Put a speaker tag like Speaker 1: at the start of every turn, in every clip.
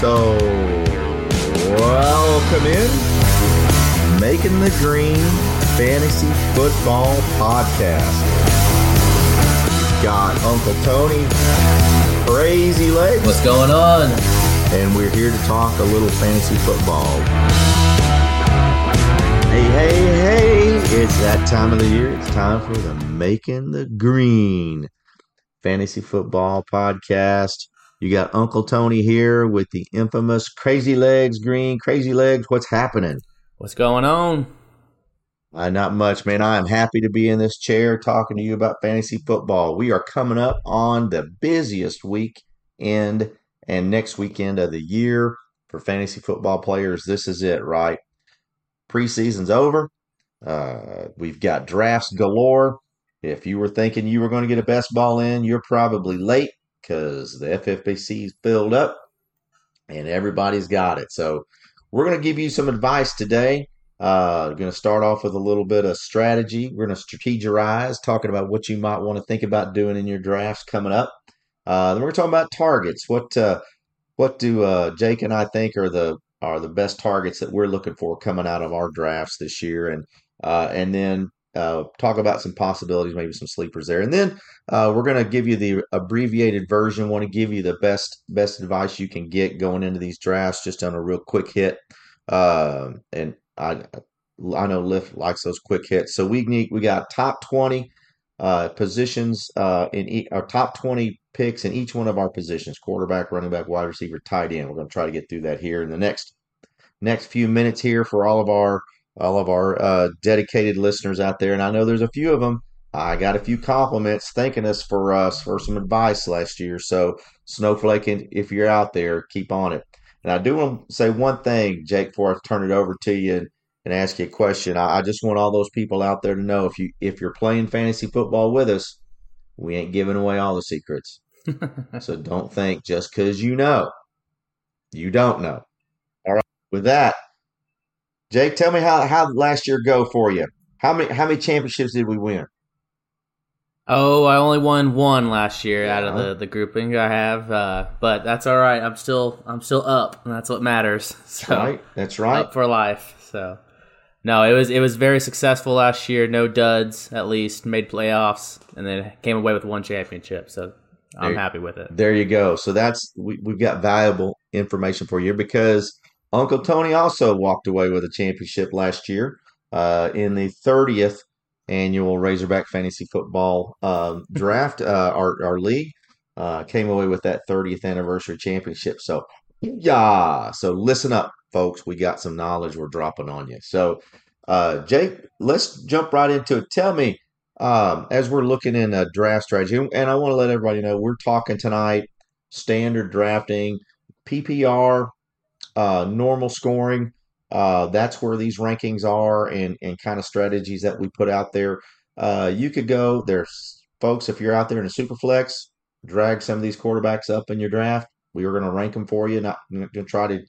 Speaker 1: So, welcome in. Making the Green Fantasy Football Podcast. Got Uncle Tony, Crazy Legs,
Speaker 2: What's going on?
Speaker 1: and we're here to talk a little fantasy football. Hey, hey, hey, it's that time of the year. It's time for the Making the Green Fantasy Football Podcast. You got Uncle Tony here with the infamous Crazy Legs Green. Crazy Legs, what's happening?
Speaker 2: What's going on?
Speaker 1: Uh, not much, man. I am happy to be in this chair talking to you about fantasy football. We are coming up on the busiest weekend and next weekend of the year for fantasy football players. This is it, right? Preseason's over. Uh, we've got drafts galore. If you were thinking you were going to get a best ball in, you're probably late because the FFPC's filled up and everybody's got it. So we're going to give you some advice today. Uh, going to start off with a little bit of strategy. We're going to strategize, talking about what you might want to think about doing in your drafts coming up. Uh, then we're talking about targets. What uh, what do uh, Jake and I think are the are the best targets that we're looking for coming out of our drafts this year, and uh, and then uh, talk about some possibilities, maybe some sleepers there, and then uh, we're going to give you the abbreviated version. Want to give you the best best advice you can get going into these drafts, just on a real quick hit. Uh, and I I know Lift likes those quick hits. So we need we got top twenty uh, positions uh, in e- our top twenty picks in each one of our positions: quarterback, running back, wide receiver, tight end. We're going to try to get through that here in the next next few minutes here for all of our all of our uh, dedicated listeners out there. And I know there's a few of them. I got a few compliments thanking us for us for some advice last year. So Snowflake, if you're out there, keep on it. And I do want to say one thing, Jake, before I turn it over to you and, and ask you a question. I, I just want all those people out there to know if you if you're playing fantasy football with us, we ain't giving away all the secrets. so don't think just because you know, you don't know. All right. With that, Jake, tell me how how last year go for you. How many how many championships did we win?
Speaker 2: Oh, I only won one last year out of the, the grouping I have, uh, but that's all right. I'm still I'm still up, and that's what matters. So
Speaker 1: right. That's right.
Speaker 2: up for life. So no, it was it was very successful last year. No duds, at least made playoffs, and then came away with one championship. So I'm
Speaker 1: There-
Speaker 2: happy with it.
Speaker 1: There you go. So that's we, we've got valuable information for you because Uncle Tony also walked away with a championship last year uh, in the 30th annual Razorback Fantasy Football um, Draft. Uh, our our league uh, came away with that 30th anniversary championship. So yeah. So listen up, folks. We got some knowledge we're dropping on you. So uh, Jake, let's jump right into it. Tell me um, as we're looking in a draft strategy, and I want to let everybody know we're talking tonight standard drafting, PPR, uh, normal scoring. Uh, that's where these rankings are, and and kind of strategies that we put out there. Uh, you could go there's folks if you're out there in a super flex, drag some of these quarterbacks up in your draft. We are going to rank them for you. Not going to try to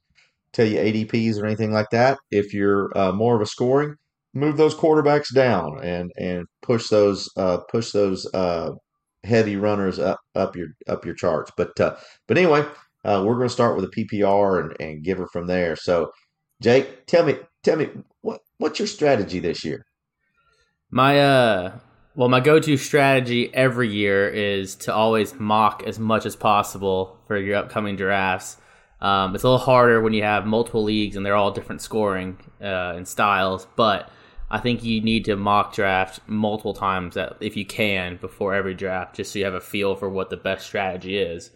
Speaker 1: tell you ADPs or anything like that. If you're uh, more of a scoring, move those quarterbacks down and and push those uh, push those uh, heavy runners up up your up your charts. But uh, but anyway, uh, we're going to start with a PPR and, and give her from there. So, Jake, tell me tell me what what's your strategy this year?
Speaker 2: My uh well my go-to strategy every year is to always mock as much as possible for your upcoming drafts. Um, it's a little harder when you have multiple leagues and they're all different scoring uh, and styles, but I think you need to mock draft multiple times if you can before every draft, just so you have a feel for what the best strategy is.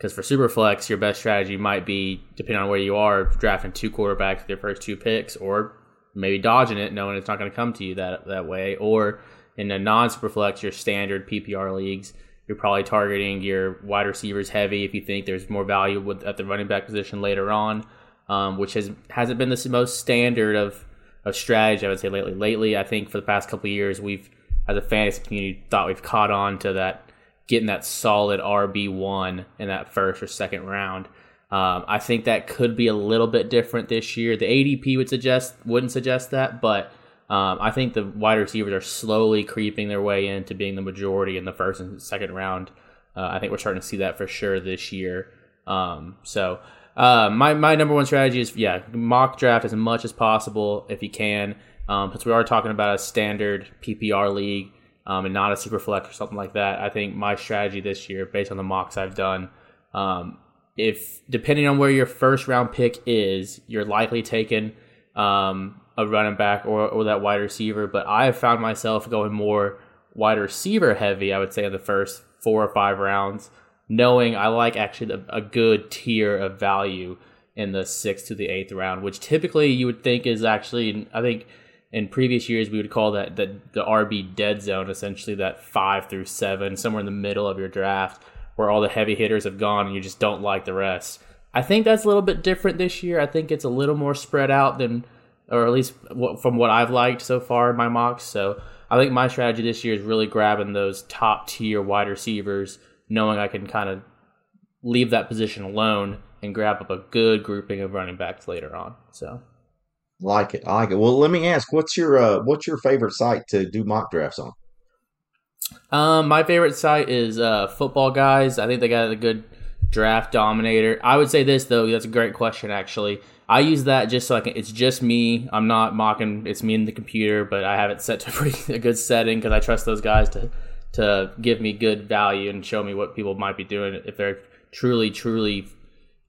Speaker 2: Because for Superflex, your best strategy might be, depending on where you are, drafting two quarterbacks with your first two picks, or maybe dodging it, knowing it's not going to come to you that that way. Or in a non Superflex, your standard PPR leagues, you're probably targeting your wide receivers heavy if you think there's more value with, at the running back position later on, um, which has hasn't been the most standard of of strategy I would say lately. Lately, I think for the past couple years, we've as a fantasy community thought we've caught on to that getting that solid RB one in that first or second round. Um, I think that could be a little bit different this year. The ADP would suggest wouldn't suggest that, but um, I think the wide receivers are slowly creeping their way into being the majority in the first and second round. Uh, I think we're starting to see that for sure this year. Um, so uh, my my number one strategy is yeah mock draft as much as possible if you can, um, since we are talking about a standard PPR league um, and not a super flex or something like that. I think my strategy this year, based on the mocks I've done, um, if depending on where your first round pick is, you're likely taking um, a running back or, or that wide receiver. But I have found myself going more wide receiver heavy, I would say, in the first four or five rounds, knowing I like actually a good tier of value in the sixth to the eighth round, which typically you would think is actually, I think in previous years we would call that the, the RB dead zone, essentially that five through seven, somewhere in the middle of your draft, where all the heavy hitters have gone and you just don't like the rest. I think that's a little bit different this year. I think it's a little more spread out than or at least from what I've liked so far in my mocks. So I think my strategy this year is really grabbing those top tier wide receivers, knowing I can kind of leave that position alone and grab up a good grouping of running backs later on. So
Speaker 1: like it, I like it. Well, let me ask, what's your uh, what's your favorite site to do mock drafts on?
Speaker 2: Um, my favorite site is uh, Football Guys. I think they got a good draft dominator. I would say this though. That's a great question, actually. I use that just so I can. It's just me. I'm not mocking. It's me and the computer, but I have it set to a good setting because I trust those guys to to give me good value and show me what people might be doing if they're truly, truly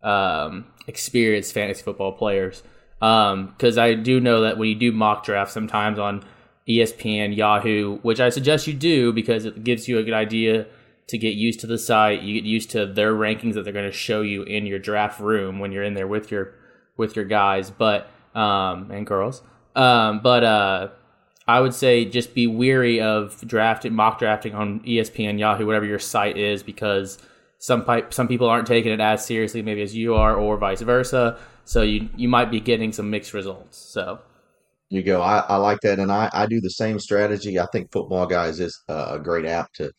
Speaker 2: um, experienced fantasy football players. Because um, I do know that when you do mock drafts, sometimes on ESPN, Yahoo, which I suggest you do because it gives you a good idea to get used to the site. You get used to their rankings that they're going to show you in your draft room when you're in there with your with your guys, but um, and girls. Um, but uh, I would say just be weary of drafting, mock drafting on ESPN, Yahoo, whatever your site is, because some some people aren't taking it as seriously maybe as you are, or vice versa. So you you might be getting some mixed results. So
Speaker 1: you go. I, I like that, and I, I do the same strategy. I think Football Guys is a great app to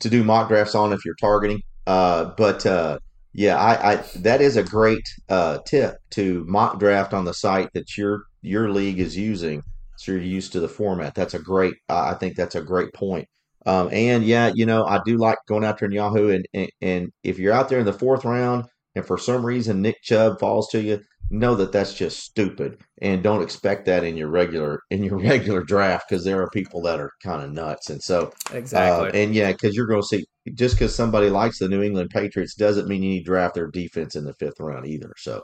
Speaker 1: to do mock drafts on if you're targeting. Uh, but uh, yeah, I, I that is a great uh, tip to mock draft on the site that your your league is using, so you're used to the format. That's a great. I think that's a great point. Um, and yeah, you know, I do like going after in Yahoo, and, and and if you're out there in the fourth round, and for some reason Nick Chubb falls to you, know that that's just stupid and don't expect that in your regular in your regular draft because there are people that are kind of nuts and so
Speaker 2: exactly.
Speaker 1: uh, and yeah because you're going to see just because somebody likes the new england patriots doesn't mean you need to draft their defense in the fifth round either so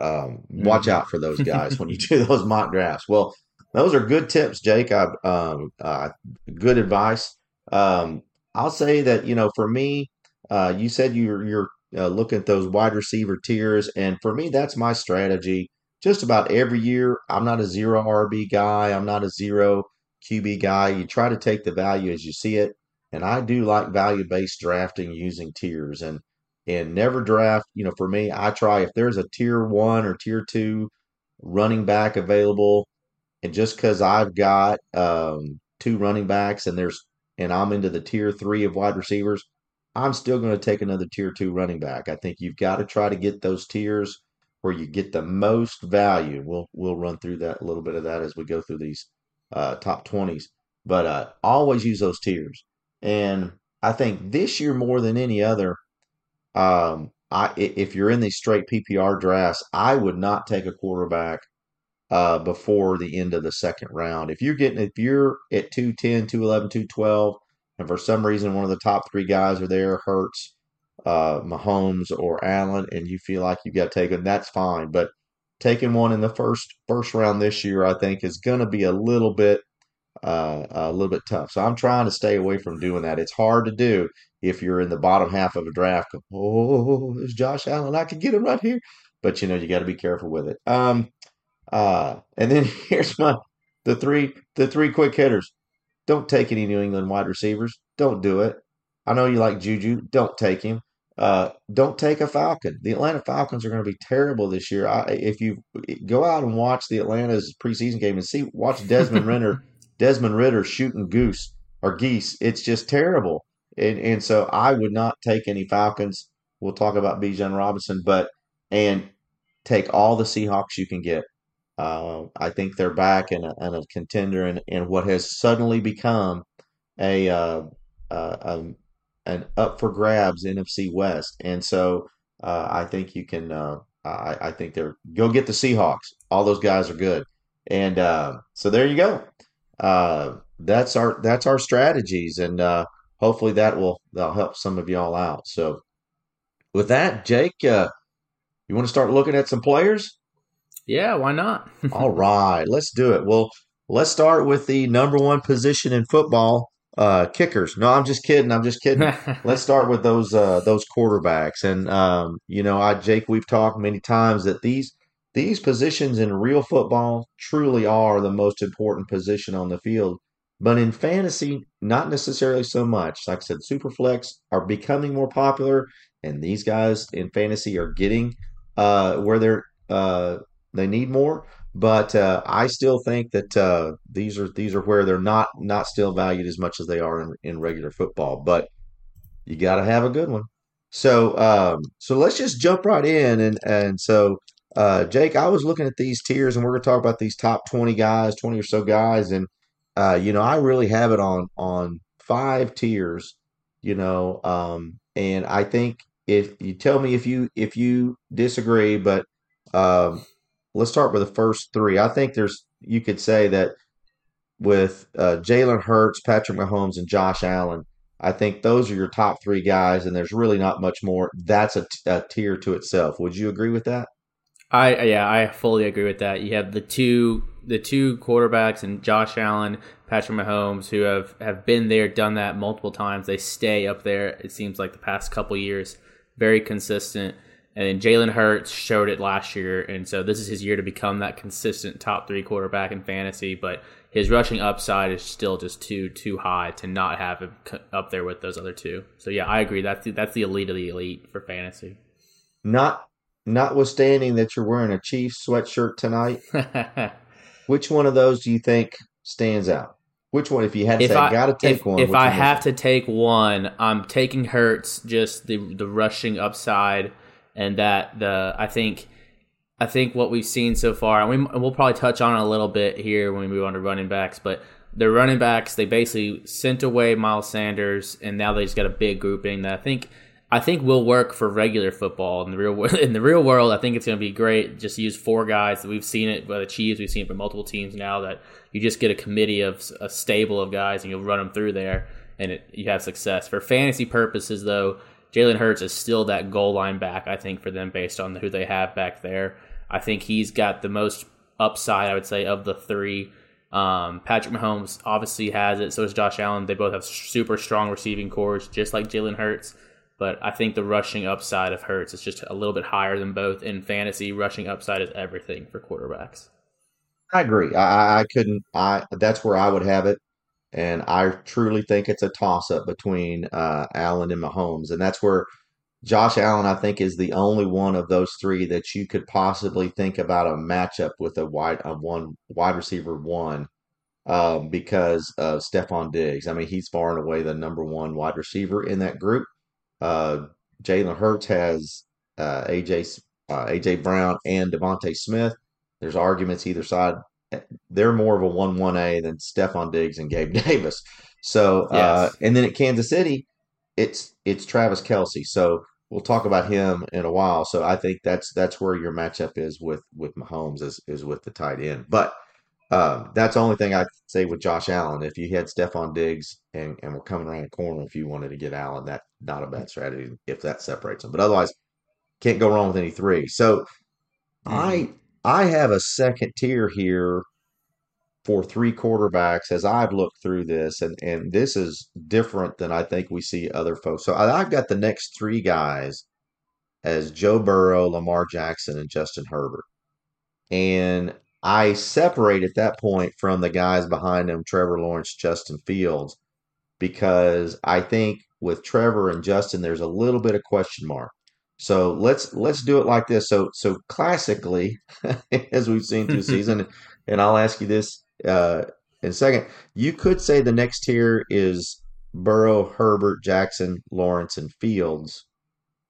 Speaker 1: um, watch mm-hmm. out for those guys when you do those mock drafts. Well those are good tips jake. I, um, uh, good advice. Um, i'll say that you know for me uh, you said you're you're uh, look at those wide receiver tiers. And for me, that's my strategy. Just about every year, I'm not a zero RB guy. I'm not a zero QB guy. You try to take the value as you see it. And I do like value based drafting using tiers and and never draft. You know, for me, I try if there's a tier one or tier two running back available, and just because I've got um, two running backs and there's and I'm into the tier three of wide receivers, I'm still going to take another tier two running back. I think you've got to try to get those tiers where you get the most value. We'll we'll run through that a little bit of that as we go through these uh, top twenties. But uh, always use those tiers. And I think this year more than any other, um, I if you're in these straight PPR drafts, I would not take a quarterback uh, before the end of the second round. If you're getting if you're at 210, 211, 212 and for some reason one of the top three guys are there, Hurts, uh, Mahomes, or Allen, and you feel like you've got to take them, that's fine. But taking one in the first first round this year, I think, is going to be a little bit uh, a little bit tough. So I'm trying to stay away from doing that. It's hard to do if you're in the bottom half of a draft. Oh, there's Josh Allen. I could get him right here. But you know, you got to be careful with it. Um, uh, and then here's my the three the three quick hitters. Don't take any New England wide receivers. Don't do it. I know you like Juju. Don't take him. Uh, don't take a Falcon. The Atlanta Falcons are going to be terrible this year. I, if you go out and watch the Atlanta's preseason game and see, watch Desmond Ridder, Desmond Ridder shooting goose or geese. It's just terrible. And and so I would not take any Falcons. We'll talk about Bijan Robinson, but and take all the Seahawks you can get. Uh, I think they're back and a, a contender in, in what has suddenly become a, uh, uh, um, an up for grabs NFC West, and so uh, I think you can. Uh, I, I, think they're go get the Seahawks. All those guys are good, and uh, so there you go. that's our that's our strategies, and hopefully that will that'll help some of y'all out. So with that, Jake, you want to start looking at some players?
Speaker 2: Yeah, why not?
Speaker 1: All right, let's do it. Well, let's start with the number one position in football, uh, kickers. No, I'm just kidding. I'm just kidding. let's start with those uh, those quarterbacks. And um, you know, I Jake, we've talked many times that these these positions in real football truly are the most important position on the field. But in fantasy, not necessarily so much. Like I said, superflex are becoming more popular, and these guys in fantasy are getting uh, where they're uh, they need more, but uh, I still think that uh, these are these are where they're not not still valued as much as they are in, in regular football. But you got to have a good one. So um, so let's just jump right in and and so uh, Jake, I was looking at these tiers and we're to talk about these top twenty guys, twenty or so guys, and uh, you know I really have it on on five tiers. You know, um, and I think if you tell me if you if you disagree, but um, let's start with the first three. I think there's you could say that with uh, Jalen Hurts, Patrick Mahomes, and Josh Allen. I think those are your top three guys, and there's really not much more. That's a, t- a tier to itself. Would you agree with that?
Speaker 2: I yeah, I fully agree with that. You have the two the two quarterbacks and Josh Allen, Patrick Mahomes, who have have been there, done that multiple times. They stay up there. It seems like the past couple years, very consistent. And then Jalen Hurts showed it last year, and so this is his year to become that consistent top three quarterback in fantasy. But his rushing upside is still just too too high to not have him up there with those other two. So yeah, I agree. That's the, that's the elite of the elite for fantasy.
Speaker 1: Not notwithstanding that you're wearing a Chiefs sweatshirt tonight, which one of those do you think stands out? Which one, if you had to if say, I, got to take
Speaker 2: if,
Speaker 1: one?
Speaker 2: If I have to take one, I'm taking Hurts. Just the the rushing upside and that the I think I think what we've seen so far, and we, we'll probably touch on it a little bit here when we move on to running backs, but the running backs they basically sent away Miles Sanders, and now they just got a big grouping that I think I think will work for regular football in the real in the real world. I think it's going to be great. Just use four guys. We've seen it by the Chiefs. We've seen it for multiple teams now that you just get a committee of a stable of guys and you'll run them through there, and it, you have success. For fantasy purposes, though, Jalen Hurts is still that goal line back, I think, for them based on who they have back there. I think he's got the most upside, I would say, of the three. Um, Patrick Mahomes obviously has it. So does Josh Allen. They both have super strong receiving corps, just like Jalen Hurts. But I think the rushing upside of Hurts is just a little bit higher than both. In fantasy, rushing upside is everything for quarterbacks.
Speaker 1: I agree. I, I couldn't. I that's where I would have it. And I truly think it's a toss up between uh, Allen and Mahomes. And that's where Josh Allen, I think, is the only one of those three that you could possibly think about a matchup with a wide a one wide receiver one um, because of Stefon Diggs. I mean, he's far and away the number one wide receiver in that group. Uh, Jalen Hurts has uh, AJ uh, AJ Brown and DeVonta Smith. There's arguments either side they're more of a one one A than Stefon Diggs and Gabe Davis. So uh, and then at Kansas City, it's it's Travis Kelce. So we'll talk about him in a while. So I think that's that's where your matchup is with with Mahomes is is with the tight end. But um, that's the only thing I say with Josh Allen. If you had Stefon Diggs and and we're coming around the corner, if you wanted to get Allen, that not a bad strategy if that separates them. But otherwise, can't go wrong with any three. So mm-hmm. I I have a second tier here for three quarterbacks as I've looked through this, and and this is different than I think we see other folks. So I, have got the next three guys as Joe Burrow, Lamar Jackson, and Justin Herbert, and I separate at that point from the guys behind them, Trevor Lawrence, Justin Fields. because I think with Trevor and Justin, there's a little bit of question mark. So let's let's do it like this. So so classically, as we've seen through season, and I'll ask you this uh, in a second. You could say the next tier is Burrow, Herbert, Jackson, Lawrence, and Fields,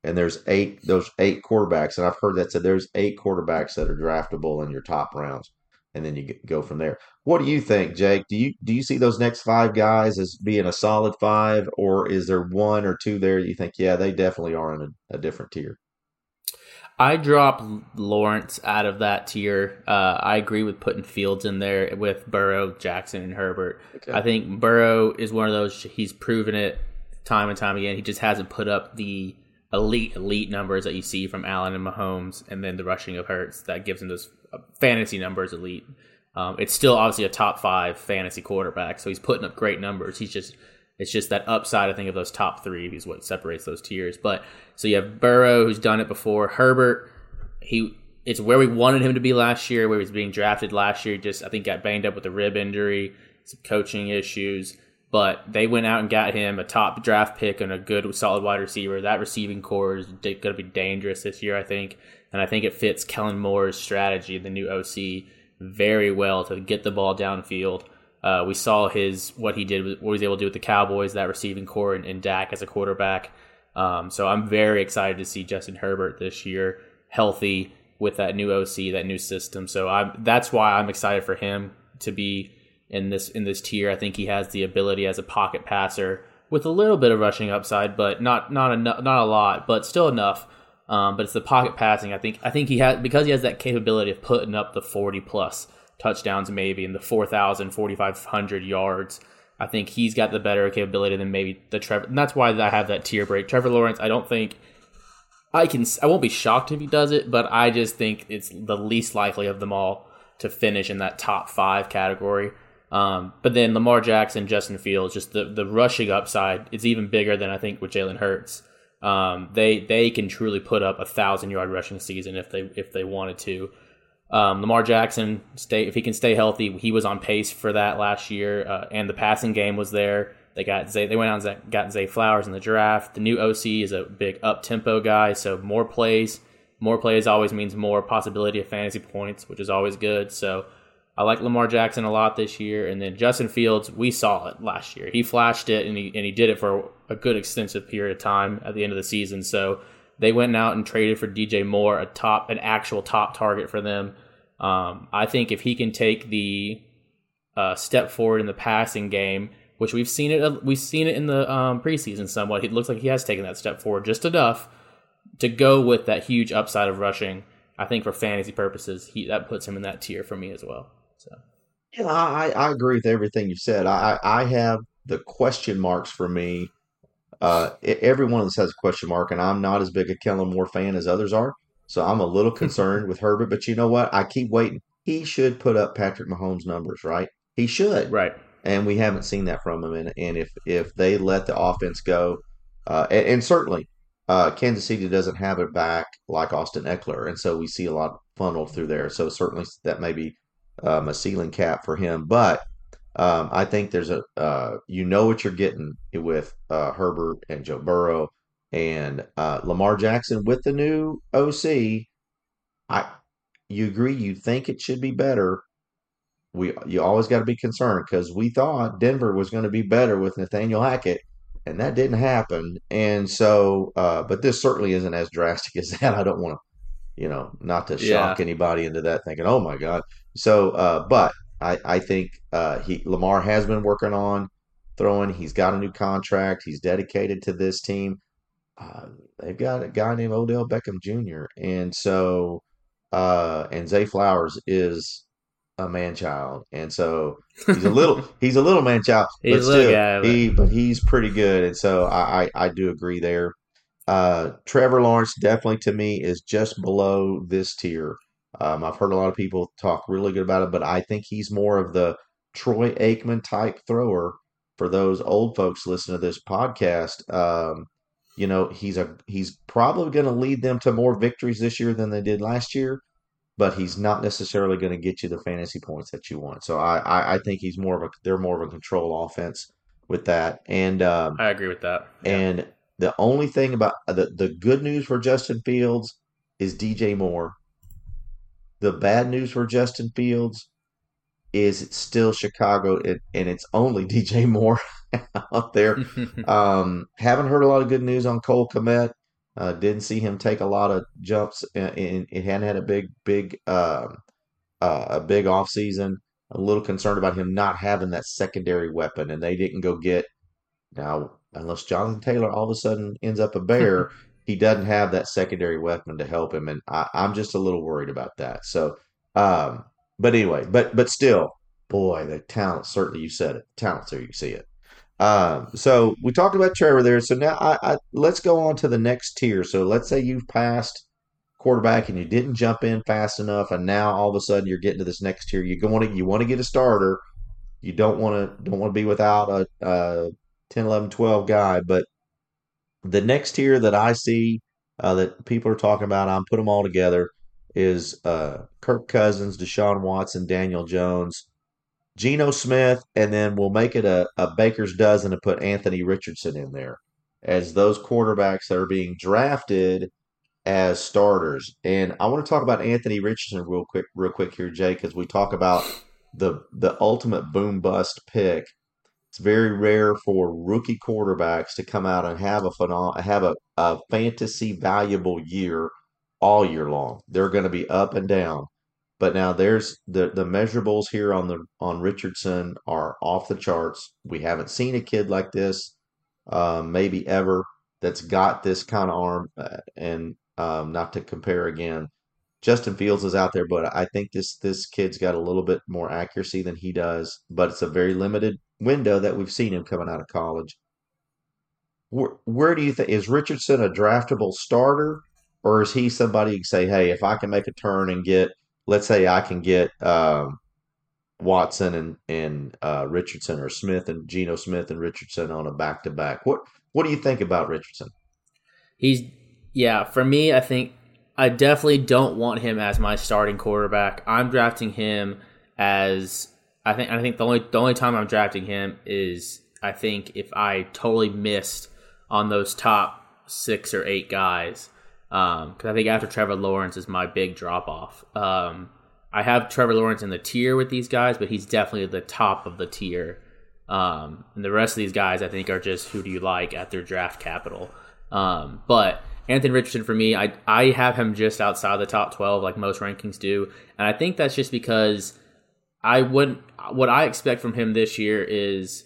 Speaker 1: and there's eight those eight quarterbacks, and I've heard that said there's eight quarterbacks that are draftable in your top rounds, and then you go from there. What do you think, Jake? Do you do you see those next five guys as being a solid five, or is there one or two there you think, yeah, they definitely are in a, a different tier?
Speaker 2: I drop Lawrence out of that tier. Uh, I agree with putting Fields in there with Burrow, Jackson, and Herbert. Okay. I think Burrow is one of those. He's proven it time and time again. He just hasn't put up the elite elite numbers that you see from Allen and Mahomes, and then the rushing of Hurts that gives him those fantasy numbers elite. Um, it's still obviously a top five fantasy quarterback, so he's putting up great numbers. He's just it's just that upside, I think, of those top three is what separates those tiers. But so you have Burrow, who's done it before. Herbert, he it's where we wanted him to be last year, where he was being drafted last year. Just I think got banged up with a rib injury, some coaching issues. But they went out and got him a top draft pick and a good, solid wide receiver. That receiving corps is going to be dangerous this year, I think. And I think it fits Kellen Moore's strategy, the new OC, very well to get the ball downfield uh, we saw his what he did, what he was able to do with the Cowboys, that receiving corps, and, and Dak as a quarterback. Um, so I'm very excited to see Justin Herbert this year healthy with that new OC, that new system. So I'm that's why I'm excited for him to be in this in this tier. I think he has the ability as a pocket passer with a little bit of rushing upside, but not not enough, not a lot, but still enough. Um, but it's the pocket passing. I think I think he has because he has that capability of putting up the 40 plus touchdowns maybe in the 4,000, 4,500 yards. I think he's got the better capability than maybe the Trevor. And that's why I have that tier break. Trevor Lawrence, I don't think I can. I won't be shocked if he does it, but I just think it's the least likely of them all to finish in that top five category. Um, but then Lamar Jackson, Justin Fields, just the, the rushing upside is even bigger than I think with Jalen Hurts. Um, they they can truly put up a thousand yard rushing season if they if they wanted to. Um, Lamar Jackson, stay if he can stay healthy, he was on pace for that last year, uh, and the passing game was there. They got Zay, they went out and got Zay Flowers in the draft. The new OC is a big up tempo guy, so more plays, more plays always means more possibility of fantasy points, which is always good. So I like Lamar Jackson a lot this year, and then Justin Fields, we saw it last year. He flashed it, and he and he did it for a good extensive period of time at the end of the season. So they went out and traded for DJ Moore, a top, an actual top target for them. Um, I think if he can take the uh, step forward in the passing game, which we've seen it, we've seen it in the um, preseason somewhat. It looks like he has taken that step forward just enough to go with that huge upside of rushing. I think for fantasy purposes, he that puts him in that tier for me as well. So,
Speaker 1: yeah, I, I agree with everything you said. I I have the question marks for me uh, every one of us has a question mark, and I'm not as big a Kellen Moore fan as others are. So I'm a little concerned with Herbert. But you know what? I keep waiting. He should put up Patrick Mahomes numbers, right? He should.
Speaker 2: Right.
Speaker 1: And we haven't seen that from him. And, and if, if they let the offense go, uh, and, and, certainly uh, Kansas City doesn't have it back like Austin Ekeler. And so we see a lot funneled through there. So certainly that may be um, a ceiling cap for him. But um, I think there's a uh, you know what you're getting with uh, Herbert and Joe Burrow and uh, Lamar Jackson with the new OC. I you agree? You think it should be better? We you always got to be concerned because we thought Denver was going to be better with Nathaniel Hackett, and that didn't happen. And so, uh, but this certainly isn't as drastic as that. I don't want to, you know, not to shock yeah. anybody into that thinking, oh my god. So, uh, but I, I think uh, he Lamar has been working on throwing. He's got a new contract. He's dedicated to this team. Uh, they've got a guy named Odell Beckham Jr. and so uh, and Zay Flowers is a man child, and so he's a little he's a little man child, but still guy, but... he but he's pretty good, and so I I, I do agree there. Uh, Trevor Lawrence definitely to me is just below this tier. Um, I've heard a lot of people talk really good about it, but I think he's more of the Troy Aikman type thrower. For those old folks listening to this podcast, um, you know he's a he's probably going to lead them to more victories this year than they did last year, but he's not necessarily going to get you the fantasy points that you want. So I, I, I think he's more of a they're more of a control offense with that. And um,
Speaker 2: I agree with that.
Speaker 1: Yeah. And the only thing about the the good news for Justin Fields is DJ Moore. The bad news for Justin Fields is it's still Chicago, and, and it's only DJ Moore out there. um, haven't heard a lot of good news on Cole Kmet. Uh, didn't see him take a lot of jumps. In, it hadn't had a big, big, uh, uh, a big offseason. A little concerned about him not having that secondary weapon, and they didn't go get now unless Jonathan Taylor all of a sudden ends up a bear. He doesn't have that secondary weapon to help him, and I, am just a little worried about that. So, um, but anyway, but but still, boy, the talent. Certainly, you said it. Talent's there. You see it. Um, so we talked about Trevor there. So now I, I, let's go on to the next tier. So let's say you've passed quarterback and you didn't jump in fast enough, and now all of a sudden you're getting to this next tier. You want to you want to get a starter. You don't want to don't want to be without a, a 10, 11, 12 guy. But the next tier that I see uh, that people are talking about, I'm put them all together is uh, Kirk Cousins, Deshaun Watson, Daniel Jones, Geno Smith, and then we'll make it a, a baker's dozen to put Anthony Richardson in there as those quarterbacks that are being drafted as starters. And I want to talk about Anthony Richardson real quick, real quick here, Jay, because we talk about the the ultimate boom bust pick. It's very rare for rookie quarterbacks to come out and have a have a, a fantasy valuable year all year long. They're going to be up and down. But now there's the the measurables here on the on Richardson are off the charts. We haven't seen a kid like this, uh, maybe ever, that's got this kind of arm. Uh, and um, not to compare again, Justin Fields is out there, but I think this this kid's got a little bit more accuracy than he does. But it's a very limited window that we've seen him coming out of college. Where, where do you think is Richardson a draftable starter? or is he somebody you can say, hey, if I can make a turn and get, let's say I can get um, Watson and and uh, Richardson or Smith and Geno Smith and Richardson on a back to back. What what do you think about Richardson?
Speaker 2: He's yeah, for me, I think I definitely don't want him as my starting quarterback. I'm drafting him as I think I think the only the only time I'm drafting him is I think if I totally missed on those top six or eight guys because um, I think after Trevor Lawrence is my big drop off. Um, I have Trevor Lawrence in the tier with these guys, but he's definitely the top of the tier. Um, and the rest of these guys, I think, are just who do you like at their draft capital. Um, but Anthony Richardson, for me, I I have him just outside the top twelve, like most rankings do, and I think that's just because I would what I expect from him this year is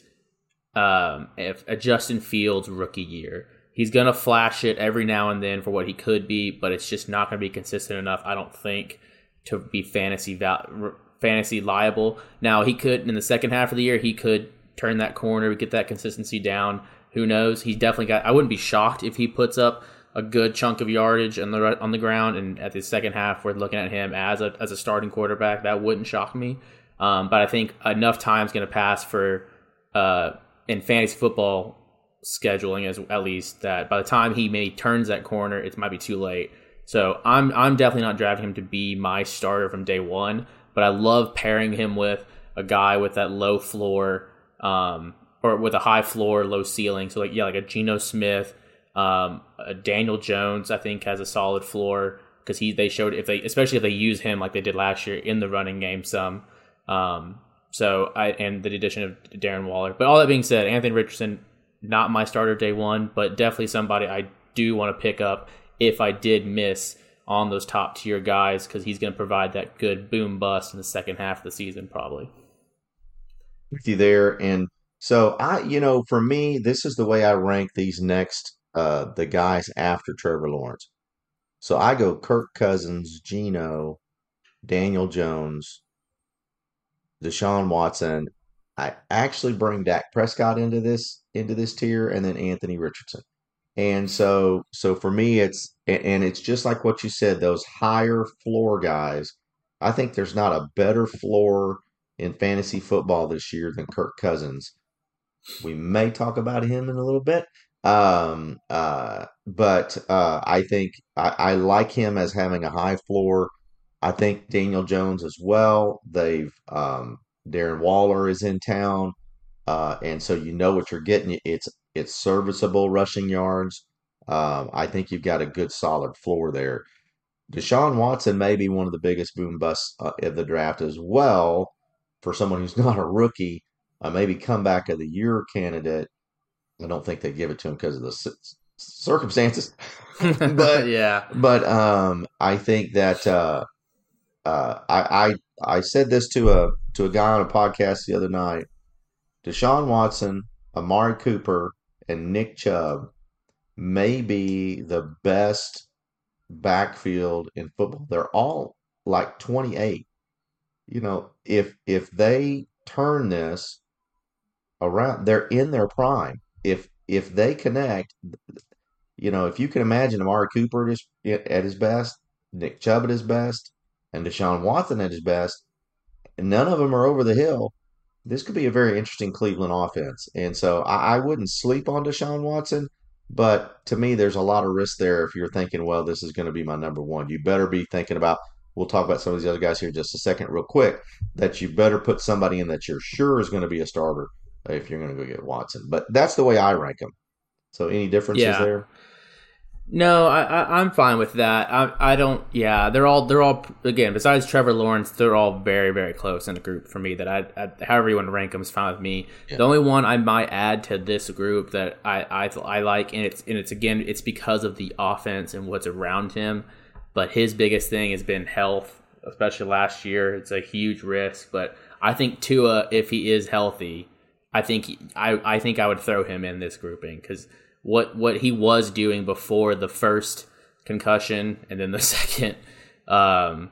Speaker 2: um, if a Justin Fields rookie year. He's to flash it every now and then for what he could be, but it's just not to be consistent enough, I don't think, to be fantasy val- fantasy liable. Now, he could, in the second half of the year, he could turn that corner, get that consistency down. Who knows? He's definitely got, I wouldn't be shocked if he puts up a good chunk of yardage on the on the ground, and at the second half, we're looking at him as a as a starting quarterback. That wouldn't shock me. Um, but I think enough time is going to pass for uh, in fantasy football scheduling as at least that by the time he maybe turns that corner, it might be too late. So I'm I'm definitely not drafting him to be my starter from day one, but I love pairing him with a guy with that low floor, um, or with a high floor, low ceiling. So like yeah, like a Geno Smith, um, a Daniel Jones. I think has a solid floor because he they showed if they especially if they use him like they did last year in the running game some. Um, so I and the addition of Darren Waller. But all that being said, Anthony Richardson not my starter day one, but definitely somebody I do want to pick up if I did miss on those top tier guys because he's going to provide that good boom bust in the second half of the season, probably.
Speaker 1: With you there, and so I, you know, for me, this is the way I rank these next uh the guys after Trevor Lawrence. So I go Kirk Cousins, Geno, Daniel Jones, Deshaun Watson. I actually bring Dak Prescott into this into this tier, and then Anthony Richardson. And so, so for me, it's and it's just like what you said. Those higher floor guys. I think there's not a better floor in fantasy football this year than Kirk Cousins. We may talk about him in a little bit, um, uh, but uh, I think I, I like him as having a high floor. I think Daniel Jones as well. They've um, Darren Waller is in town. uh, and so you know what you're getting. It's it's serviceable rushing yards. Um, I think you've got a good solid floor there. Deshaun Watson may be one of the biggest boom busts uh, of the draft as well for someone who's not a rookie, uh, maybe comeback of the year candidate. I don't think they give it to him because of the c- circumstances, but
Speaker 2: yeah,
Speaker 1: but um, I think that uh, uh, I, I I said this to a to a guy on a podcast the other night. Deshaun Watson, Amari Cooper, and Nick Chubb may be the best backfield in football. They're all like 28. You know, if if they turn this around, they're in their prime. If if they connect, you know, if you can imagine Amari Cooper at his, at his best, Nick Chubb at his best, and Deshaun Watson at his best, and none of them are over the hill, this could be a very interesting Cleveland offense. And so I, I wouldn't sleep on Deshaun Watson, but to me, there's a lot of risk there if you're thinking, well, this is going to be my number one. You better be thinking about, we'll talk about some of these other guys here in just a second, real quick, that you better put somebody in that you're sure is going to be a starter if you're going to go get Watson. But that's the way I rank them. So any differences
Speaker 2: Yeah.
Speaker 1: there?
Speaker 2: No, I, I I'm fine with that. I I don't. Yeah, they're all they're all again. Besides Trevor Lawrence, they're all very very close in a group for me. That I, I however you want to rank them is fine with me.
Speaker 1: Yeah.
Speaker 2: The only one I might add to this group that I, I I like, and it's and it's again it's because of the offense and what's around him. But his biggest thing has been health, especially last year. It's a huge risk, but I think Tua, if he is healthy, I think I I think I would throw him in this grouping because what what he was doing before the first concussion and then the second, um,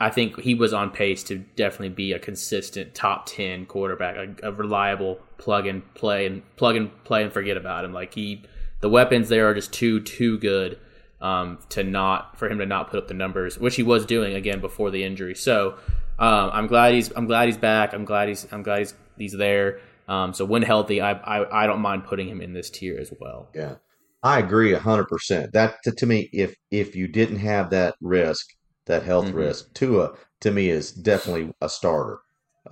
Speaker 2: I think he was on pace to definitely be a consistent top ten quarterback, a, a reliable plug and play and plug and play and forget about him. Like he, the weapons there are just too too good um, to not for him to not put up the numbers, which he was doing again before the injury. So um, I'm glad he's I'm glad he's back. I'm glad he's I'm glad he's he's there. Um, so when healthy, I, I I don't mind putting him in this tier as well.
Speaker 1: Yeah, I agree hundred percent. That to, to me, if if you didn't have that risk, that health
Speaker 2: Mhm.
Speaker 1: risk, Tua to me is definitely a starter,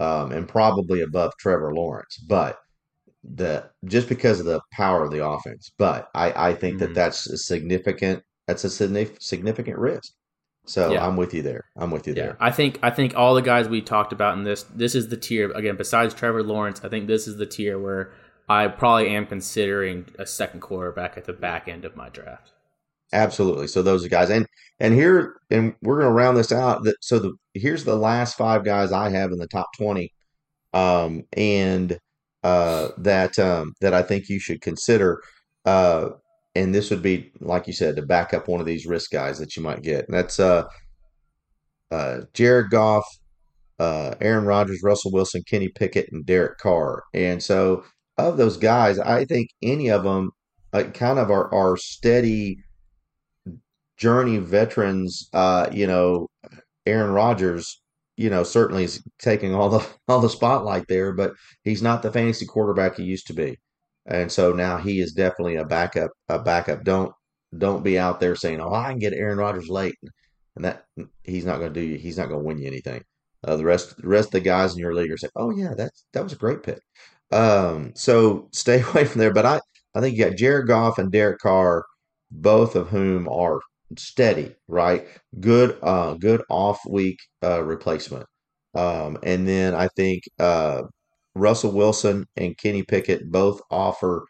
Speaker 1: um, and probably above Trevor Lawrence. But the just because of the power of the offense, but I I think
Speaker 2: Mhm.
Speaker 1: that that's a significant. That's a signif- significant risk. So
Speaker 2: Yeah.
Speaker 1: I'm with you there. I'm with you
Speaker 2: Yeah,
Speaker 1: there.
Speaker 2: I think I think all the guys we talked about in this this is the tier again. Besides Trevor Lawrence, I think this is the tier where I probably am considering a second quarterback at the back end of my draft.
Speaker 1: Absolutely. So those are guys, and and here, and we're going to round this out. That so the here's the last five guys I have in the top twenty, um, and uh, that um, that I think you should consider. Uh, and this would be, like you said, to back up one of these risk guys that you might get. And that's uh, uh, Jared Goff, uh, Aaron Rodgers, Russell Wilson, Kenny Pickett, and Derek Carr. And so, of those guys, I think any of them like kind of are are steady journey veterans. Uh, you know, Aaron Rodgers, you know, certainly is taking all the all the spotlight there, but he's not the fantasy quarterback he used to be. And so now he is definitely a backup. A backup. Don't don't be out there saying, "Oh, I can get Aaron Rodgers late," and that he's not going to do you. He's not going to win you anything. Uh, the rest the rest of the guys in your league are saying, "Oh yeah, that's that was a great pick." Um, so stay away from there. But I I think you got Jared Goff and Derek Carr, both of whom are steady, right? Good, uh, good off week uh, replacement. Um, and then I think uh, Russell Wilson and Kenny Pickett both offer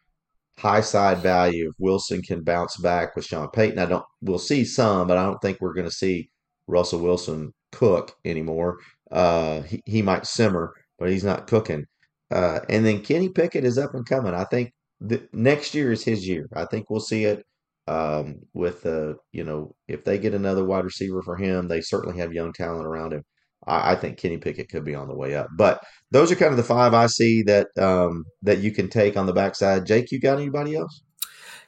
Speaker 1: high side value. If Wilson can bounce back with Sean Payton, I don't. We'll see some, but I don't think we're going to see Russell Wilson cook anymore. Uh, he he might simmer, but he's not cooking. Uh, and then Kenny Pickett is up and coming. I think the, next year is his year. I think we'll see it um, with uh, you know if they get another wide receiver for him, they certainly have young talent around him. I, I think Kenny Pickett could be on the way up. But those are kind of the five I see that um, that you can take on the backside. Jake, you got anybody else?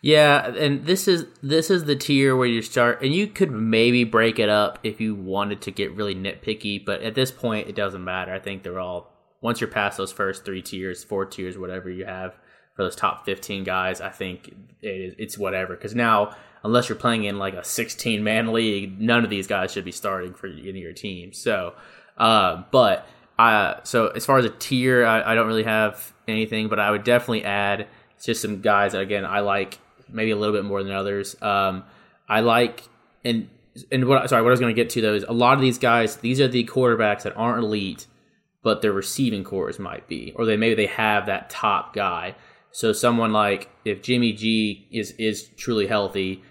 Speaker 2: Yeah, and this is this is the tier where you start, and you could maybe break it up if you wanted to get really nitpicky. But at this point, it doesn't matter. I think they're all once you're past those first three tiers, four tiers, whatever you have for those top fifteen guys. I think it it's whatever because now, unless you're playing in like a sixteen man league, none of these guys should be starting for any of your team. So, uh, but Uh, so as far as a tier, I, I don't really have anything, but I would definitely add just some guys that again I like maybe a little bit more than others. Um, I like and and what sorry what I was going to get to though is a lot of these guys these are the quarterbacks that aren't elite, but their receiving corps might be, or they maybe they have that top guy. So someone like if Jimmy G is is truly healthy,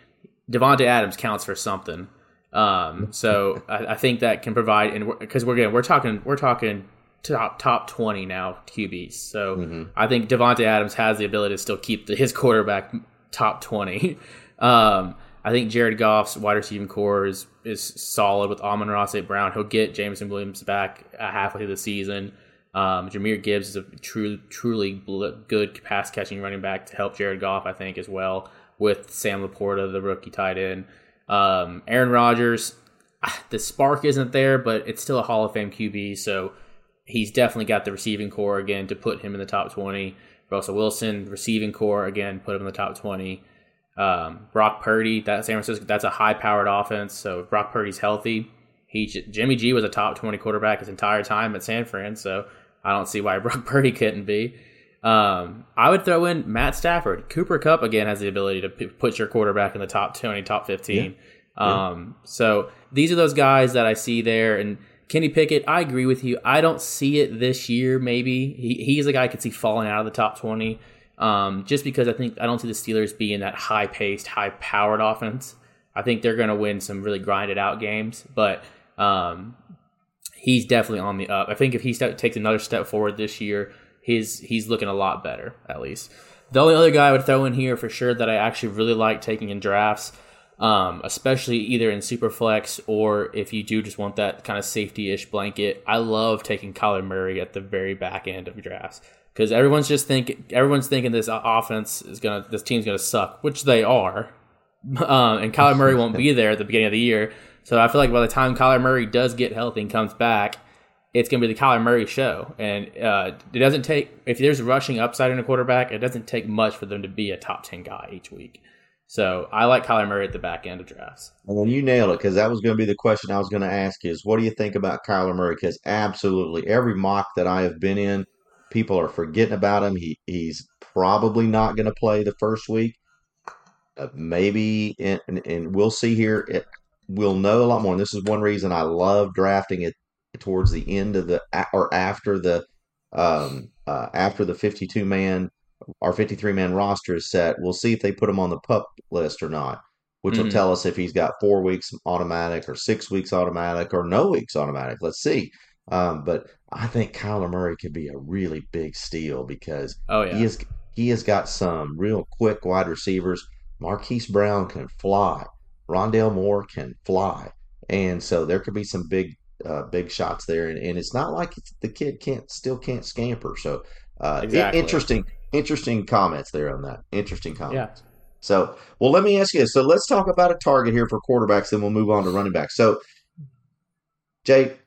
Speaker 2: Davante Adams counts for something. Um, so I, I, think that can provide, and because we're, we're getting we're talking we're talking top top twenty now QBs. So mm-hmm. I think Davante Adams has the ability to still keep the, his quarterback top twenty. Um, I think Jared Goff's wide receiving corps is is solid with Amon-Ra St. Brown. He'll get Jameson Williams back halfway through the season. Um, Jahmyr Gibbs is a true, truly good pass catching running back to help Jared Goff, I think, as well, with Sam LaPorta, the rookie tight end. Um, Aaron Rodgers, ah, the spark isn't there, but it's still a Hall of Fame QB, so he's definitely got the receiving corps again to put him in the top 20. Russell Wilson, receiving corps again, put him in the top 20. Um, Brock Purdy, that San Francisco, that's a high powered offense. So Brock Purdy's healthy, he Jimmy G was a top 20 quarterback his entire time at San Fran, so I don't see why Brock Purdy couldn't be. Um, I would throw in Matt Stafford. Cooper Kupp again has the ability to p- put your quarterback in the top twenty, top fifteen. Yeah. Um, yeah. so these are those guys that I see there. And Kenny Pickett, I agree with you. I don't see it this year. Maybe he, he's a guy I could see falling out of the top twenty. Um, just because I think I don't see the Steelers being that high paced, high powered offense. I think they're going to win some really grinded out games, but um, he's definitely on the up. I think if he st- takes another step forward this year, he's he's looking a lot better at least. The only other guy I would throw in here for sure that I actually really like taking in drafts, um, especially either in Superflex or if you do just want that kind of safety ish blanket, I love taking Kyler Murray at the very back end of drafts because everyone's just think everyone's thinking this offense is gonna this team's gonna suck, which they are, um, and Kyler Murray won't be there at the beginning of the year. So I feel like by the time Kyler Murray does get healthy and comes back, it's going to be the Kyler Murray show. And uh, it doesn't take, if there's rushing upside in a quarterback, it doesn't take much for them to be a top 10 guy each week. So I like Kyler Murray at the back end of drafts.
Speaker 1: And then you nailed it because that was going to be the question I was going to ask is what do you think about Kyler Murray? Because absolutely every mock that I have been in, people are forgetting about him. He he's probably not going to play the first week. Uh, maybe, and, and we'll see here. It, we'll know a lot more. And this is one reason I love drafting it towards the end of the or after the um, uh, after the 52 man our 53 man roster is set. We'll see if they put him on the pup list or not, which mm-hmm. will tell us if he's got four weeks automatic or six weeks automatic or no weeks automatic. Let's see. Um, but I think Kyler Murray could be a really big steal because
Speaker 2: oh, yeah.
Speaker 1: he has he has got some real quick wide receivers. Marquise Brown can fly. Rondale Moore can fly. And so there could be some big uh, big shots there, and, and it's not like the kid can't still can't scamper. So uh, exactly. interesting, interesting comments there on that. Interesting comments. Yeah. So, well, let me ask you this. So let's talk about a target here for quarterbacks, then we'll move on to running backs. So, Jake,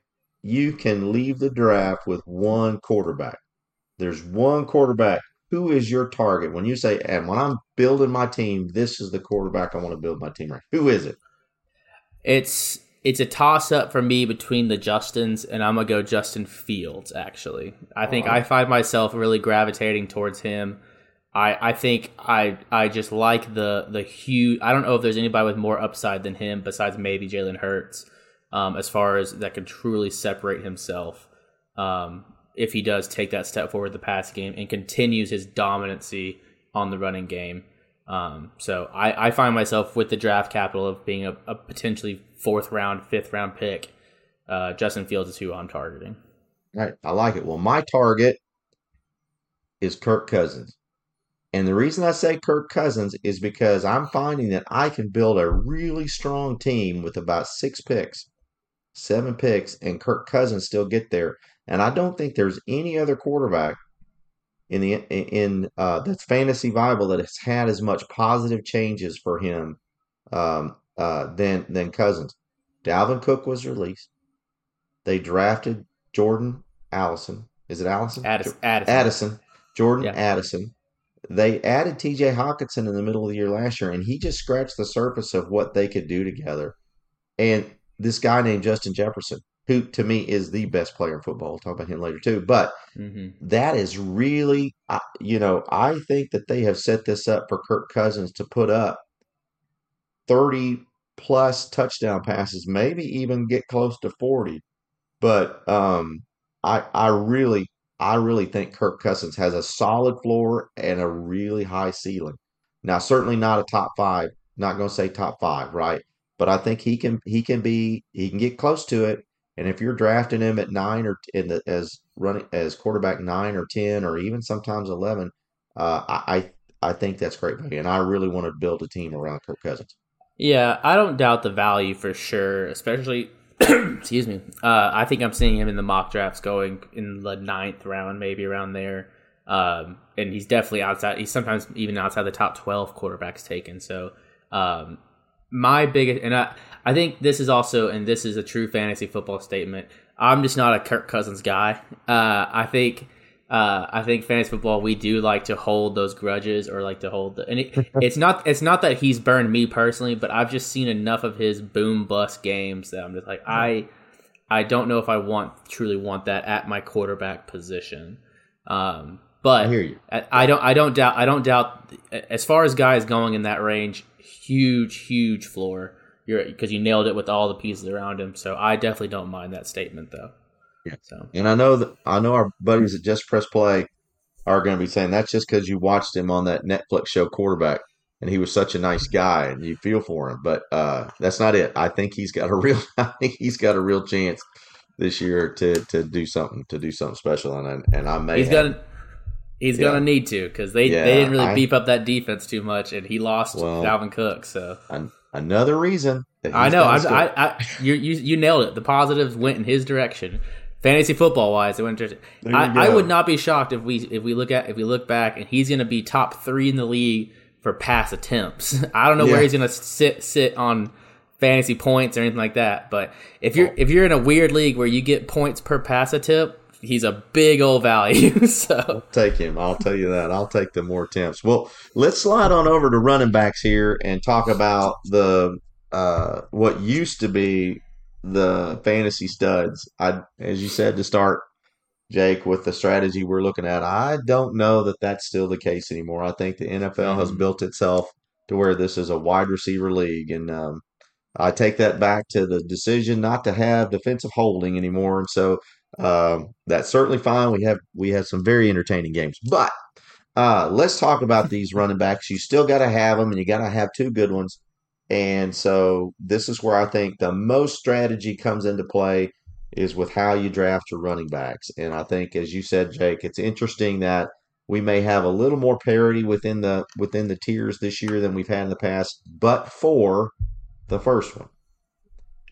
Speaker 1: you can leave the draft with one quarterback. There's one quarterback. Who is your target when you say, and when I'm building my team, this is the quarterback I want to build my team around? Who is it?
Speaker 2: It's it's a toss up for me between the Justins, and I'm gonna go Justin Fields. Actually, I think I find myself really gravitating towards him. I I think I I just like the the huge. I don't know if there's anybody with more upside than him besides maybe Jalen Hurts, um, as far as that can truly separate himself. Um, if he does take that step forward the pass game and continues his dominancy on the running game. Um, so I, I find myself with the draft capital of being a, a potentially fourth round, fifth round pick. Uh, Justin Fields is who I'm targeting.
Speaker 1: Right. I like it. Well, my target is Kirk Cousins. And the reason I say Kirk Cousins is because I'm finding that I can build a really strong team with about six picks, seven picks, and Kirk Cousins still get there. And I don't think there's any other quarterback in the in uh, that's fantasy viable that has had as much positive changes for him um, uh, than than Cousins. Dalvin Cook was released. They drafted Jordan Allison. Is it Allison?
Speaker 2: Addison.
Speaker 1: Addison. Addison. Jordan yeah. Addison. They added T.J. Hockenson in the middle of the year last year, and he just scratched the surface of what they could do together. And this guy named Justin Jefferson, who to me is the best player in football. We'll talk about him later too. But
Speaker 2: Mm-hmm.
Speaker 1: that is really, you know, I think that they have set this up for Kirk Cousins to put up 30 plus touchdown passes, maybe even get close to 40. But um, I I really I really think Kirk Cousins has a solid floor and a really high ceiling. Now, certainly not a top five. Not going to say top five, right? But I think he can he can be he can get close to it. And if you're drafting him at nine or in the as running as quarterback nine or ten or even sometimes eleven, uh, I I think that's great value. And I really want to build a team around Kirk Cousins.
Speaker 2: Yeah, I don't doubt the value for sure, especially. excuse me. Uh, I think I'm seeing him in the mock drafts going in the ninth round, maybe around there. Um, and he's definitely outside. He's sometimes even outside the top 12 quarterbacks taken. So, um, my biggest, and I, I think this is also, and this is a true fantasy football statement. I'm just not a Kirk Cousins guy. Uh, I think, uh, I think fantasy football we do like to hold those grudges or like to hold the, and it, it's not, it's not that he's burned me personally, but I've just seen enough of his boom bust games that I'm just like I, I don't know if I want truly want that at my quarterback position. Um, but
Speaker 1: I hear you.
Speaker 2: I, I don't. I don't doubt. I don't doubt. As far as guys going in that range, huge, huge floor. You're because you nailed it with all the pieces around him. So I definitely don't mind that statement, though.
Speaker 1: Yeah.
Speaker 2: So
Speaker 1: And I know that I know our buddies at Just Press Play are going to be saying that's just because you watched him on that Netflix show quarterback, and he was such a nice guy, and you feel for him. But uh, that's not it. I think he's got a real. I think he's got a real chance this year to to do something to do something special, and and I may
Speaker 2: he's
Speaker 1: have-
Speaker 2: gonna. He's
Speaker 1: Yeah.
Speaker 2: gonna need to because they,
Speaker 1: Yeah,
Speaker 2: they didn't really
Speaker 1: I-
Speaker 2: beef up that defense too much, and he lost
Speaker 1: Well,
Speaker 2: Dalvin Cook. So
Speaker 1: an, another reason. that
Speaker 2: I know. I. I, I, you, you, you nailed it. The positives went in his direction. Fantasy football wise, it went. in-
Speaker 1: There you
Speaker 2: I, I would not be shocked if we if we look at if we look back and he's going to be top three in the league for pass attempts. I don't know
Speaker 1: Yeah.
Speaker 2: where he's going to sit sit on fantasy points or anything like that. But if you're if you're in a weird league where you get points per pass attempt, he's a big old value. so
Speaker 1: take him. I'll tell you that. I'll take the more attempts. Well, let's slide on over to running backs here and talk about the uh, what used to be the fantasy studs. I, as you said to start, Jake, with the strategy we're looking at, I don't know that that's still the case anymore. I think the NFL has
Speaker 2: Mhm.
Speaker 1: built itself to where this is a wide receiver league, and um, I take that back to the decision not to have defensive holding anymore, and so um, that's certainly fine. We have we have some very entertaining games, but uh, let's talk about these running backs. You still got to have them, and you got to have two good ones. And so this is where I think the most strategy comes into play is with how you draft your running backs. And I think, as you said, Jake, it's interesting that we may have a little more parity within the within the tiers this year than we've had in the past, but for the first one.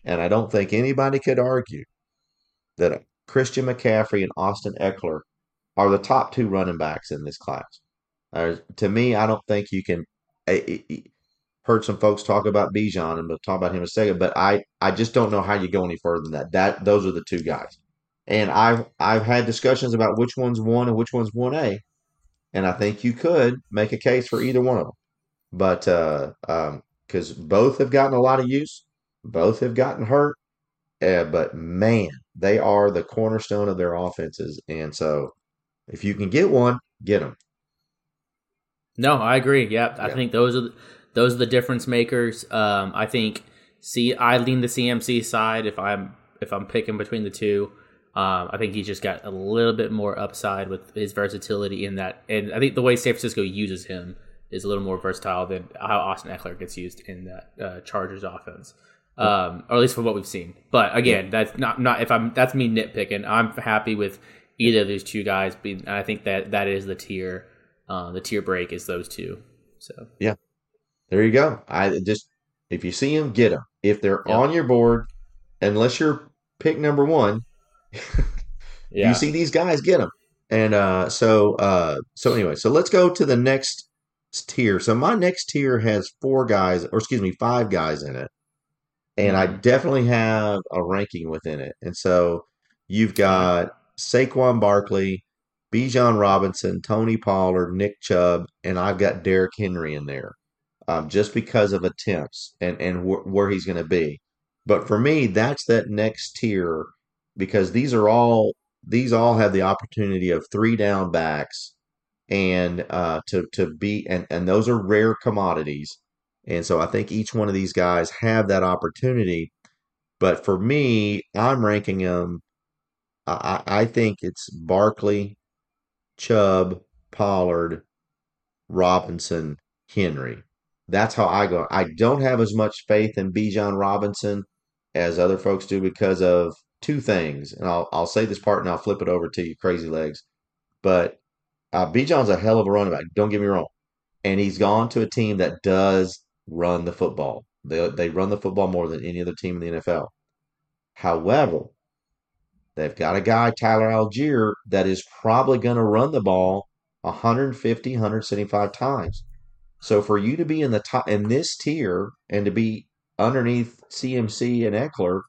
Speaker 1: And I don't think anybody could argue that Christian McCaffrey and Austin Ekeler are the top two running backs in this class. Uh, to me, I don't think you can. I, I- heard some folks talk about Bijan, and we'll talk about him in a second. But I, I just don't know how you go any further than that. That those are the two guys, and I've I've had discussions about which one's one and which one's one A, and I think you could make a case for either one of them. But uh, um, because both have gotten a lot of use, both have gotten hurt, uh, but man, they are the cornerstone of their offenses, and so if you can get one, get them.
Speaker 2: No, I agree. Yeah, I think those are the, those are the difference makers. Um, I think see, I lean the CMC side if I'm if I'm picking between the two. Um, I think he's just got a little bit more upside with his versatility in that, and I think the way San Francisco uses him is a little more versatile than how Austin Ekeler gets used in that uh, Chargers offense, um, or at least from what we've seen. But again, that's not not if I'm that's me nitpicking. I'm happy with either of these two guys. Being, and I think that that is the tier. Uh, the tier break is those two. So yeah,
Speaker 1: There you go. I just if you see them, get them. If they're
Speaker 2: Yeah.
Speaker 1: on your board, unless you're pick number one,
Speaker 2: yeah,
Speaker 1: you see these guys, get them. And uh, so uh, so anyway, so let's go to the next tier. So my next tier has four guys, or excuse me, five guys in it, and I
Speaker 2: Mhm.
Speaker 1: definitely have a ranking within it. And so you've got Saquon Barkley, Bijan Robinson, Tony Pollard, Nick Chubb, and I've got Derrick Henry in there, um, just because of attempts and and wh- where he's going to be. But for me, that's that next tier because these are all these all have the opportunity of three down backs and uh, to to be and and those are rare commodities. And so I think each one of these guys have that opportunity. But for me, I'm ranking them. I, I think it's Barkley, Chubb, Pollard, Robinson, Henry. That's how I go. I don't have as much faith in Bijan Robinson as other folks do because of two things. And I'll I'll say this part and I'll flip it over to you, crazy legs. But uh, Bijan's a hell of a running back. Don't get me wrong, and he's gone to a team that does run the football. They they run the football more than any other team in the NFL. However, they've got a guy Tyler Allgeier, that is probably going to run the ball 150, 175 times. So for you to be in the top in this tier and to be underneath CMC and Ekeler,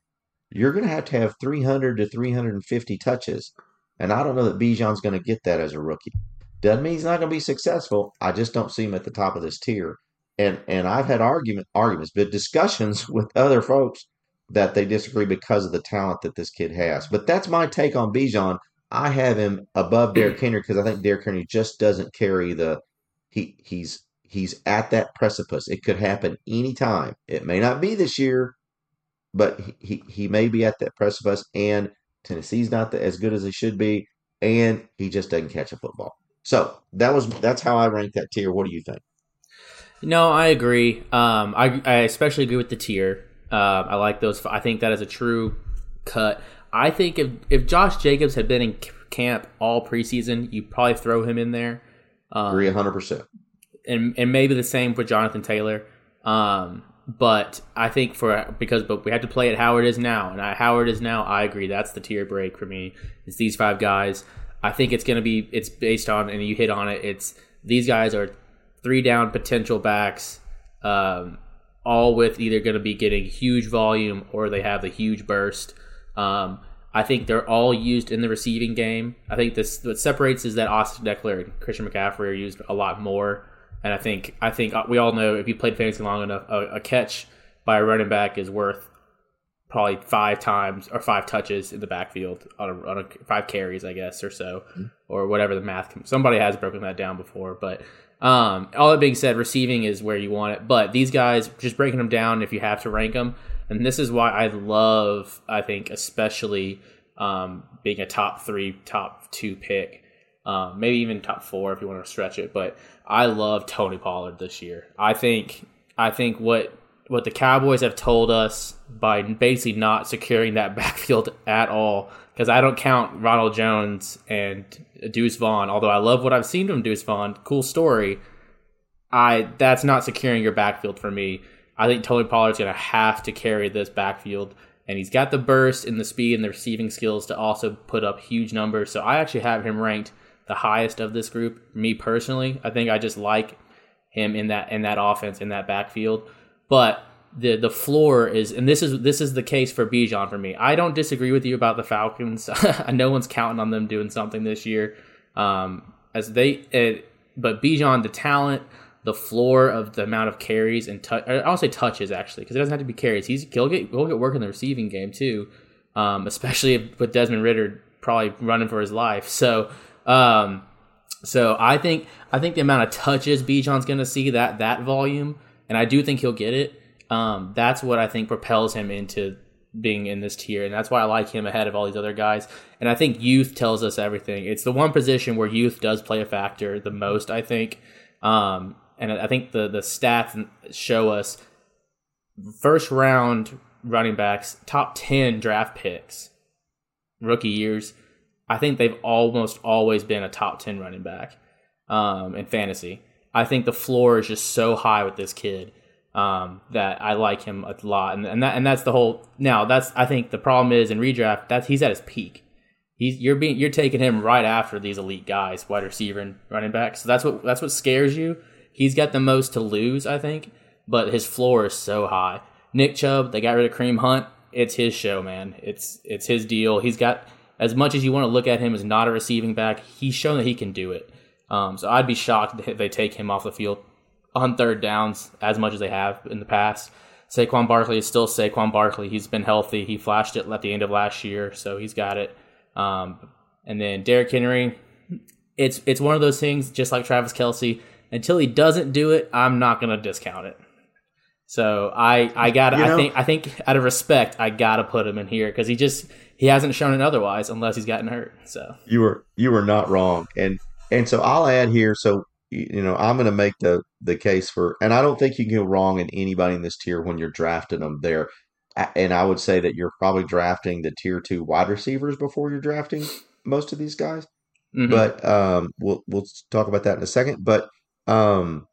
Speaker 1: you're going to have to have 300 to 350 touches. And I don't know that Bijan's going to get that as a rookie. Doesn't mean he's not going to be successful. I just don't see him at the top of this tier. And and I've had argument arguments, but discussions with other folks that they disagree because of the talent that this kid has. But that's my take on Bijan. I have him above Derrick Henry because I think Derrick Henry just doesn't carry the he he's he's at that precipice. It could happen anytime. It may not be this year, but he, he, may be at that precipice. And Tennessee's not the, as good as he should be, and he just doesn't catch a football. So that was that's how I rank that tier. What do you think?
Speaker 2: No, I agree. Um, I, I especially agree with the tier. Uh, I like those. I think that is a true cut. I think if if Josh Jacobs had been in camp all preseason, you probably throw him in there.
Speaker 1: Um, agree hundred percent.
Speaker 2: And and maybe the same for Jonathan Taylor. Um, but I think for because but we have to play it how it is now, and I, how it is now, I agree. That's the tier break for me. It's these five guys. I think it's going to be it's based on and you hit on it. It's these guys are three down potential backs, um, all with either going to be getting huge volume or they have a huge burst. Um, I think they're all used in the receiving game. I think this what separates is that Austin Ekeler and Christian McCaffrey are used a lot more. And I think I think we all know if you played fantasy long enough, a, a catch by a running back is worth probably five times or five touches in the backfield on a, on a five carries, I guess, or so, mm-hmm. or whatever the math. Somebody has broken that down before, but um, all that being said, receiving is where you want it. But these guys, just breaking them down, if you have to rank them, and this is why I love, I think, especially um, being a top three, top two pick, um, maybe even top four if you want to stretch it. But I love Tony Pollard this year. I think, I think what what the Cowboys have told us by basically not securing that backfield at all. Because I don't count Ronald Jones and Deuce Vaughn, although I love what I've seen from Deuce Vaughn. Cool story. I that's not securing your backfield for me. I think Tony Pollard's going to have to carry this backfield, and he's got the burst and the speed and the receiving skills to also put up huge numbers. So I actually have him ranked the highest of this group. Me personally, I think I just like him in that in that offense in that backfield. But the the floor is, and this is this is the case for Bijan for me. I don't disagree with you about the Falcons. no one's counting on them doing something this year. Um, as they, it, but Bijan, the talent, the floor of the amount of carries and touch, I'll say touches actually, because it doesn't have to be carries. He's he'll get he'll get work in the receiving game too, um, especially with Desmond Ridder probably running for his life. So. Um, so I think I think the amount of touches Bijan's going to see that that volume, and I do think he'll get it. Um, that's what I think propels him into being in this tier, and that's why I like him ahead of all these other guys. And I think youth tells us everything. It's the one position where youth does play a factor the most. I think, um, and I think the the stats show us first round running backs, top ten draft picks, rookie years. I think they've almost always been a top ten running back um, in fantasy. I think the floor is just so high with this kid um, that I like him a lot, and, and that and that's the whole. Now that's I think the problem is in redraft that he's at his peak. He's you're being you're taking him right after these elite guys, wide receiver and running back. So that's what that's what scares you. He's got the most to lose, I think, but his floor is so high. Nick Chubb, they got rid of Kareem Hunt. It's his show, man. It's it's his deal. He's got as much as you want to look at him as not a receiving back. He's shown that he can do it. Um, so I'd be shocked if they take him off the field on third downs as much as they have in the past. Saquon Barkley is still Saquon Barkley. He's been healthy. He flashed it at the end of last year, so he's got it. Um, and then Derrick Henry, it's it's one of those things, just like Travis Kelce. Until he doesn't do it, I'm not gonna discount it. So I I got I think I think out of respect, I gotta put him in here because he just he hasn't shown it otherwise unless he's gotten hurt. So
Speaker 1: you were you were not wrong, and and so I'll add here. So you know, I'm going to make the the case for, and I don't think you can go wrong in anybody in this tier when you're drafting them there. And I would say that you're probably drafting the tier two wide receivers before you're drafting most of these guys. Mm-hmm. But um, we'll we'll talk about that in a second. But um,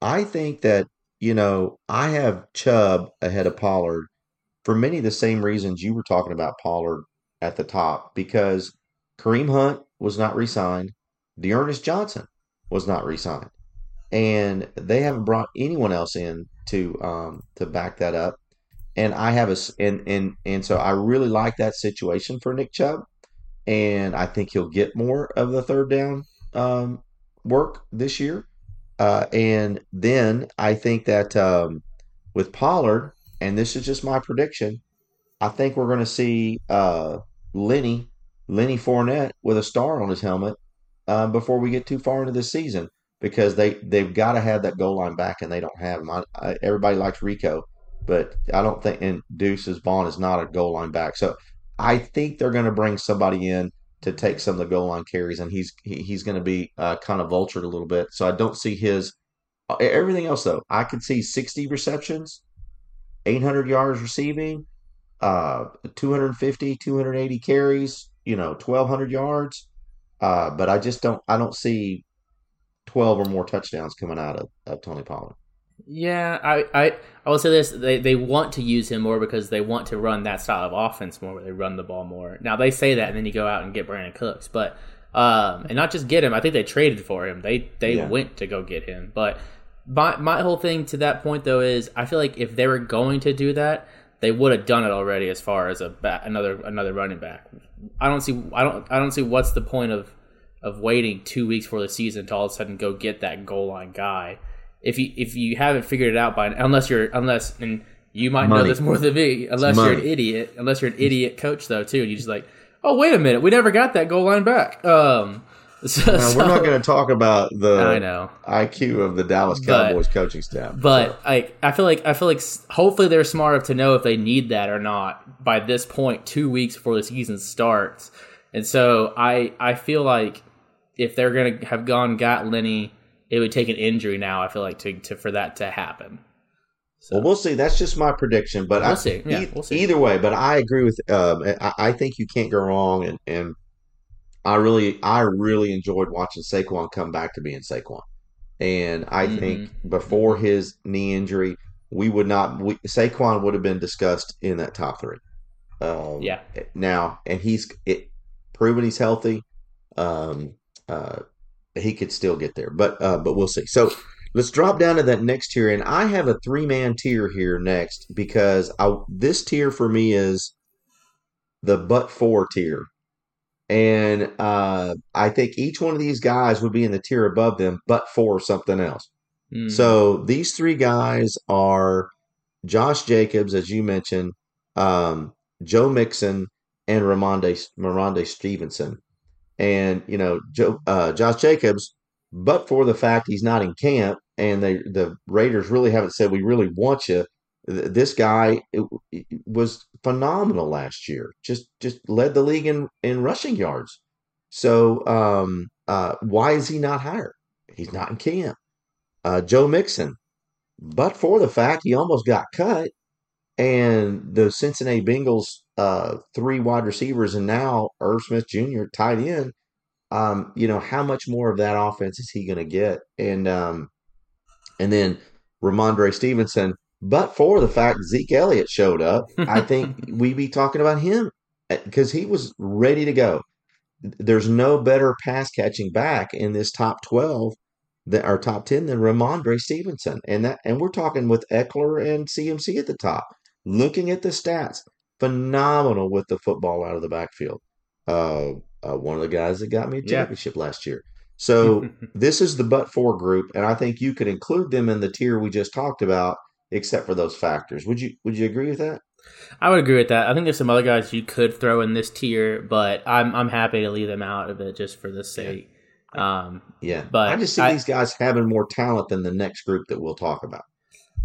Speaker 1: I think that you know I have Chubb ahead of Pollard for many of the same reasons you were talking about Pollard at the top because Kareem Hunt was not re-signed. D'Ernest Johnson was not re-signed, and they haven't brought anyone else in to um, to back that up. And I have a and and and so I really like that situation for Nick Chubb, and I think he'll get more of the third down um, work this year. Uh, and then I think that um, with Pollard, and this is just my prediction, I think we're going to see uh, Lenny Lenny Fournette with a star on his helmet uh, before we get too far into the season because they they've got to have that goal line back and they don't have them. I, I, everybody likes Rico, but I don't think and Deuce's Vaughn is not a goal line back. So I think they're going to bring somebody in to take some of the goal line carries, and he's he, he's going to be uh, kind of vultured a little bit. So I don't see his everything else though. I could see sixty receptions, eight hundred yards receiving, uh, 250, 280 carries, you know, twelve hundred yards. Uh, but I just don't I don't see twelve or more touchdowns coming out of, of Tony Pollard.
Speaker 2: Yeah, I, I I will say this: they they want to use him more because they want to run that style of offense more, where they run the ball more. Now they say that, and then you go out and get Brandin Cooks, but um, and not just get him. I think they traded for him. They they yeah. went to go get him. But my my whole thing to that point though is I feel like if they were going to do that, they would have done it already. As far as a back, another another running back, I don't see I don't I don't see what's the point of of waiting two weeks for the season to all of a sudden go get that goal line guy. If you if you haven't figured it out by unless you're unless and you might Money. know this more than me unless you're an idiot unless you're an idiot coach though too and you're just like oh wait a minute we never got that goal line back um
Speaker 1: so, now, we're not going to talk about the I know IQ of the Dallas Cowboys but, coaching staff,
Speaker 2: but so. I I feel like I feel like hopefully they're smart enough to know if they need that or not by this point, two weeks before the season starts, and so I I feel like if they're going to have gone got Lenny, it would take an injury now. I feel like to, to for that to happen.
Speaker 1: So. Well, we'll see. That's just my prediction, but
Speaker 2: we'll
Speaker 1: I,
Speaker 2: see. Yeah,
Speaker 1: e-
Speaker 2: we'll see.
Speaker 1: Either way, but I agree with. Um, I, I, think you can't go wrong, and, and I really, I really enjoyed watching Saquon come back to being Saquon, and I mm-hmm. think before his knee injury, we would not. We, Saquon would have been discussed in that top three.
Speaker 2: Um, yeah.
Speaker 1: Now, and he's it, proven he's healthy. Um, uh, he could still get there, but uh, but we'll see. So let's drop down to that next tier, and I have a three man tier here next because I, this tier for me is the but four tier, and uh, I think each one of these guys would be in the tier above them, but for something else. Mm. So these three guys are Josh Jacobs, as you mentioned, um, Joe Mixon, and Ramonde Rhamondre Stevenson. And you know, Joe, uh, Josh Jacobs, but for the fact he's not in camp, and they the Raiders really haven't said we really want you. This guy it, it was phenomenal last year. Just just led the league in in rushing yards. So um, uh, why is he not hired? He's not in camp. Uh, Joe Mixon, but for the fact he almost got cut, and the Cincinnati Bengals uh, three wide receivers and now Irv Smith Jr. tied in. Um, you know, how much more of that offense is he going to get? And um, and then Rhamondre Stevenson, but for the fact Zeke Elliott showed up, I think we'd be talking about him because eh, he was ready to go. There's no better pass catching back in this top twelve that our top ten than Rhamondre Stevenson, and that and we're talking with Ekeler and CMC at the top. Looking at the stats, phenomenal with the football out of the backfield. Uh, uh, one of the guys that got me a championship yeah. last year. So this is the but four group, and I think you could include them in the tier we just talked about except for those factors. Would you Would you agree with that?
Speaker 2: I would agree with that. I think there's some other guys you could throw in this tier, but I'm I'm happy to leave them out of it just for the sake. Um,
Speaker 1: Yeah,
Speaker 2: But
Speaker 1: I just see
Speaker 2: I-
Speaker 1: these guys having more talent than the next group that we'll talk about.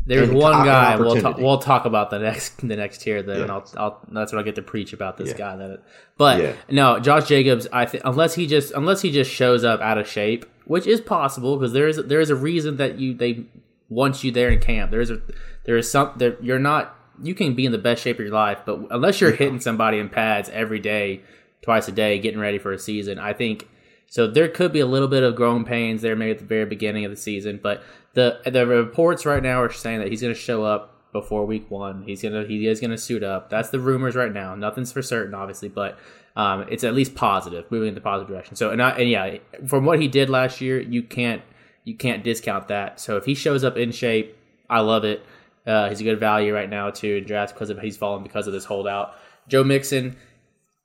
Speaker 2: There's
Speaker 1: And
Speaker 2: one guy we'll talk, we'll talk about the next the next tier then. and I'll, I'll that's when I get to preach about this
Speaker 1: Yeah.
Speaker 2: guy. That, but
Speaker 1: Yeah.
Speaker 2: no, Josh Jacobs. I think unless he just unless he just shows up out of shape, which is possible because there is there is a reason that you they want you there in camp. There is a there is some there you're not you can be in the best shape of your life, but unless you're hitting somebody in pads every day, twice a day, getting ready for a season, I think so. There could be a little bit of growing pains there, maybe at the very beginning of the season, but the the reports right now are saying that he's going to show up before week one. He's gonna he is gonna suit up. That's the rumors right now. Nothing's for certain, obviously, but um, it's at least positive, moving in the positive direction. So and I, and yeah, from what he did last year, you can't you can't discount that. So if he shows up in shape, I love it. Uh, he's a good value right now too in drafts because of he's fallen because of this holdout. Joe Mixon,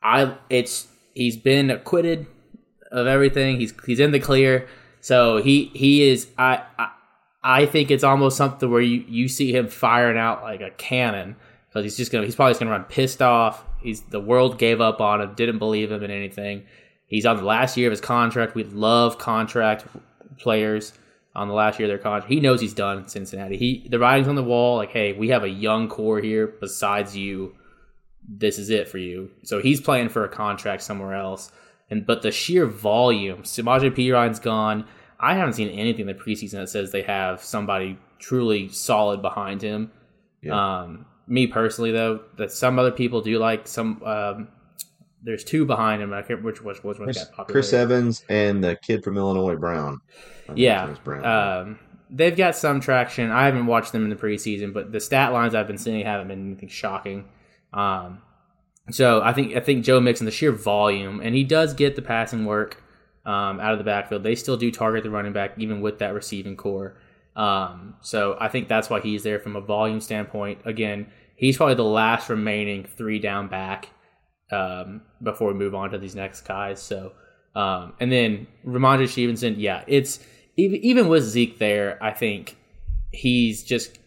Speaker 2: I it's he's been acquitted of everything. He's he's in the clear. So he he is I I, I think it's almost something where you, you see him firing out like a cannon because he's just gonna he's probably just gonna run pissed off. He's the world gave up on him, didn't believe him in anything. He's on the last year of his contract. We love contract players on the last year of their contract. He knows he's done in Cincinnati. He the writing's on the wall. Like, hey, we have a young core here besides you. This is it for you. So he's playing for a contract somewhere else. And but the sheer volume, Samaje Perine has gone. I haven't seen anything in the preseason that says they have somebody truly solid behind him.
Speaker 1: Yeah.
Speaker 2: Um, me personally, though, that some other people do like some. Um, there's two behind him. I can't which which which one
Speaker 1: Chris,
Speaker 2: got popular.
Speaker 1: Chris Evans and the kid from Illinois, Brown.
Speaker 2: Yeah,
Speaker 1: Brown.
Speaker 2: um, they've got some traction. I haven't watched them in the preseason, but the stat lines I've been seeing haven't been anything shocking. Um, so I think I think Joe Mixon, the sheer volume, and he does get the passing work um, out of the backfield. They still do target the running back, even with that receiving corps. Um, so I think that's why he's there from a volume standpoint. Again, he's probably the last remaining three down back um, before we move on to these next guys. So, um, and then Rhamondre Stevenson, yeah, it's even with Zeke there, I think he's just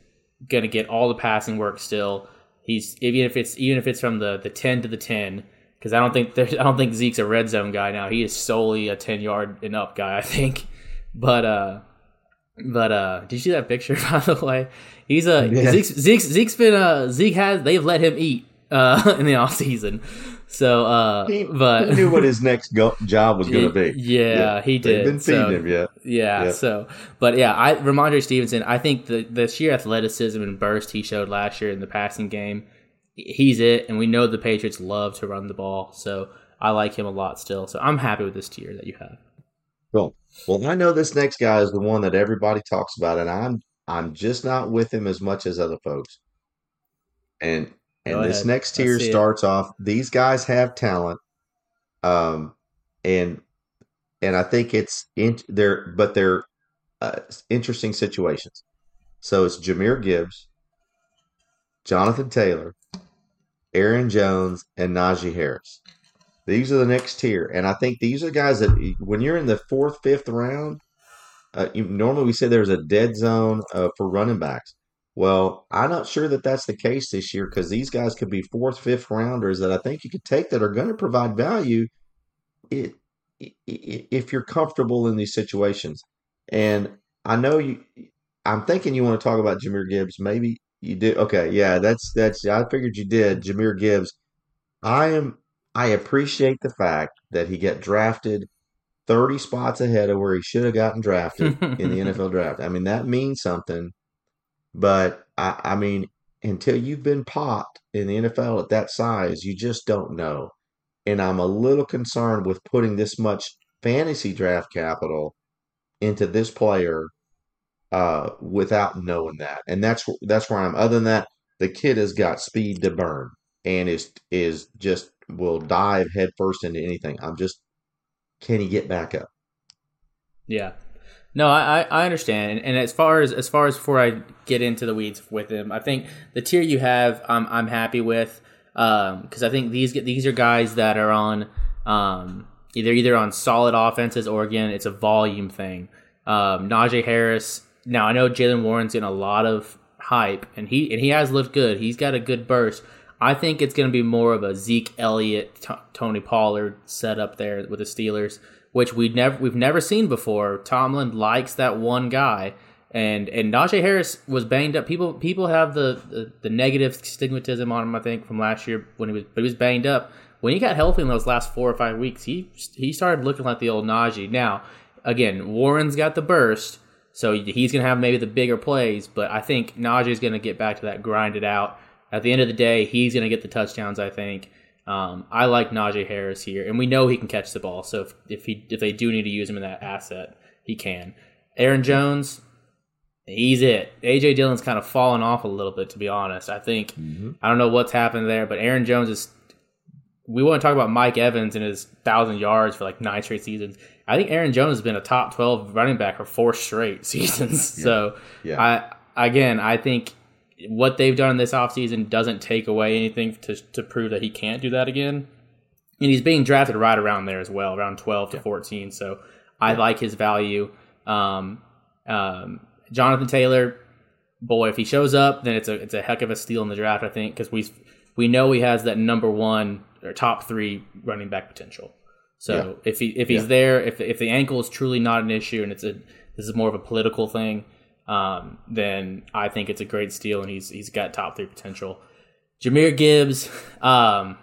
Speaker 2: gonna get all the passing work still. He's even if it's even if it's from the the ten to the ten, because I don't think there's I don't think Zeke's a red zone guy now. He is solely a ten yard and up guy, I think. But uh, but uh, did you see that picture by the way? He's a
Speaker 1: Yeah.
Speaker 2: Zeke's, Zeke's Zeke's been uh Zeke has they've let him eat uh in the off season. So uh,
Speaker 1: he,
Speaker 2: but
Speaker 1: he knew what his next go- job was going to be.
Speaker 2: Yeah, he did.
Speaker 1: been feeding
Speaker 2: So-
Speaker 1: him, yeah.
Speaker 2: yeah,
Speaker 1: Yeah.
Speaker 2: So, but yeah, I Rhamondre Stevenson. I think the the sheer athleticism and burst he showed last year in the passing game, he's it. And we know the Patriots love to run the ball, so I like him a lot still. So I'm happy with this tier that you have.
Speaker 1: Cool. Well, I know this next guy is the one that everybody talks about, and I'm I'm just not with him as much as other folks. And and this next tier
Speaker 2: see it.
Speaker 1: starts off. These guys have talent, um, and and I think it's in they're but they're uh, interesting situations. So it's Jahmyr Gibbs, Jonathan Taylor, Aaron Jones, and Najee Harris. These are the next tier, and I think these are guys that when you're in the fourth, fifth round, uh, you, normally we say there's a dead zone uh, for running backs. Well, I'm not sure that that's the case this year because these guys could be fourth, fifth rounders that I think you could take that are going to provide value. It, i- i- if you're comfortable in these situations, and I know you, I'm thinking you want to talk about Jahmyr Gibbs. Maybe you did. Okay, yeah, that's that's. I figured you did. Jahmyr Gibbs. I am. I appreciate the fact that he got drafted 30 spots ahead of where he should have gotten drafted in the NFL draft. I mean, that means something. But I, I mean, until you've been popped in the NFL at that size, you just don't know. And I'm a little concerned with putting this much fantasy draft capital into this player uh, without knowing that. And that's that's where I'm. Other than that, the kid has got speed to burn and is is just will dive headfirst into anything. I'm just can he get back up?
Speaker 2: Yeah. No, I, I understand, and, as far as as far as before I get into the weeds with him, I think the tier you have, I'm I'm happy with, because I think these these are guys that are on um, either either on solid offenses or again it's a volume thing. Um, Najee Harris. Now I know Jaylen Warren's getting a lot of hype, and he and he has looked good. He's got a good burst. I think it's going to be more of a Zeke Elliott, T- Tony Pollard setup there with the Steelers, which we never we've never seen before. Tomlin likes that one guy, and and Najee Harris was banged up. People people have the, the, the negative stigmatism on him. I think from last year when he was but he was banged up. When he got healthy in those last four or five weeks, he he started looking like the old Najee. Now again, Warren's got the burst. So he's going to have maybe the bigger plays, but I think Najee's going to get back to that grinded out at the end of the day, he's going to get the touchdowns. I think. Um, I like Najee Harris here, and we know he can catch the ball. So if, if he if they do need to use him in that asset, he can. Aaron Jones, he's it. AJ Dillon's kind of fallen off a little bit, to be honest. I think mm-hmm. I don't know what's happened there, but Aaron Jones is. We want to talk about Mike Evans and his thousand yards for like nine straight seasons. I think Aaron Jones has been a top twelve running back for four straight seasons. Yeah. So yeah. I again, I think what they've done this offseason doesn't take away anything to, to prove that he can't do that again. And he's being drafted right around there as well, around 12 to 14. So I yeah. like his value. Um, um, Jonathan Taylor, boy, if he shows up, then it's a it's a heck of a steal in the draft, I think, because we we know he has that number one or top three running back potential. So yeah. if he if he's yeah. there, if if the ankle is truly not an issue and it's a this is more of a political thing, um, then I think it's a great steal, and he's he's got top three potential. Jahmyr Gibbs, um,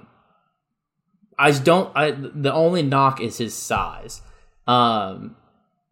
Speaker 2: I don't. I the only knock is his size, um,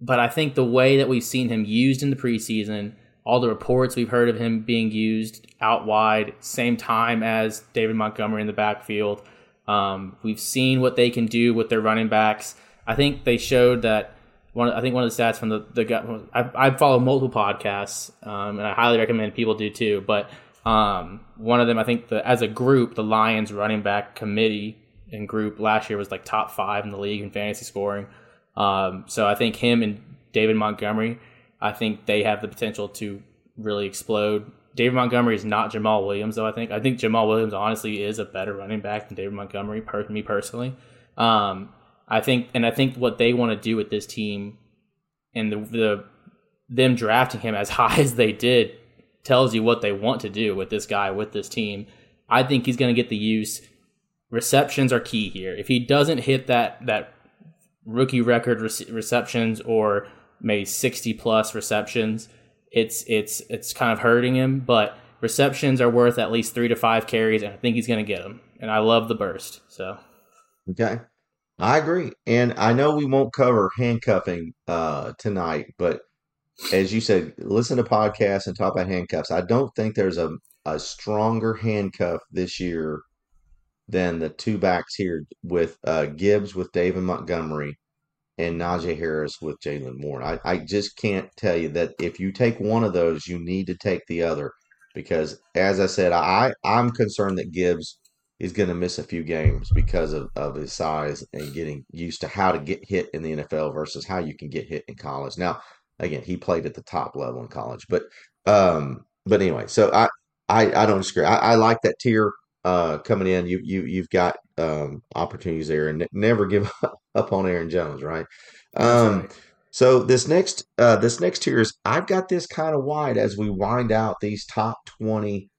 Speaker 2: but I think the way that we've seen him used in the preseason, all the reports we've heard of him being used out wide, same time as David Montgomery in the backfield. Um, we've seen what they can do with their running backs. I think they showed that one I think one of the stats from the the guy I, I follow multiple podcasts um, and I highly recommend people do too. But um, one of them I think the as a group the Lions running back committee and group last year was like top five in the league in fantasy scoring. Um, so I think him and David Montgomery I think they have the potential to really explode. David Montgomery is not Jamaal Williams though. I think I think Jamaal Williams honestly is a better running back than David Montgomery. Per me personally. Um, I think, and I think what they want to do with this team and the, the them drafting him as high as they did tells you what they want to do with this guy with this team. I think he's going to get the use. Receptions are key here. If he doesn't hit that that rookie record receptions or maybe 60 plus receptions, it's it's it's kind of hurting him, but receptions are worth at least 3 to 5 carries and I think he's going to get them. And I love the burst. So
Speaker 1: Okay. I agree. And I know we won't cover handcuffing uh, tonight, but as you said, listen to podcasts and talk about handcuffs. I don't think there's a, a stronger handcuff this year than the two backs here with uh, Gibbs with David Montgomery and Najee Harris with Jaylen Warren. I, I just can't tell you that if you take one of those, you need to take the other because, as I said, I I'm concerned that Gibbs is going to miss a few games because of, of his size and getting used to how to get hit in the NFL versus how you can get hit in college. Now, again, he played at the top level in college, but um, but anyway, so I I, I don't disagree. I, I like that tier uh, coming in. You you you've got um, opportunities there, and never give up on Aaron Jones, right? Um, right. So this next uh, this next tier is I've got this kind of wide as we wind out these top twenty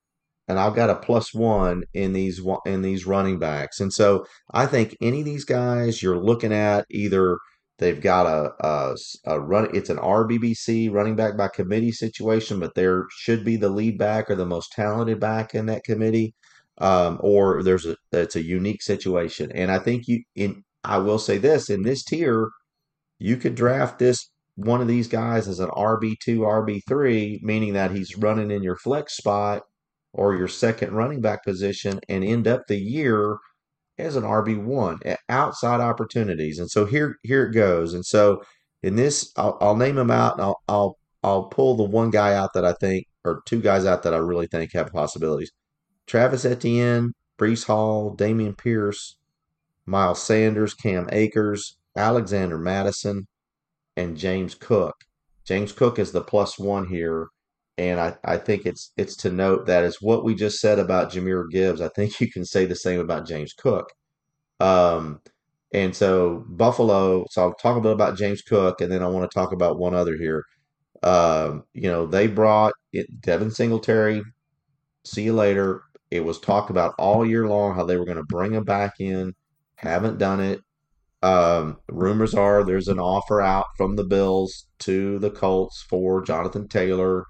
Speaker 1: and I've got a plus one in these in these running backs. And so I think any of these guys you're looking at either they've got a, a, a run it's an RBBC running back by committee situation, but there should be the lead back or the most talented back in that committee, um, or there's a it's a unique situation. And I think you in I will say this in this tier, you could draft this one of these guys as an RB two, RB three, meaning that he's running in your flex spot or your second running back position and end up the year as an RB1 outside opportunities. And so here here it goes. And so in this I'll, I'll name them out I'll, I'll I'll pull the one guy out that I think or two guys out that I really think have possibilities. Travis Etienne, Breece Hall, Dameon Pierce, Miles Sanders, Cam Akers, Alexander Mattison, and James Cook. James Cook is the plus one here and I, I think it's it's to note that is what we just said about Jahmyr Gibbs, I think you can say the same about James Cook. Um, and so Buffalo, so I'll talk a bit about James Cook, and then I want to talk about one other here. Um, you know, they brought it, Devin Singletary, see you later. It was talked about all year long how they were going to bring him back in. Haven't done it. Um, rumors are there's an offer out from the Bills to the Colts for Jonathan Taylor.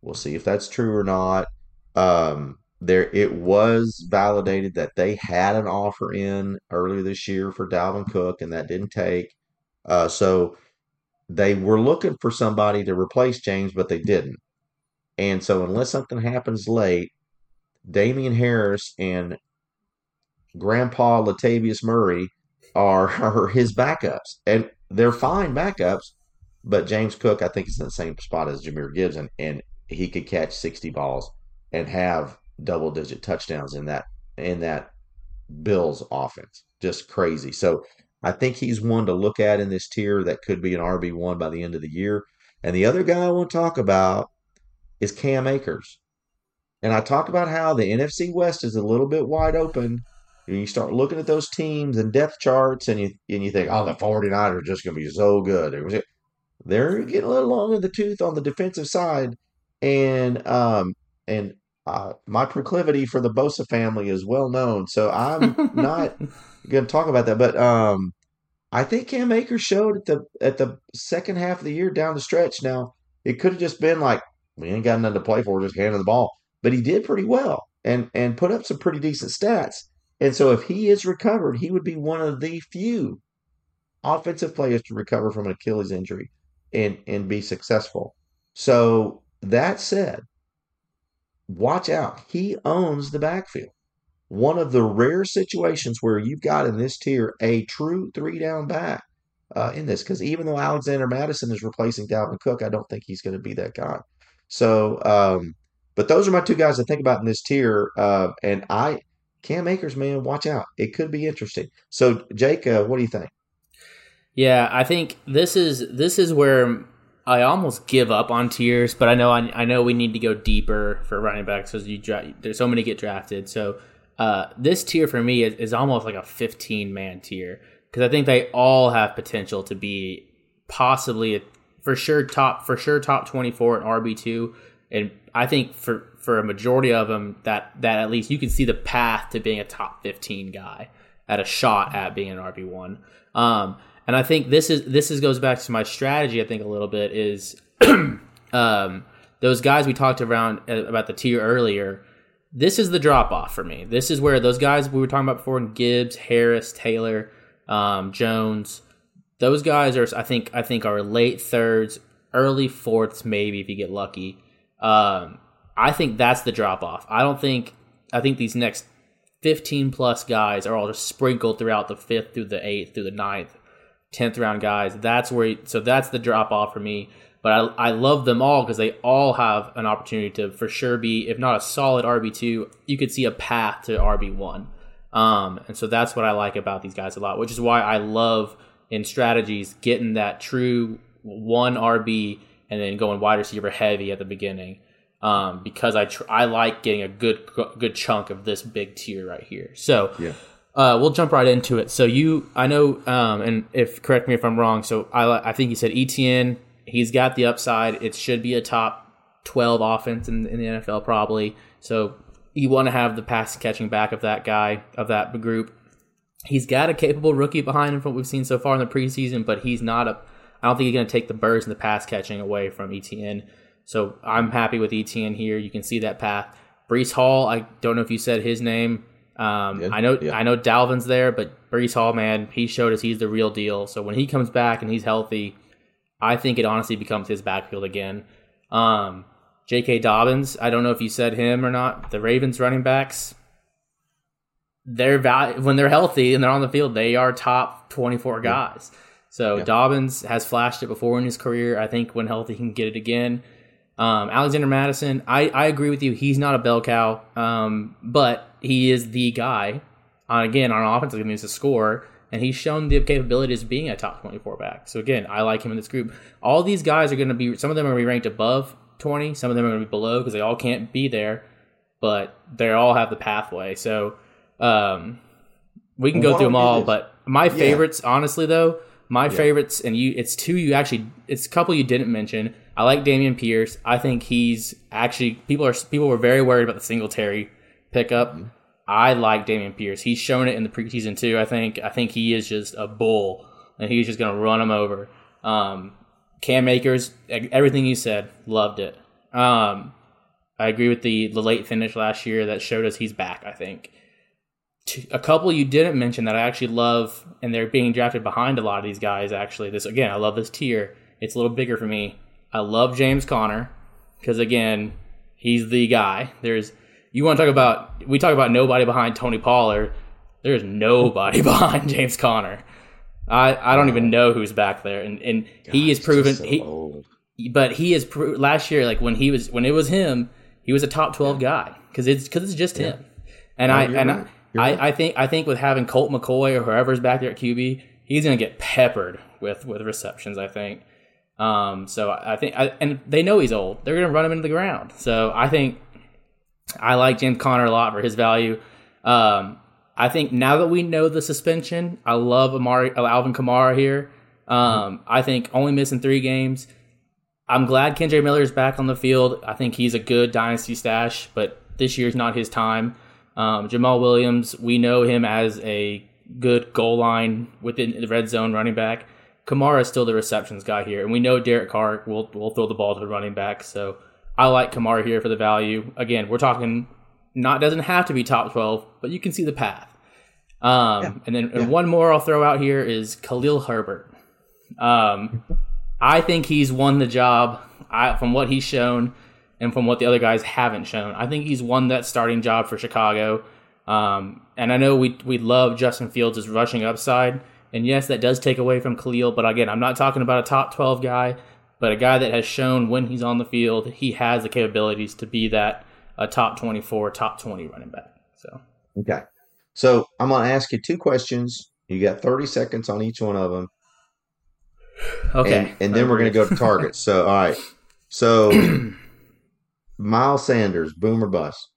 Speaker 1: We'll see if that's true or not. Um, there, it was validated that they had an offer in earlier this year for Dalvin Cook, and that didn't take. Uh, so they were looking for somebody to replace James, but they didn't. And so, unless something happens late, Damien Harris and Grandpa Latavius Murray are, are his backups, and they're fine backups. But James Cook, I think, is in the same spot as Jahmyr Gibbs, and, and he could catch sixty balls and have double digit touchdowns in that in that Bills offense. Just crazy. So I think he's one to look at in this tier that could be an RB one by the end of the year. And the other guy I want to talk about is Cam Akers. And I talk about how the NFC West is a little bit wide open. And you start looking at those teams and depth charts, and you and you think, oh, the 49ers are just going to be so good. They're getting a little long in the tooth on the defensive side, and um, and uh, my proclivity for the Bosa family is well known, so I'm not going to talk about that. But um, I think Cam Akers showed at the at the second half of the year down the stretch. Now it could have just been like we ain't got nothing to play for, just handing the ball, but he did pretty well and and put up some pretty decent stats. And so if he is recovered, he would be one of the few offensive players to recover from an Achilles injury and and be successful. So that said, watch out. He owns the backfield. One of the rare situations where you've got in this tier a true three down back uh, in this, because even though Alexander Mattison is replacing Dalvin Cook, I don't think he's going to be that guy. So, um, but those are my two guys I think about in this tier. Uh, and I, Cam Akers, man, watch out. It could be interesting. So, Jake, uh, what do you think?
Speaker 2: Yeah, I think this is this is where I almost give up on tiers, but I know I, I know we need to go deeper for running backs because you dra- there's so many get drafted. So uh, this tier for me is, is almost like a 15 man tier because I think they all have potential to be possibly a, for sure top for sure top 24 and RB two, and I think for for a majority of them that that at least you can see the path to being a top 15 guy at a shot at being an RB one. Um, and I think this is this is goes back to my strategy. I think a little bit is um, those guys we talked around uh, about the tier earlier. This is the drop off for me. This is where those guys we were talking about before: Gibbs, Harris, Taylor, um, Jones. Those guys are, I think, I think are late thirds, early fourths, maybe if you get lucky. Um, I think that's the drop off. I don't think. I think these next 15 plus guys are all just sprinkled throughout the fifth through the eighth through the ninth 10th round guys. That's where, he, so that's the drop off for me. But I, I love them all because they all have an opportunity to for sure be, if not a solid RB2, you could see a path to RB1. Um, and so that's what I like about these guys a lot, which is why I love in strategies getting that true one RB and then going wide receiver heavy at the beginning. Um, because I tr- I like getting a good good chunk of this big tier right here. So
Speaker 1: yeah.
Speaker 2: Uh, we'll jump right into it. So you, I know, um, and if correct me if I'm wrong. So I, I think you said ETN. He's got the upside. It should be a top 12 offense in, in the NFL probably. So you want to have the pass catching back of that guy of that group. He's got a capable rookie behind him from what we've seen so far in the preseason, but he's not a. I don't think he's going to take the birds and the pass catching away from ETN. So I'm happy with ETN here. You can see that path. Breece Hall, I don't know if you said his name. Um, I know yeah. I know Dalvin's there, but Breece Hall, man, he showed us he's the real deal. So when he comes back and he's healthy, I think it honestly becomes his backfield again. Um, J.K. Dobbins, I don't know if you said him or not. The Ravens running backs, they're val- when they're healthy and they're on the field, they are top twenty four guys. So yeah. Dobbins has flashed it before in his career. I think when healthy, he can get it again. Um, Alexander Mattison, I, I agree with you. He's not a bell cow, um, but he is the guy. On, again, on offense, he needs to score, and he's shown the capabilities of being a top 24 back. So again, I like him in this group. All these guys are going to be, some of them are going to be ranked above 20, some of them are going to be below because they all can't be there, but they all have the pathway. So um, we can go through them all, but my favorites, yeah. honestly, though, My favorites, and you, it's two you actually, it's a couple you didn't mention. I like Dameon Pierce. I think he's actually people are people were very worried about the Singletary pickup.
Speaker 1: Mm-hmm.
Speaker 2: I like Dameon Pierce. He's shown it in the preseason too. I think I think he is just a bull, and he's just going to run him over. Um, Cam Akers, everything you said, loved it. Um, I agree with the the late finish last year that showed us he's back. I think Two- a couple you didn't mention that I actually love, and they're being drafted behind a lot of these guys. Actually, this again, I love this tier. It's a little bigger for me. I love James Conner because again, he's the guy. There's you want to talk about we talk about nobody behind Tony Pollard. There's nobody behind James Conner. I, I don't even know who's back there, and and he
Speaker 1: is
Speaker 2: proven
Speaker 1: so
Speaker 2: he,
Speaker 1: old.
Speaker 2: but he is pro- last year like when he was when it was him he was a top 12 guy because it's because it's just him and
Speaker 1: No,
Speaker 2: i and
Speaker 1: right.
Speaker 2: I,
Speaker 1: right.
Speaker 2: I i think i think with having colt mccoy or whoever's back there at qb he's gonna get peppered with with receptions i think um so i I think I, and they know he's old they're gonna run him into the ground so i think i like james conner a lot for his value um i think now that we know the suspension i love amari uh, alvin kamara here um i think only missing three games I'm glad Kendre Miller is back on the field. I think he's a good dynasty stash, but this year's not his time. Um, Jamaal Williams, we know him as a good goal line within the red zone running back. Kamara is still the receptions guy here, and we know Derek Carr will will throw the ball to the running back. So I like Kamara here for the value. Again, we're talking not doesn't have to be top twelve, but you can see the path. Um, and then and one more I'll throw out here is Khalil Herbert. Um, I think he's won the job I, from what he's shown and from what the other guys haven't shown. I think he's won that starting job for Chicago. Um, and I know we we love Justin Fields' rushing upside, and yes, that does take away from Khalil. But again, I'm not talking about a top 12 guy, but a guy that has shown when he's on the field he has the capabilities to be that a top 24, top 20 running back. So
Speaker 1: Okay. So I'm going to ask you two questions. You got 30 seconds on each one of them.
Speaker 2: okay,
Speaker 1: And, and then we're going to go to targets. So, all right. So, Miles Sanders, boom or bust?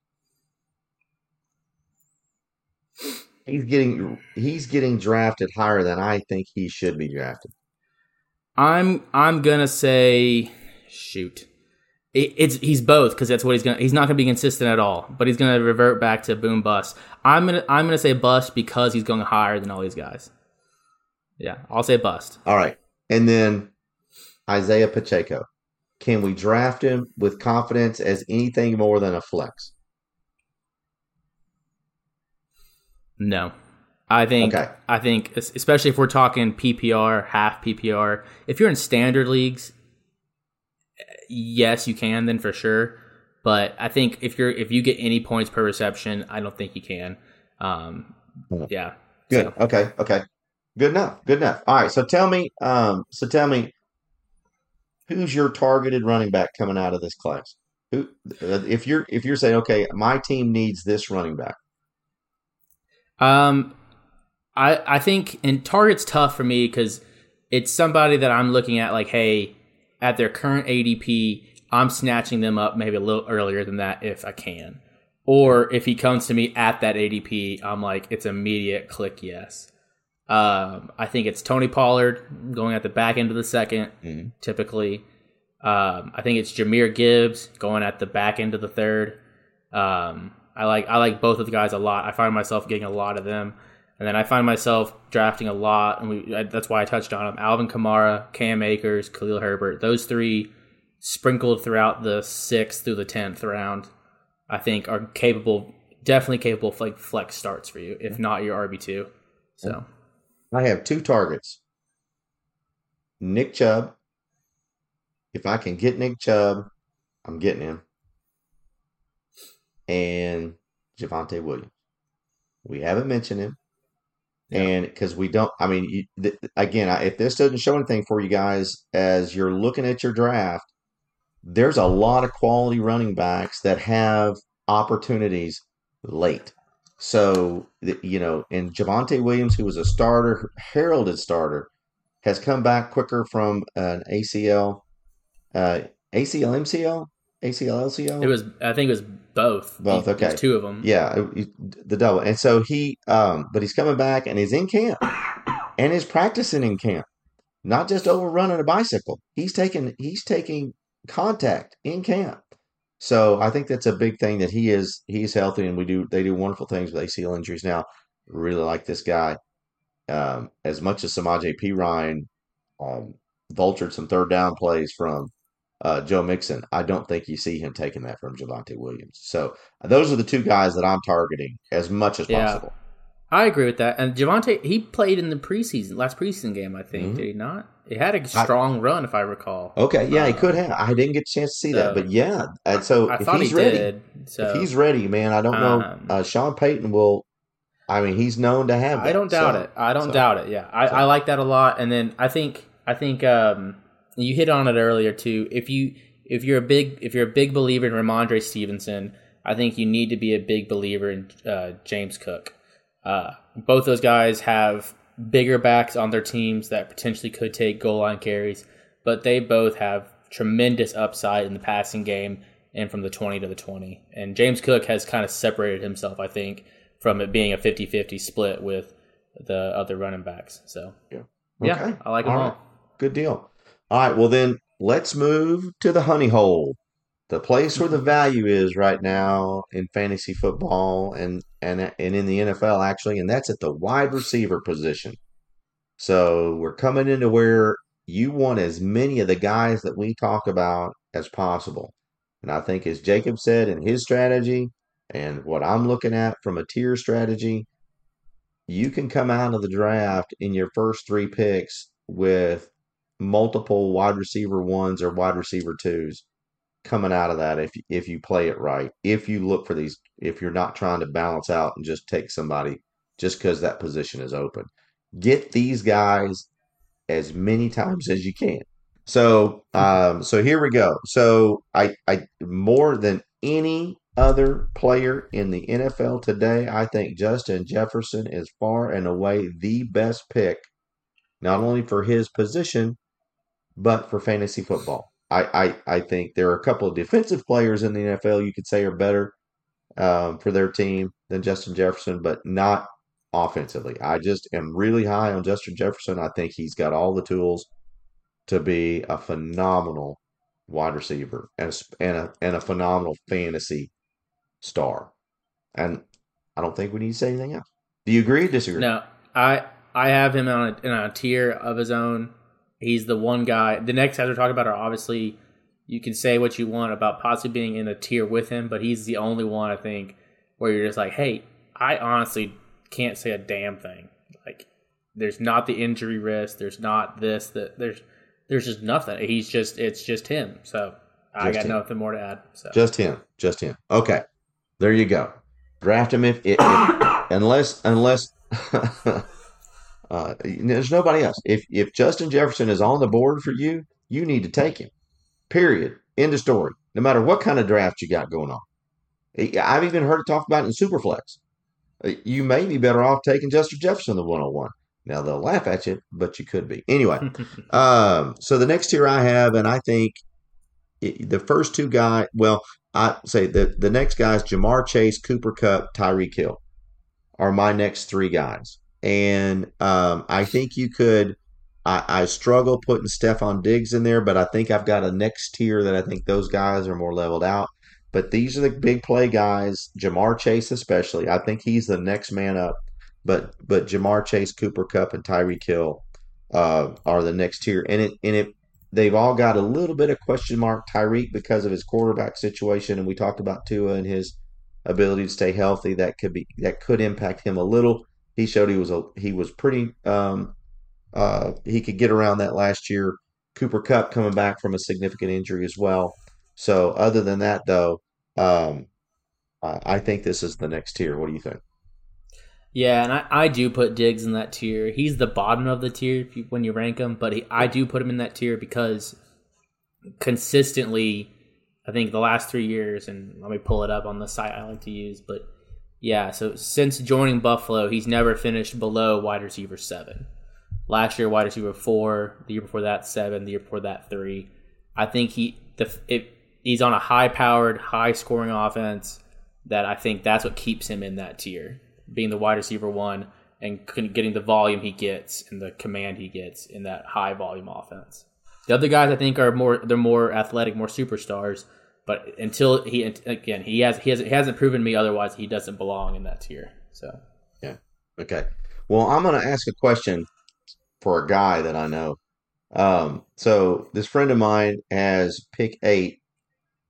Speaker 1: He's getting he's getting drafted higher than I think he should be drafted.
Speaker 2: I'm I'm gonna say shoot. It, it's he's both because that's what he's gonna. He's not gonna be consistent at all, but he's gonna revert back to boom bust. I'm gonna I'm gonna say bust because he's going higher than all these guys. Yeah, I'll say bust.
Speaker 1: All right. And then Isaiah Pacheco. Can we draft him with confidence as anything more than a flex?
Speaker 2: No, I think
Speaker 1: Okay.
Speaker 2: I think especially if we're talking PPR, half PPR. If you're in standard leagues, yes, you can then for sure. But I think if you're if you get any points per reception, I don't think you can. Um, yeah,
Speaker 1: Good.
Speaker 2: So-
Speaker 1: Okay. Okay. Good enough. Good enough. All right. So tell me. Um. So tell me, who's your targeted running back coming out of this class? Who, if you're if you're saying, okay, my team needs this running back.
Speaker 2: Um, I I think and target's tough for me because it's somebody that I'm looking at like, hey, at their current ADP, I'm snatching them up maybe a little earlier than that if I can, or if he comes to me at that ADP, I'm like, it's immediate click yes. Um, I think it's Tony Pollard going at the back end of the 2nd
Speaker 1: Mhm.
Speaker 2: typically. Um, I think it's Jahmyr Gibbs going at the back end of the third. Um, I like I like both of the guys a lot. I find myself getting a lot of them, and then I find myself drafting a lot, and we, that's why I touched on them: Alvin Kamara, Cam Akers, Khalil Herbert. Those three sprinkled throughout the sixth through the tenth round, I think are capable, definitely capable of like flex starts for you, if not your RB two. So
Speaker 1: I have two targets. Nick Chubb. If I can get Nick Chubb, I'm getting him. And Javonte Williams. We haven't mentioned him.
Speaker 2: Yeah.
Speaker 1: And because we don't, I mean, you, th- again, I, if this doesn't show anything for you guys as you're looking at your draft, there's a lot of quality running backs that have opportunities late. So, you know, and Javonte Williams, who was a starter, heralded starter, has come back quicker from an ACL, uh, ACL, MCL, ACL, LCL.
Speaker 2: it was, I think it was both.
Speaker 1: Both, okay.
Speaker 2: two of them.
Speaker 1: Yeah, the double. And so he, um, but he's coming back and he's in camp and is practicing in camp. not just overrunning a bicycle. He's taking he's taking contact in camp. So I think that's a big thing that he is he's healthy and we do they do wonderful things with ACL injuries now. Really like this guy. Um, as much as Samaje Perine um, vultured some third down plays from uh, Joe Mixon, I don't think you see him taking that from Javonte Williams. So those are the two guys that I'm targeting as much as
Speaker 2: Yeah.
Speaker 1: possible.
Speaker 2: I agree with that. And Javonte, he played in the preseason, last preseason game, I think.
Speaker 1: Mhm.
Speaker 2: Did he not? It had a strong run, if I recall.
Speaker 1: Okay, yeah, he
Speaker 2: Uh,
Speaker 1: could have. I didn't get a chance to see that, but yeah. And so
Speaker 2: I
Speaker 1: if
Speaker 2: thought
Speaker 1: he's
Speaker 2: he
Speaker 1: ready,
Speaker 2: did. So
Speaker 1: if he's ready, man, I don't know.
Speaker 2: Um,
Speaker 1: uh, Sean Payton will. I mean, he's known to have.
Speaker 2: I don't doubt
Speaker 1: so-
Speaker 2: it. I don't
Speaker 1: so-
Speaker 2: doubt it. Yeah, I,
Speaker 1: so-
Speaker 2: I like that a lot. And then I think I think um, you hit on it earlier too. If you if you're a big if you're a big believer in Rhamondre Stevenson, I think you need to be a big believer in uh, James Cook. Uh, both those guys have bigger backs on their teams that potentially could take goal line carries, but they both have tremendous upside in the passing game and from the 20 to the 20. And James Cook has kind of separated himself, I think, from it being a 50 50 split with the other running backs. So, yeah,
Speaker 1: Okay.
Speaker 2: I like them all.
Speaker 1: right. Good deal. All right. Well, then let's move to the honey hole, the place where the mm-hmm. value is right now in fantasy football and and and in the NFL actually, and that's at the wide receiver position. So we're coming into where you want as many of the guys that we talk about as possible. And I think, as Jacob said in his strategy, and what I'm looking at from a tier strategy, you can come out of the draft in your first three picks with multiple wide receiver ones or wide receiver twos coming out of that if if you play it right. If you look for these, if you're not trying to balance out and just take somebody just because that position is open, get these guys as many times as you can. So, um, so here we go. So, I, I more than any other player in the NFL today, I think Justin Jefferson is far and away the best pick, not only for his position, but for fantasy football. I, I, I think there are a couple of defensive players in the NFL you could say are better um, for their team than Justin Jefferson, but not offensively. I just am really high on Justin Jefferson. I think he's got all the tools to be a phenomenal wide receiver and a, and a, and a phenomenal fantasy star. And I don't think we need to say anything else. Do you agree or disagree?
Speaker 2: No, I I have him on a, in a tier of his own. He's the one guy. The next guys we're talking about are obviously you can say what you want about possibly being in a tier with him, but he's the only one I think where you're just like, hey, I honestly can't say a damn thing. Like, there's not the injury risk. There's not this. That there's there's just nothing. He's just it's just him. So I got
Speaker 1: him.
Speaker 2: nothing more to add. So
Speaker 1: Just him. Just him. Okay. There you go. Draft him if, if, if unless unless uh, there's nobody else. If if Justin Jefferson is on the board for you, you need to take him. Period. End of story. No matter what kind of draft you got going on. I've even heard it talked about in Superflex. Uh, You may be better off taking Justin Jefferson the 101. Now they'll laugh at you, but you could be. Anyway, um, so the next tier I have, and I think it, the first two guys, well, I say the the next guys, Ja'Marr Chase, Cooper Kupp, Tyreek Hill, are my next three guys, and um, I think you could. I, I struggle putting Stefon Diggs in there, but I think I've got a next tier that I think those guys are more leveled out. But these are the big play guys, Ja'Marr Chase especially. I think he's the next man up. But but Ja'Marr Chase, Cooper Kupp, and Tyreek Hill uh, are the next tier, and it and it they've all got a little bit of question mark Tyreek because of his quarterback situation, and we talked about Tua and his ability to stay healthy. That could be that could impact him a little. He showed he was a he was pretty um, uh, he could get around that last year. Cooper Kupp coming back from a significant injury as well. So other than that, though, um, I think this is the next tier. What do you think?
Speaker 2: Yeah, and I, I do put Diggs in that tier. He's the bottom of the tier you, when you rank him, but he, I do put him in that tier because consistently, I think the last three years, and let me pull it up on the site I like to use, but yeah, so since joining Buffalo, he's never finished below wide receiver seven. Last year, wide receiver four. The year before that, seven. The year before that, three. I think he the it, he's on a high powered, high scoring offense that I think that's what keeps him in that tier, being the wide receiver one. and getting the volume he gets and the command he gets in that high volume offense. The other guys I think are more they're more athletic, more superstars. But until he again he has he has he hasn't proven me otherwise he doesn't belong in that tier. So
Speaker 1: yeah, okay. Well, I'm going to ask a question for a guy that I know. Um, so this friend of mine has pick eight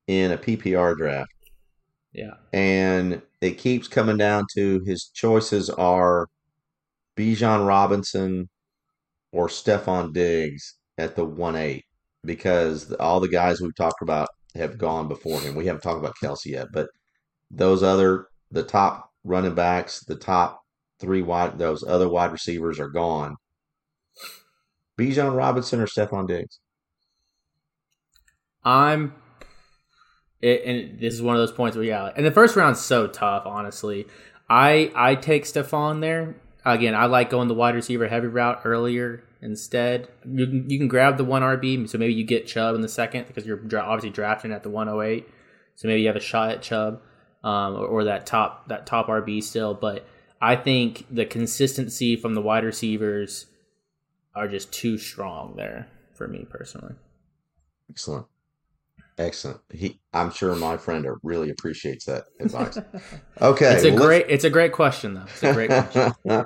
Speaker 1: in a PPR draft.
Speaker 2: Yeah,
Speaker 1: and it keeps coming down to his choices are Bijan Robinson or Stefon Diggs at the one eight because all the guys we've talked about have mm-hmm. gone before him. We haven't talked about Kelce yet, but those other the top running backs, the top three wide those other wide receivers are gone. Bijan Robinson or Stefon Diggs?
Speaker 2: I'm it, and this is one of those points where yeah, and the first round's so tough, honestly. I I take Stephon there. Again, I like going the wide receiver heavy route earlier instead. You can, you can grab the one RB, so maybe you get Chubb in the second because you're dra- obviously drafting at the 108. So maybe you have a shot at Chubb um, or, or, that top that top RB still. But I think the consistency from the wide receivers are just too strong there for me personally.
Speaker 1: Excellent. Excellent. He, I'm sure my friend really appreciates that advice. Okay,
Speaker 2: it's a well, great, it's a great question though. It's a great question.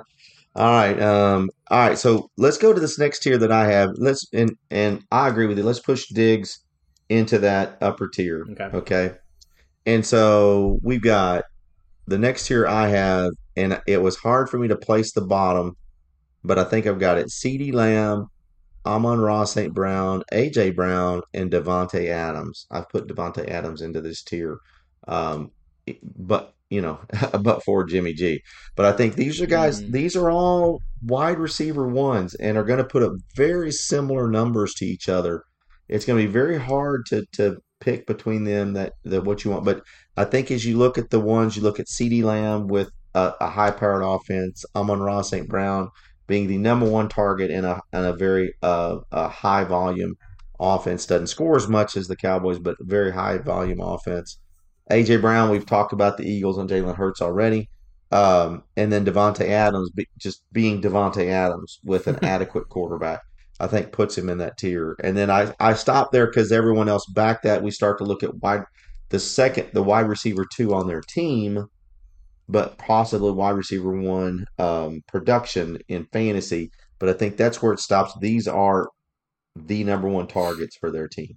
Speaker 1: All right. Um, all right. So let's go to this next tier that I have. Let's and and I agree with you. Let's push Diggs into that upper tier.
Speaker 2: Okay.
Speaker 1: Okay. And so we've got the next tier I have, and it was hard for me to place the bottom, but I think I've got it. CeeDee Lamb, Amon-Ra St. Brown, AJ Brown, and Davante Adams. I've put Davante Adams into this tier. Um, but you know, but for Jimmy G. But I think these are guys, mm-hmm. these are all wide receiver ones and are going to put up very similar numbers to each other. It's going to be very hard to, to pick between them that, that what you want. But I think as you look at the ones, you look at CeeDee Lamb with a, a high powered offense, Amon-Ra St. Brown being the number one target in a, in a very uh, a high volume offense. Doesn't score as much as the Cowboys, but very high volume offense. AJ Brown, we've talked about the Eagles and Jalen Hurts already. Um, and then Davante Adams, be, just being Davante Adams with an adequate quarterback, I think puts him in that tier. And then I I stop there because everyone else back that we start to look at wide the second the wide receiver two on their team, but possibly wide receiver one um, production in fantasy. But I think that's where it stops. These are the number one targets for their team.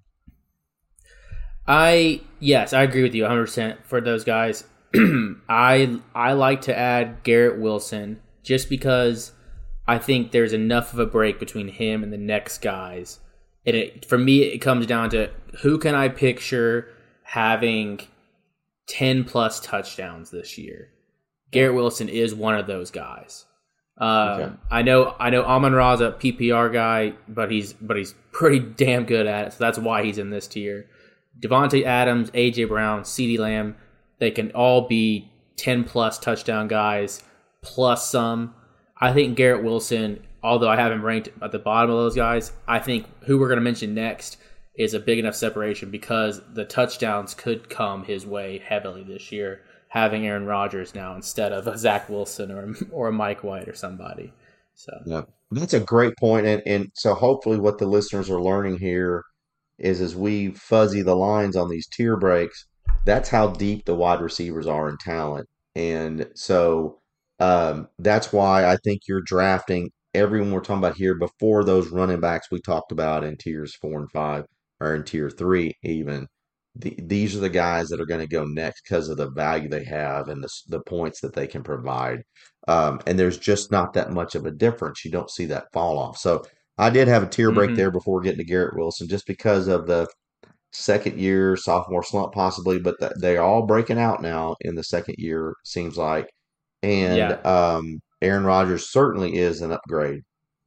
Speaker 2: I yes, I agree with you 100 percent for those guys. I I like to add Garrett Wilson just because I think there's enough of a break between him and the next guys. And it, for me, it comes down to who can I picture having 10 plus touchdowns this year. Garrett Wilson is one of those guys. Um, okay. I know I know Amon Ra's a PPR guy, but he's but he's pretty damn good at it. So that's why he's in this tier. Davante Adams, AJ Brown, CeeDee Lamb, they can all be 10 plus touchdown guys plus some. I think Garrett Wilson, although I have him ranked at the bottom of those guys, I think who we're going to mention next is a big enough separation because the touchdowns could come his way heavily this year, having Aaron Rodgers now instead of a Zach Wilson or or a Mike White or somebody. So
Speaker 1: yeah, that's a great point, and and so hopefully what the listeners are learning here is as we fuzzy the lines on these tier breaks, that's how deep the wide receivers are in talent. And so um, that's why I think you're drafting everyone we're talking about here before those running backs we talked about in tiers four and five or in tier three, even. The, these are the guys that are going to go next because of the value they have and the, the points that they can provide. Um, and there's just not that much of a difference. You don't see that fall off. So I did have a tear break mm-hmm. there before getting to Garrett Wilson, just because of the second year sophomore slump, possibly. But th- they're all breaking out now in the second year, seems like. And yeah. um, Aaron Rodgers certainly is an upgrade.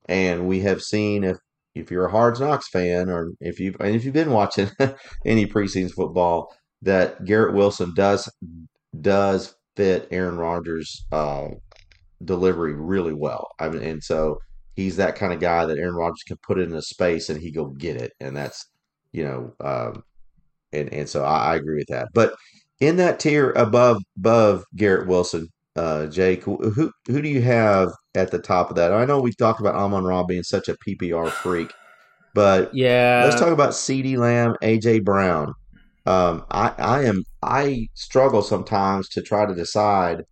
Speaker 1: And we have seen if if you're a Hard Knocks fan, or if you've and if you've been watching any preseason football, that Garrett Wilson does does fit Aaron Rodgers' uh, delivery really well. I mean, and so he's that kind of guy that Aaron Rodgers can put it in a space and he go get it, and that's you know, um, and and so I, I agree with that. But in that tier above above Garrett Wilson, uh, Jake, who who do you have at the top of that? I know we talked about Amon Ra being such a PPR freak, but
Speaker 2: yeah,
Speaker 1: let's talk about CeeDee Lamb, AJ Brown. Um, I I am I struggle sometimes to try to decide.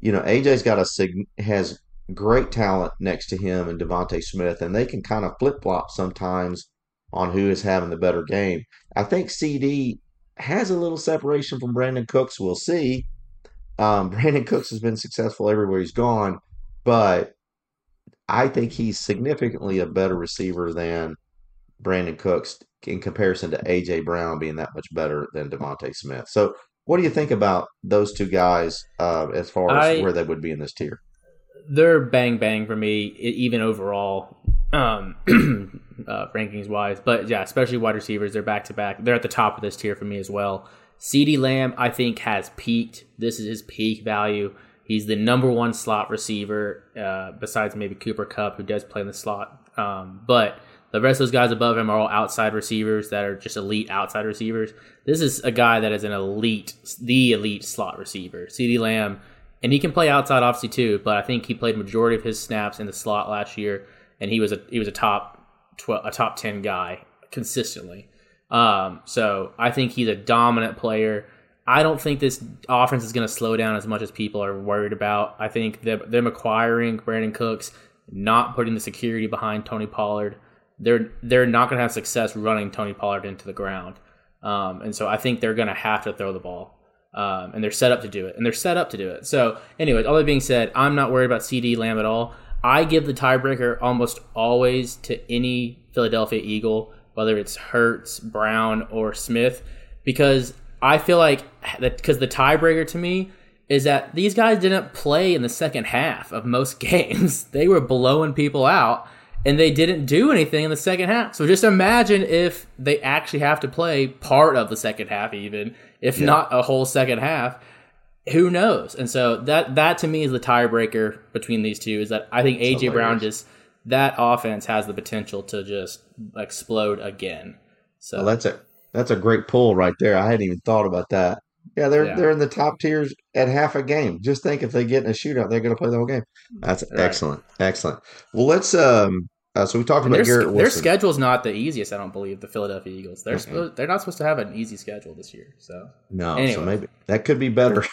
Speaker 1: You know, AJ's got a sig- has great talent next to him and DeVonta Smith, and they can kind of flip flop sometimes on who is having the better game. I think CeeDee has a little separation from Brandin Cooks. We'll see. Um, Brandin Cooks has been successful everywhere he's gone, but I think he's significantly a better receiver than Brandin Cooks in comparison to AJ Brown being that much better than DeVonta Smith. So, what do you think about those two guys uh, as far as I, where they would be in this tier?
Speaker 2: They're bang bang for me, even overall um, uh, rankings wise. But yeah, especially wide receivers, they're back to back. They're at the top of this tier for me as well. CeeDee Lamb, I think, has peaked. This is his peak value. He's the number one slot receiver, uh, besides maybe Cooper Kupp, who does play in the slot. Um, but the rest of those guys above him are all outside receivers that are just elite outside receivers. This is a guy that is an elite, the elite slot receiver. CeeDee Lamb, and he can play outside obviously too, but I think he played majority of his snaps in the slot last year, and he was a he was a top twelve, a top ten guy consistently. Um, so I think he's a dominant player. I don't think this offense is going to slow down as much as people are worried about. I think that them acquiring Brandin Cooks, not putting the security behind Tony Pollard, they're they're not going to have success running Tony Pollard into the ground. Um, and so I think they're going to have to throw the ball. Um, and they're set up to do it. And they're set up to do it. So, anyways, all that being said, I'm not worried about CeeDee Lamb at all. I give the tiebreaker almost always to any Philadelphia Eagle whether it's Hurts, Brown, or Smith, because I feel like that because the tiebreaker to me is that these guys didn't play in the second half of most games. they were blowing people out and they didn't do anything in the second half. So just imagine if they actually have to play part of the second half, even if yeah. not a whole second half. Who knows? And so that that to me is the tiebreaker between these two. Is that I think AJ Brown just that offense has the potential to just explode again. So
Speaker 1: well, that's a that's a great pull right there. I hadn't even thought about that. Yeah, they're yeah. they're in the top tiers at half a game. Just think if they get in a shootout, they're going to play the whole game. That's right. excellent, excellent. Well, let's um. Uh, so we talked and about
Speaker 2: their,
Speaker 1: Garrett
Speaker 2: Wilson. Their schedule's not the easiest. I don't believe the Philadelphia Eagles. They're mm-hmm. supposed, they're not supposed to have an easy schedule this year. So
Speaker 1: no, anyway. so maybe that could be better.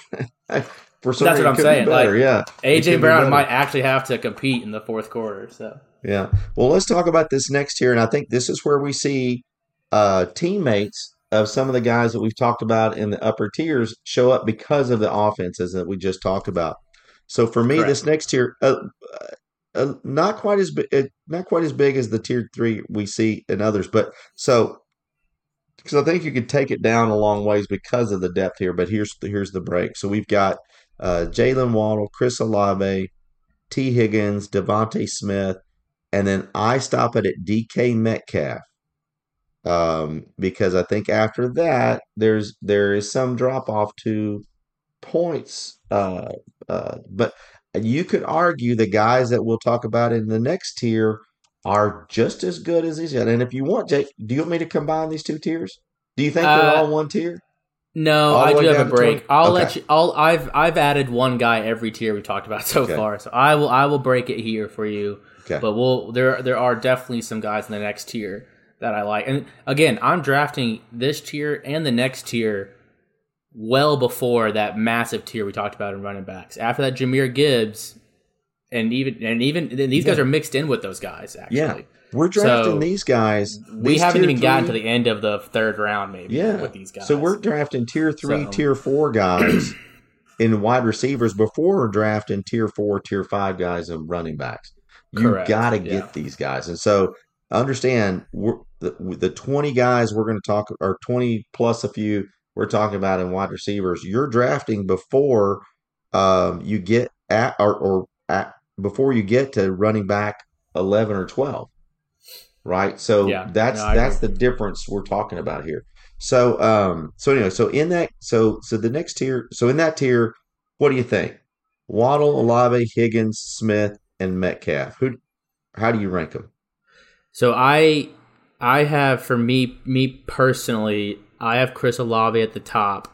Speaker 2: For some That's what I'm saying. Better, like, yeah, AJ Brown might actually have to compete in the fourth quarter. So
Speaker 1: yeah. Well, let's talk about this next year, and I think this is where we see uh, teammates of some of the guys that we've talked about in the upper tiers show up because of the offenses that we just talked about. So for me, Correct. this next tier, uh, uh, not quite as big, uh, not quite as big as the tier three we see in others, but so because I think you could take it down a long ways because of the depth here. But here's the, here's the break. So we've got uh, Jaylen Waddle, Chris Olave, Tee Higgins, DeVonta Smith, and then I stop it at DK Metcalf um, because I think after that there's there is some drop off to points. Uh, uh, but you could argue the guys that we'll talk about in the next tier are just as good as these guys. And if you want, Jake, do you want me to combine these two tiers? Do you think they're uh, all one tier?
Speaker 2: No, I do have a break. I'll okay. let you. I'll. I've I've added one guy every tier we talked about so okay. far, so I will. I will break it here for you. Okay. But we'll there there are definitely some guys in the next tier that I like. And again, I'm drafting this tier and the next tier well before that massive tier we talked about in running backs. After that, Jahmyr Gibbs, and even and even and these yeah. guys are mixed in with those guys. Actually, yeah,
Speaker 1: we're drafting so these guys.
Speaker 2: We haven't even three. gotten to the end of the third round, maybe. Yeah, with these guys.
Speaker 1: So we're drafting tier three, so. tier four guys in wide receivers before we're drafting tier four, tier five guys in running backs. You got to get yeah. these guys. And so understand the, the 20 guys we're going to talk, or 20 plus a few we're talking about in wide receivers, you're drafting before um, you get at, or, or at, before you get to running back 11 or 12. Right. So yeah, that's, no, that's the difference we're talking about here. So, um, so anyway, so in that, so, so the next tier, so in that tier, what do you think? Waddle, Olave, Higgins, Smith, and Metcalf. Who? How do you rank them?
Speaker 2: So I I have for me me personally I have Chris Olave at the top,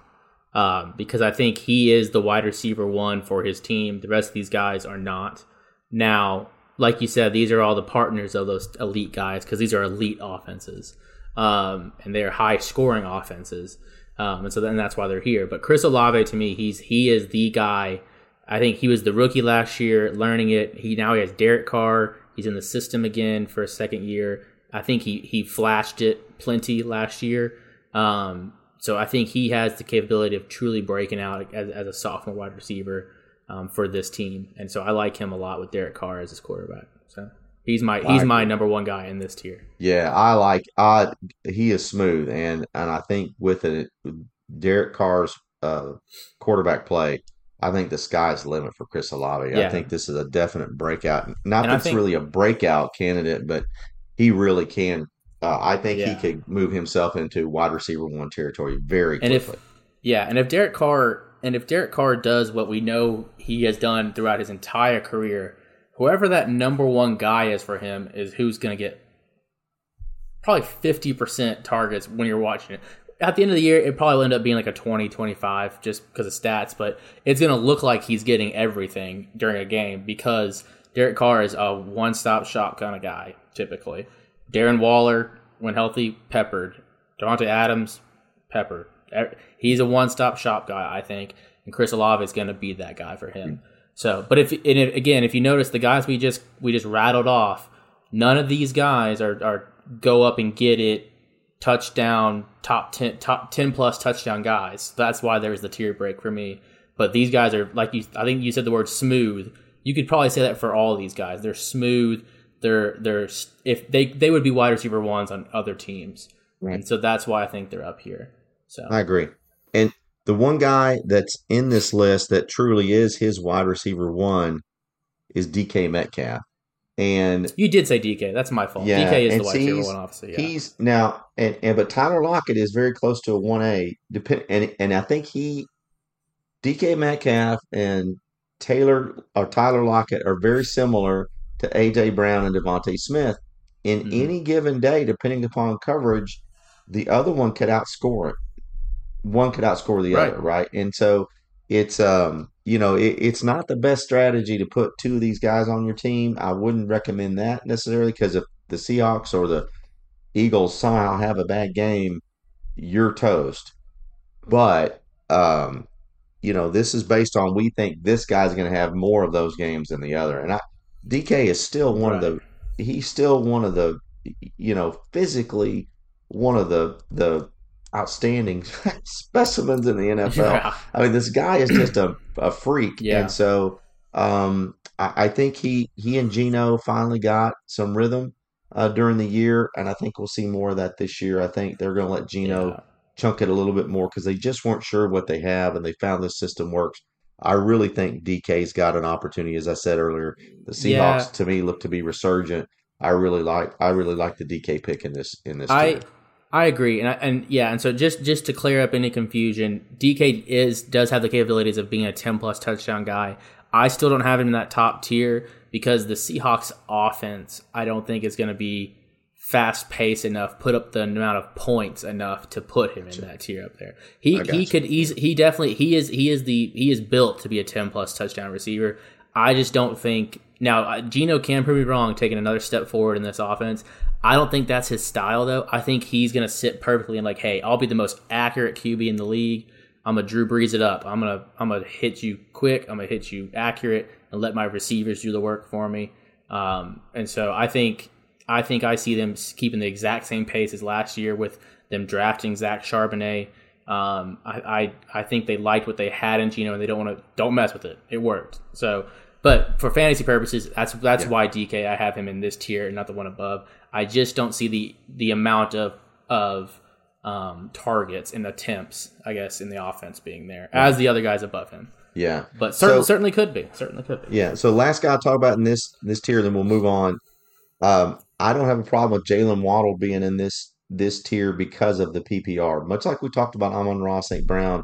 Speaker 2: um, because I think he is the wide receiver one for his team. The rest of these guys are not. Now, like you said, these are all the partners of those elite guys because these are elite offenses, um, and they're high scoring offenses, um, and so then that's why they're here. But Chris Olave, to me, he's he is the guy. I think he was the rookie last year, learning it. He now he has Derek Carr. He's in the system again for a second year. I think he he flashed it plenty last year. Um, so I think he has the capability of truly breaking out as, as a sophomore wide receiver um, for this team, and so I like him a lot with Derek Carr as his quarterback. So he's my he's my number one guy in this tier.
Speaker 1: Yeah, I like I he is smooth, and and I think with it, Derek Carr's uh, quarterback play, I think the sky's the limit for Chris Olave.
Speaker 2: Yeah.
Speaker 1: I think this is a definite breakout. Not
Speaker 2: And
Speaker 1: that it's
Speaker 2: think-
Speaker 1: really a breakout candidate, but he really can. Uh, I think he could move himself into wide receiver one territory very
Speaker 2: And
Speaker 1: quickly.
Speaker 2: if yeah, and if Derek Carr and if Derek Carr does what we know he has done throughout his entire career, whoever that number one guy is for him is who's going to get probably 50% targets when you're watching it. At the end of the year, it probably will end up being like a 20, 25 just because of stats, but it's going to look like he's getting everything during a game because Derek Carr is a one stop shop kind of guy, typically. Darren Waller, when healthy, peppered. Davante Adams, peppered. Er- He's a one stop shop guy, I think, and Chris Olave is going to be that guy for him. So, but if and if, again, if you notice the guys we just we just rattled off, none of these guys are are go up and get it touchdown top 10 top 10 plus touchdown guys. That's why there's the tier break for me. But these guys are like you I think you said the word smooth. You could probably say that for all these guys. They're smooth. They're they're if they they would be wide receiver ones on other teams. And so that's why I think they're up here. So
Speaker 1: I agree. And the one guy that's in this list that truly is his wide receiver one is DK Metcalf. And
Speaker 2: you did say DK. That's my fault.
Speaker 1: Yeah,
Speaker 2: DK is the wide receiver one, obviously. Yeah.
Speaker 1: he's now and, and but Tyler Lockett is very close to a one A. Depend and and I think he DK Metcalf and Taylor or Tyler Lockett are very similar to AJ Brown and DeVonta Smith. In
Speaker 2: Mhm.
Speaker 1: any given day, depending upon coverage, the other one could outscore it. One could outscore the
Speaker 2: Right.
Speaker 1: other, right? And so it's um you know it, it's not the best strategy to put two of these guys on your team. I wouldn't recommend that necessarily because if the Seahawks or the Eagles somehow have a bad game, you're toast. But um, you know, this is based on we think this guy's going to have more of those games than the other. And I, DK is still one of the he's still one of the you know physically one of the the outstanding specimens in the NFL.
Speaker 2: Yeah.
Speaker 1: I mean, this guy is just a, a freak.
Speaker 2: Yeah.
Speaker 1: And so um, I, I think he, he and Geno finally got some rhythm uh, during the year. And I think we'll see more of that this year. I think they're going to let Geno
Speaker 2: Yeah.
Speaker 1: chunk it a little bit more because they just weren't sure what they have and they found this system works. I really think DK's got an opportunity. As I said earlier, the Seahawks
Speaker 2: Yeah.
Speaker 1: to me look to be resurgent. I really like I really like the DK pick in this in this.
Speaker 2: I. I agree, and I, and yeah, and so just just to clear up any confusion, DK is does have the capabilities of being a ten plus touchdown guy. I still don't have him in that top tier because the Seahawks offense I don't think is going to be fast paced enough, put up the amount of points enough to put him in that tier up there. He he
Speaker 1: you.
Speaker 2: could easy he definitely he is he is the he is built to be a ten plus touchdown receiver. I just don't think now Geno can prove me wrong, taking another step forward in this offense. I don't think that's his style though. I think he's gonna sit perfectly and like, hey, I'll be the most accurate QB in the league. I'm gonna Drew Brees it up. I'm gonna I'm gonna hit you quick. I'm gonna hit you accurate and let my receivers do the work for me. Um, and so I think I think I see them keeping the exact same pace as last year with them drafting Zach Charbonnet. Um, I, I I think they liked what they had in Geno and they don't want to don't mess with it. It worked. So, but for fantasy purposes, that's that's why DK I have him in this tier and not the one above. I just don't see the the amount of of um, targets and attempts, I guess, in the offense being there as the other guys above him.
Speaker 1: yeah.
Speaker 2: But certainly,
Speaker 1: So-
Speaker 2: certainly could be. Certainly could be.
Speaker 1: Yeah. So last guy I'll talk about in this this tier, then we'll move on. Um, I don't have a problem with Jaylen Waddle being in this this tier because of the PPR. Much like we talked about Amon-Ra, St. Brown,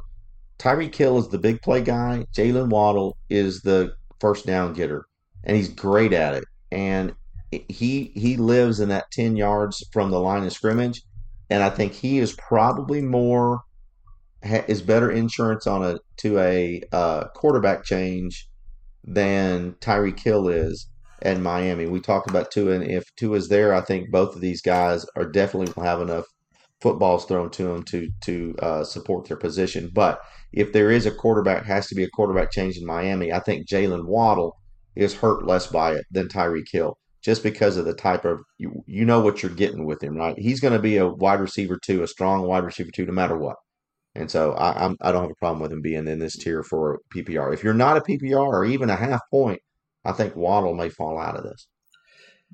Speaker 1: Tyreek Hill is the big play guy. Jaylen Waddle is the first down getter, and he's great at it. And he he lives in that ten yards from the line of scrimmage, and I think he is probably more is better insurance on a to a uh, quarterback change than Tyreek Hill is at Miami. We talked about Tua, and if Tua is there, I think both of these guys are definitely will have enough footballs thrown to them to to uh, support their position. But if there is a quarterback, has to be a quarterback change in Miami. I think Jaylen Waddle is hurt less by it than Tyreek Hill, just because of the type of you, you know what you're getting with him, right? He's going to be a wide receiver two, a strong wide receiver two, no matter what. And so I, I'm I don't have a problem with him being in this tier for PPR. If you're not a PPR or even a half point, I think Waddle may fall out of this.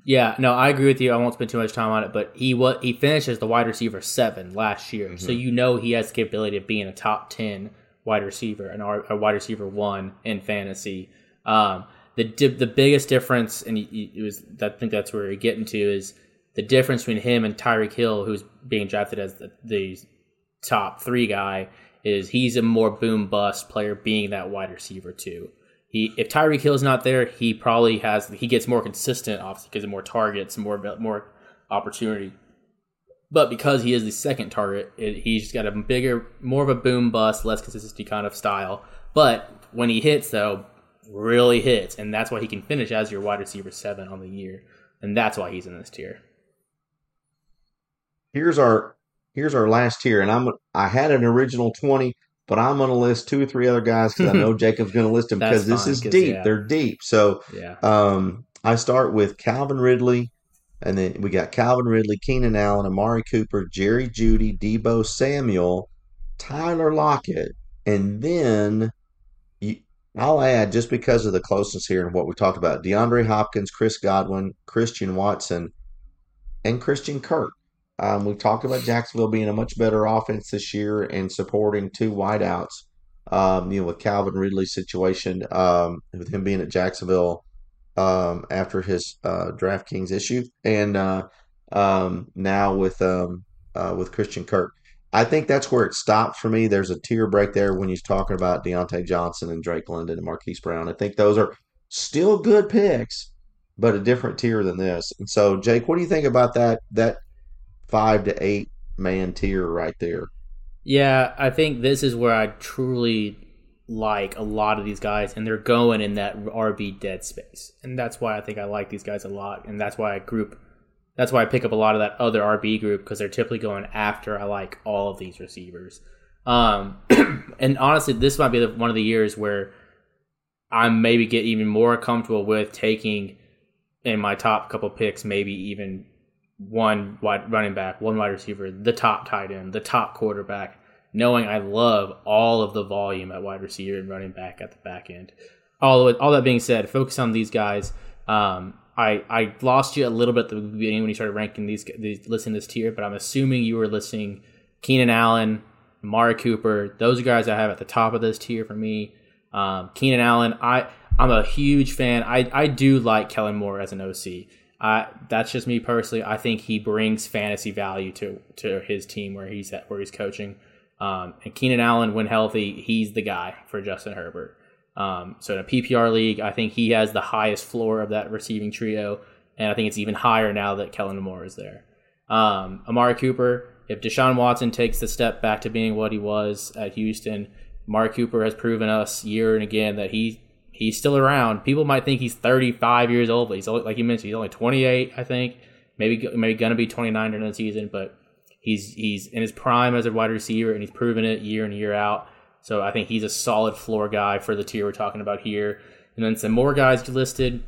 Speaker 2: Yeah, no, I agree with you. I won't spend too much time on it, but he what he finished as the wide receiver seven last year, mm-hmm. so you know he has the capability of being a top ten wide receiver and a wide receiver one in fantasy. Um, the the biggest difference, and it was I think that's where you're getting to is the difference between him and Tyreek Hill, who's being drafted as the, the top three guy, is he's a more boom bust player, being that wide receiver too. He, if Tyreek Hill's not there, he probably has he gets more consistent, obviously because of more targets, more more opportunity. But because he is the second target, it, he's got a bigger, more of a boom bust, less consistency kind of style. But when he hits, though, really hits, and that's why he can finish as your wide receiver seven on the year, and that's why he's in this tier.
Speaker 1: Here's our here's our last tier, and I'm I had an original twenty but I'm going to list two or three other guys because I know Jacob's going to list them because this is deep. Yeah. They're deep. So yeah. um, I start with Calvin Ridley, and then we got Calvin Ridley, Keenan Allen, Amari Cooper, Jerry Jeudy, Deebo Samuel, Tyler Lockett, and then you, I'll add just because of the closeness here and what we talked about: DeAndre Hopkins, Chris Godwin, Christian Watson, and Christian Kirk. Um, we've talked about Jacksonville being a much better offense this year and supporting two wideouts. Um, you know, with Calvin Ridley's situation, um, with him being at Jacksonville um, after his uh, DraftKings issue, and uh, um, now with um, uh, with Christian Kirk. I think that's where it stops for me. There's a tier break there when he's talking about Diontae Johnson and Drake London and Marquise Brown. I think those are still good picks, but a different tier than this. And so, Jake, what do you think about that that five to eight man tier right there.
Speaker 2: Yeah, I think this is where I truly like a lot of these guys, and they're going in that RB dead space, and that's why I think I like these guys a lot, and that's why I group. That's why I pick up a lot of that other RB group because they're typically going after I like all of these receivers. Um, and honestly, this might be the, one of the years where I maybe get even more comfortable with taking in my top couple picks, maybe even one wide running back, one wide receiver, the top tight end, the top quarterback, knowing I love all of the volume at wide receiver and running back at the back end. All all that being said, focus on these guys. Um, I I lost you a little bit at the beginning when you started ranking these, these listening this tier, but I'm assuming you were listing Keenan Allen, Mari Cooper. Those guys I have at the top of this tier for me. Um, Keenan Allen, I I'm a huge fan. I I do like Kellen Moore as an OC. I that's just me personally. I think he brings fantasy value to to his team where he's at where he's coaching. Um, and Keenan Allen, when healthy, he's the guy for Justin Herbert. Um, so in a PPR league, I think he has the highest floor of that receiving trio, and I think it's even higher now that Kellen Moore is there. Um, Amari Cooper, if Deshaun Watson takes the step back to being what he was at Houston, Amari Cooper has proven us year and again that he he's still around. People might think he's 35 years old, but he's only, like you mentioned, he's only 28, I think. Maybe maybe gonna be 29 during the season, but he's he's in his prime as a wide receiver, and he's proven it year in year out. So I think he's a solid floor guy for the tier we're talking about here. And then some more guys listed.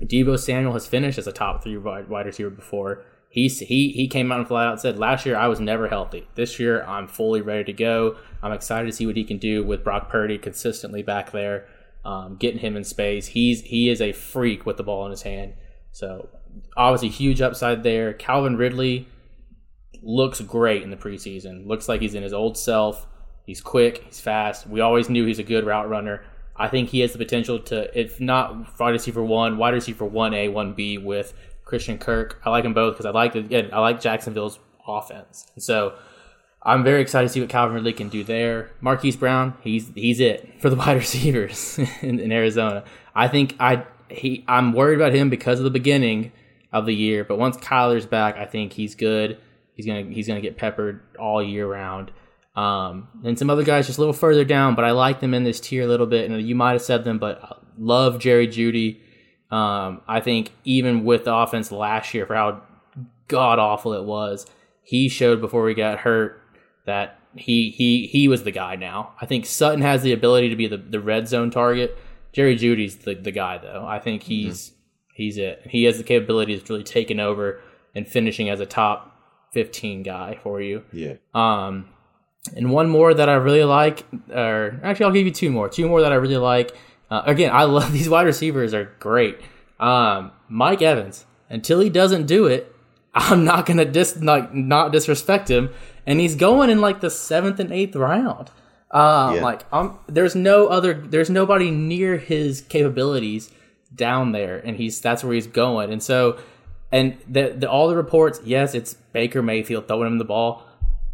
Speaker 2: Deebo Samuel has finished as a top three wide, wide receiver before. He's, he he came out and flat out said last year I was never healthy. This year I'm fully ready to go. I'm excited to see what he can do with Brock Purdy consistently back there um, getting him in space. He's he is a freak with the ball in his hand. So obviously huge upside there. Calvin Ridley looks great in the preseason. Looks like he's in his old self. He's quick. He's fast. We always knew he's a good route runner. I think he has the potential to, if not wide receiver one, wide receiver one A, one B with Christian Kirk. I like them both because I like again, I like Jacksonville's offense. And so I'm very excited to see what Calvin Ridley can do there. Marquise Brown, he's he's it for the wide receivers in, in, Arizona. I think I he I'm worried about him because of the beginning of the year, but once Kyler's back, I think he's good. He's gonna he's gonna get peppered all year round. Um, and some other guys just a little further down, but I like them in this tier a little bit. And you might have said them, but I love Jerry Jeudy. Um, I think even with the offense last year, for how god awful it was, he showed before we got hurt that he he he was the guy now. I think Sutton has the ability to be the, the red zone target. Jerry Jeudy's the, the guy though. I think he's mm-hmm. he's it. He has the capability of really taking over and finishing as a top fifteen guy for you.
Speaker 1: Yeah.
Speaker 2: Um and one more that I really like, or actually I'll give you two more. Two more that I really like. Uh, again, I love these wide receivers are great. Um, Mike Evans, until he doesn't do it, I'm not gonna dis like not disrespect him. And he's going in like the seventh and eighth round. Uh, yeah. Like I'm, there's no other, there's nobody near his capabilities down there, and he's that's where he's going. And so, and the, the all the reports, yes, it's Baker Mayfield throwing him the ball,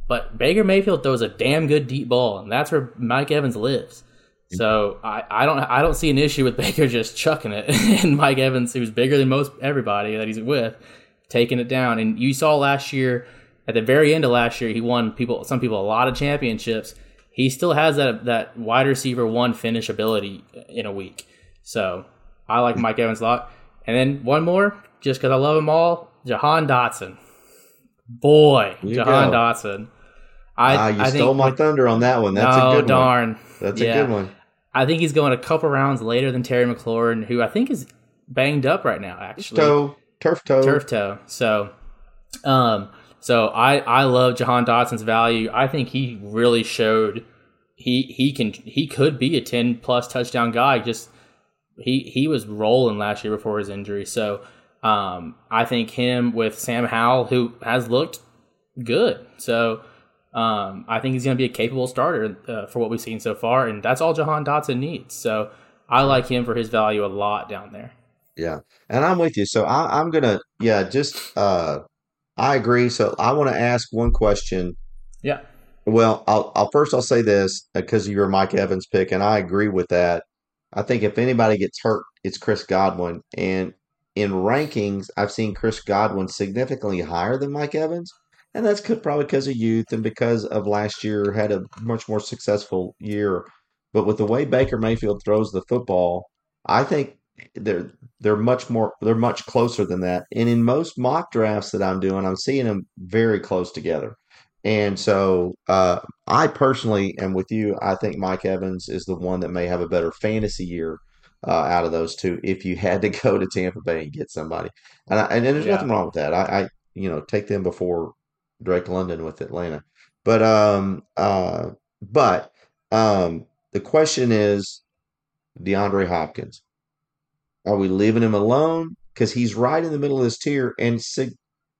Speaker 2: but Baker Mayfield throws a damn good deep ball, and that's where Mike Evans lives. So I, I don't I don't see an issue with Baker just chucking it and Mike Evans, who's bigger than most everybody that he's with, taking it down. And you saw last year, at the very end of last year, he won people some people a lot of championships. He still has that that wide receiver one finish ability in a week. So I like Mike Evans a lot. And then one more, just because I love them all, Jahan Dotson. Boy, Jahan go. Dotson.
Speaker 1: I, ah, you I stole my thunder on that one. That's
Speaker 2: a
Speaker 1: good
Speaker 2: darn.
Speaker 1: one. That's yeah. a good one.
Speaker 2: I think he's going a couple rounds later than Terry McLaurin, who I think is banged up right now. Actually,
Speaker 1: toe, turf toe,
Speaker 2: turf toe. So, um, so I I love Jahan Dotson's value. I think he really showed he he can he could be a ten plus touchdown guy. Just he he was rolling last year before his injury. So, um, I think him with Sam Howell, who has looked good. So um, I think he's going to be a capable starter uh, for what we've seen so far, and that's all Jahan Dotson needs. So I like him for his value a lot down there.
Speaker 1: Yeah, and I'm with you. So I, am gonna, yeah, just uh, I agree. So I want to ask one question.
Speaker 2: Yeah.
Speaker 1: Well, I'll, I'll first I'll say this because uh, you're Mike Evans pick, and I agree with that. I think if anybody gets hurt, it's Chris Godwin, and in rankings, I've seen Chris Godwin significantly higher than Mike Evans and that's probably because of youth and because of last year had a much more successful year. But with the way Baker Mayfield throws the football, I think they're they're much more they're much closer than that. And in most mock drafts that I'm doing, I'm seeing them very close together. And so uh, I personally am with you. I think Mike Evans is the one that may have a better fantasy year uh, out of those two. If you had to go to Tampa Bay and get somebody, and I, and there's yeah. nothing wrong with that. I, I you know take them before Drake London with Atlanta. But um uh but um the question is DeAndre Hopkins. Are we leaving him alone? Because he's right in the middle of this tier, and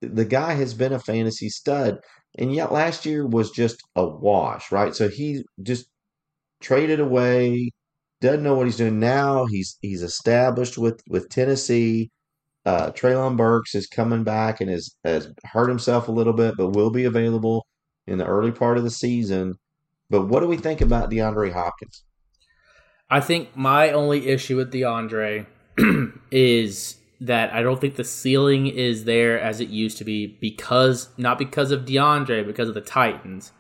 Speaker 1: the guy has been a fantasy stud, and yet last year was just a wash, right? So he just traded away, doesn't know what he's doing now. He's he's established with with Tennessee. Uh, Treylon Burks is coming back and has, has hurt himself a little bit, but will be available in the early part of the season. But what do we think about DeAndre Hopkins?
Speaker 2: I think my only issue with DeAndre is that I don't think the ceiling is there as it used to be because not because of DeAndre, because of the Titans.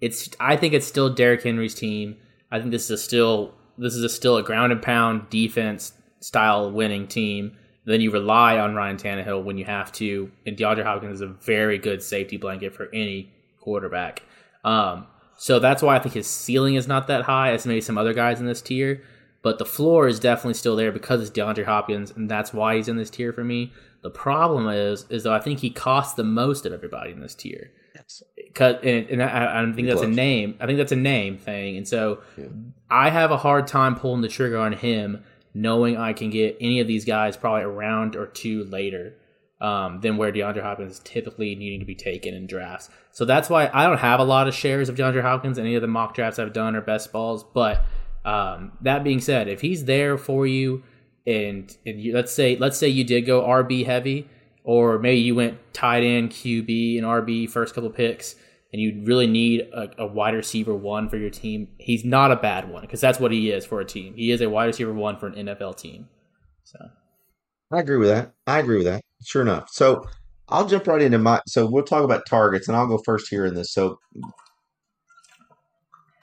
Speaker 2: It's I think it's still Derrick Henry's team. I think this is still this is a still a ground and pound defense style winning team then you rely on Ryan Tannehill when you have to. And DeAndre Hopkins is a very good safety blanket for any quarterback. Um, so that's why I think his ceiling is not that high as maybe some other guys in this tier. But the floor is definitely still there because it's DeAndre Hopkins, and that's why he's in this tier for me. The problem is, is that I think he costs the most of everybody in this tier. Yes. Cause, and, and I, I think that's a name. I think that's a name thing, and so yeah. I have a hard time pulling the trigger on him knowing I can get any of these guys probably a round or two later um, than where DeAndre Hopkins is typically needing to be taken in drafts. So that's why I don't have a lot of shares of DeAndre Hopkins. Any of the mock drafts I've done or best balls. But um, that being said, if he's there for you, and, and you, let's say let's say you did go RB heavy, or maybe you went tight end, QB, and RB first couple picks, and you really need a, a, wide receiver one for your team, he's not a bad one because that's what he is for a team. He is a wide receiver one for an NFL team. So
Speaker 1: I agree with that. I agree with that. Sure enough. So I'll jump right into my. So we'll talk about targets, and I'll go first here in this. So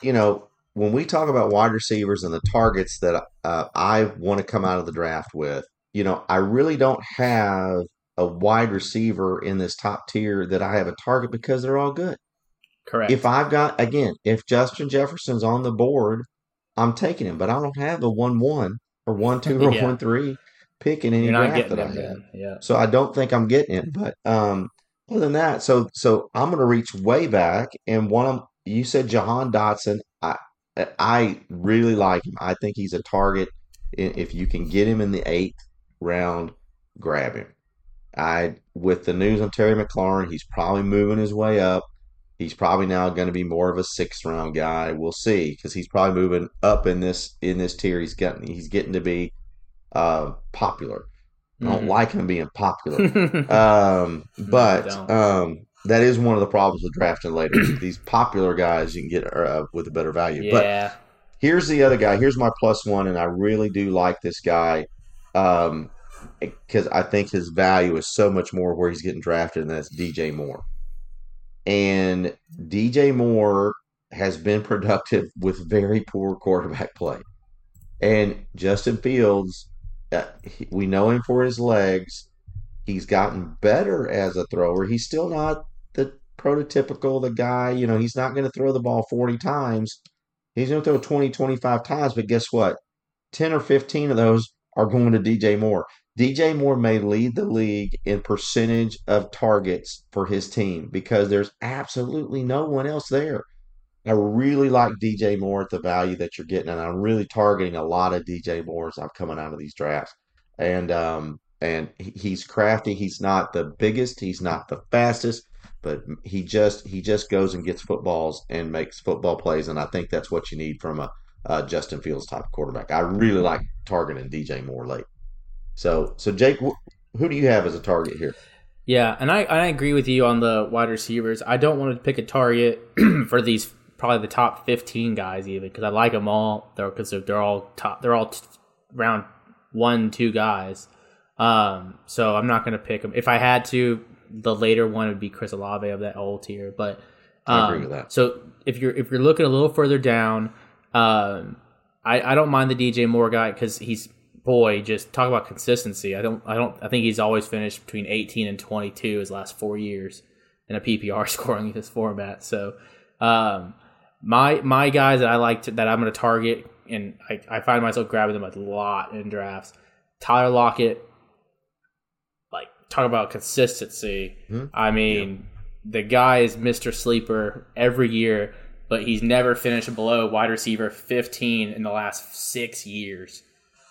Speaker 1: you know, when we talk about wide receivers and the targets that uh, I want to come out of the draft with, you know, I really don't have a wide receiver in this top tier that I have a target because they're all good.
Speaker 2: Correct.
Speaker 1: If I've got again, if Justin Jefferson's on the board, I'm taking him, but I don't have a one one or one two or
Speaker 2: Yeah.
Speaker 1: one three pick in any
Speaker 2: You're
Speaker 1: draft that I have.
Speaker 2: Yeah.
Speaker 1: So I don't think I'm getting it. But um, other than that, so so I'm going to reach way back and one of you said Jahan Dotson. I I really like him. I think he's a target. If you can get him in the eighth round, grab him. I with the news on Terry McLaurin, he's probably moving his way up. He's probably now going to be more of a sixth round guy. We'll see because he's probably moving up in this in this tier. He's getting he's getting to be uh, popular. I don't
Speaker 2: Mhm.
Speaker 1: like him being popular. Um, but um, that is one of the problems with drafting later. These popular guys you can get uh, with a better value. But here's the other guy. Here's my plus one, and I really do like this guy um, because I think his value is so much more where he's getting drafted, and that's DJ Moore. And DJ Moore has been productive with very poor quarterback play. And Justin Fields, uh, he- we know him for his legs. He's gotten better as a thrower. He's still not prototypical, the guy, you know, he's not going to throw the ball 40 times. He's going to throw 20, 25 times, but guess what? 10 or 15 of those are going to DJ Moore. DJ Moore may lead the league in percentage of targets for his team because there's absolutely no one else there. I really like DJ Moore at the value that you're getting, and I'm really targeting a lot of DJ Moores I'm coming out of these drafts. And um and he's crafty. He's not the biggest, he's not the fastest, but he just he just goes and gets footballs and makes football plays, and I think that's what you need from a uh, Justin Fields type quarterback. I really like targeting DJ Moore late. So so Jake, wh- who do you have as a target here?
Speaker 2: Yeah, and I, I agree with you on the wide receivers. I don't want to pick a target for these probably the top fifteen guys even because I like them all. They're because they're, they're all top. They're all t- round one, two guys. Um, so I'm not going to pick them. If I had to, the later one would be Chris Olave of that old tier. But um,
Speaker 1: I agree with that.
Speaker 2: So if you're if you're looking a little further down, um, I I don't mind the DJ Moore guy because he's boy just talk about consistency. I don't I don't I think he's always finished between 18 and 22 his last four years in a PPR scoring this format. So um, my my guys that I like to, that I'm going to target and I, I find myself grabbing them a lot in drafts. Tyler Lockett, talk about consistency.
Speaker 1: Hmm.
Speaker 2: I mean, the guy is Mr. Sleeper every year, but he's never finished below wide receiver 15 in the last six years.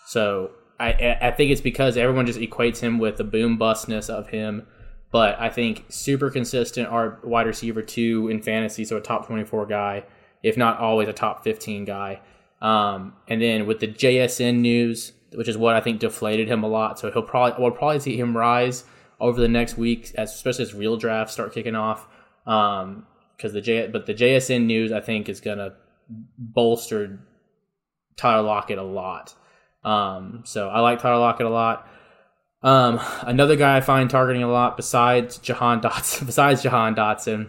Speaker 2: So I I I think it's because everyone just equates him with the boom bustness of him. But I think super consistent our wide receiver two in fantasy, so a top 24 guy, if not always a top 15 guy. Um, and then with the JSN news, which is what I think deflated him a lot, so he'll probably we'll probably see him rise over the next week, as especially as real drafts start kicking off. Um, because the J but the JSN news I think is gonna bolster Tyler Lockett a lot. Um, so I like Tyler Lockett a lot. Um, another guy I find targeting a lot besides Jahan Dotson, besides Jahan Dotson,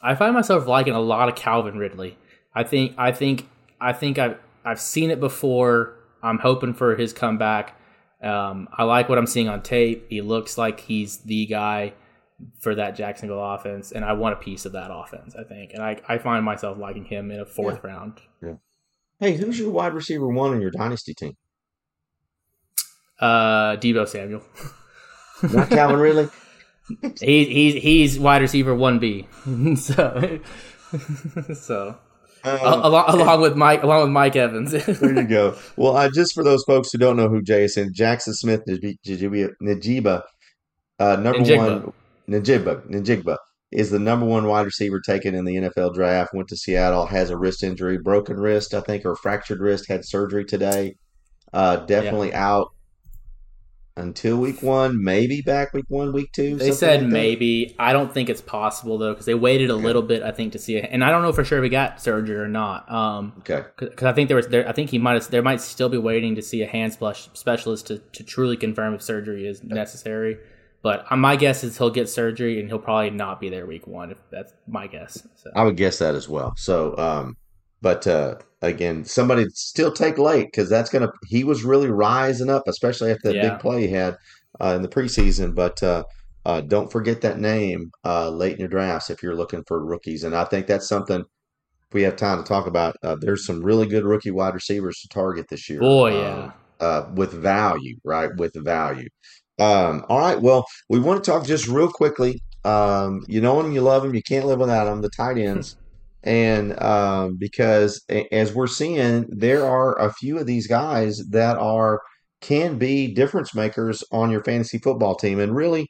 Speaker 2: I find myself liking a lot of Calvin Ridley. I think I think I think I've I've seen it before. I'm hoping for his comeback. Um, I like what I'm seeing on tape. He looks like he's the guy for that Jacksonville offense, and I want a piece of that offense. I think, and I I find myself liking him in a fourth round.
Speaker 1: Hey, who's your wide receiver one in your dynasty team?
Speaker 2: Uh, Deebo Samuel.
Speaker 1: Not Calvin Ridley.
Speaker 2: He, he's he's wide receiver one B. so so
Speaker 1: Um,
Speaker 2: along, along with Mike along with Mike Evans.
Speaker 1: there you go. Well, uh, just for those folks who don't know who Jason Jackson Smith Najiba, Najiba uh, number
Speaker 2: Njigba.
Speaker 1: one Najibba Najigba is the number one wide receiver taken in the NFL draft. Went to Seattle, has a wrist injury, broken wrist, I think, or fractured wrist. Had surgery today. Uh, definitely out until week one, maybe back week one, week two.
Speaker 2: They said
Speaker 1: like
Speaker 2: maybe. I don't think it's possible though because they waited a little bit. I think to see it, and I don't know for sure if he got surgery or not. Um,
Speaker 1: Okay.
Speaker 2: because I think there was there. I think he might have. There might still be waiting to see a hand splash specialist to to truly confirm if surgery is necessary. But uh, my guess is he'll get surgery and he'll probably not be there week one. If that's my guess. So.
Speaker 1: I would guess that as well. So, um, but uh, again, somebody still take late because that's gonna. He was really rising up, especially after that
Speaker 2: Yeah.
Speaker 1: big play he had uh, in the preseason. But uh, uh, don't forget that name uh, late in your drafts if you're looking for rookies. And I think that's something we have time to talk about. Uh, there's some really good rookie wide receivers to target this year.
Speaker 2: Boy,
Speaker 1: um,
Speaker 2: yeah.
Speaker 1: uh, with value, right? With value. Um, all right. Well, we want to talk just real quickly. Um, you know them, you love them, you can't live without them. The tight ends, and um, because as we're seeing, there are a few of these guys that are can be difference makers on your fantasy football team, and really.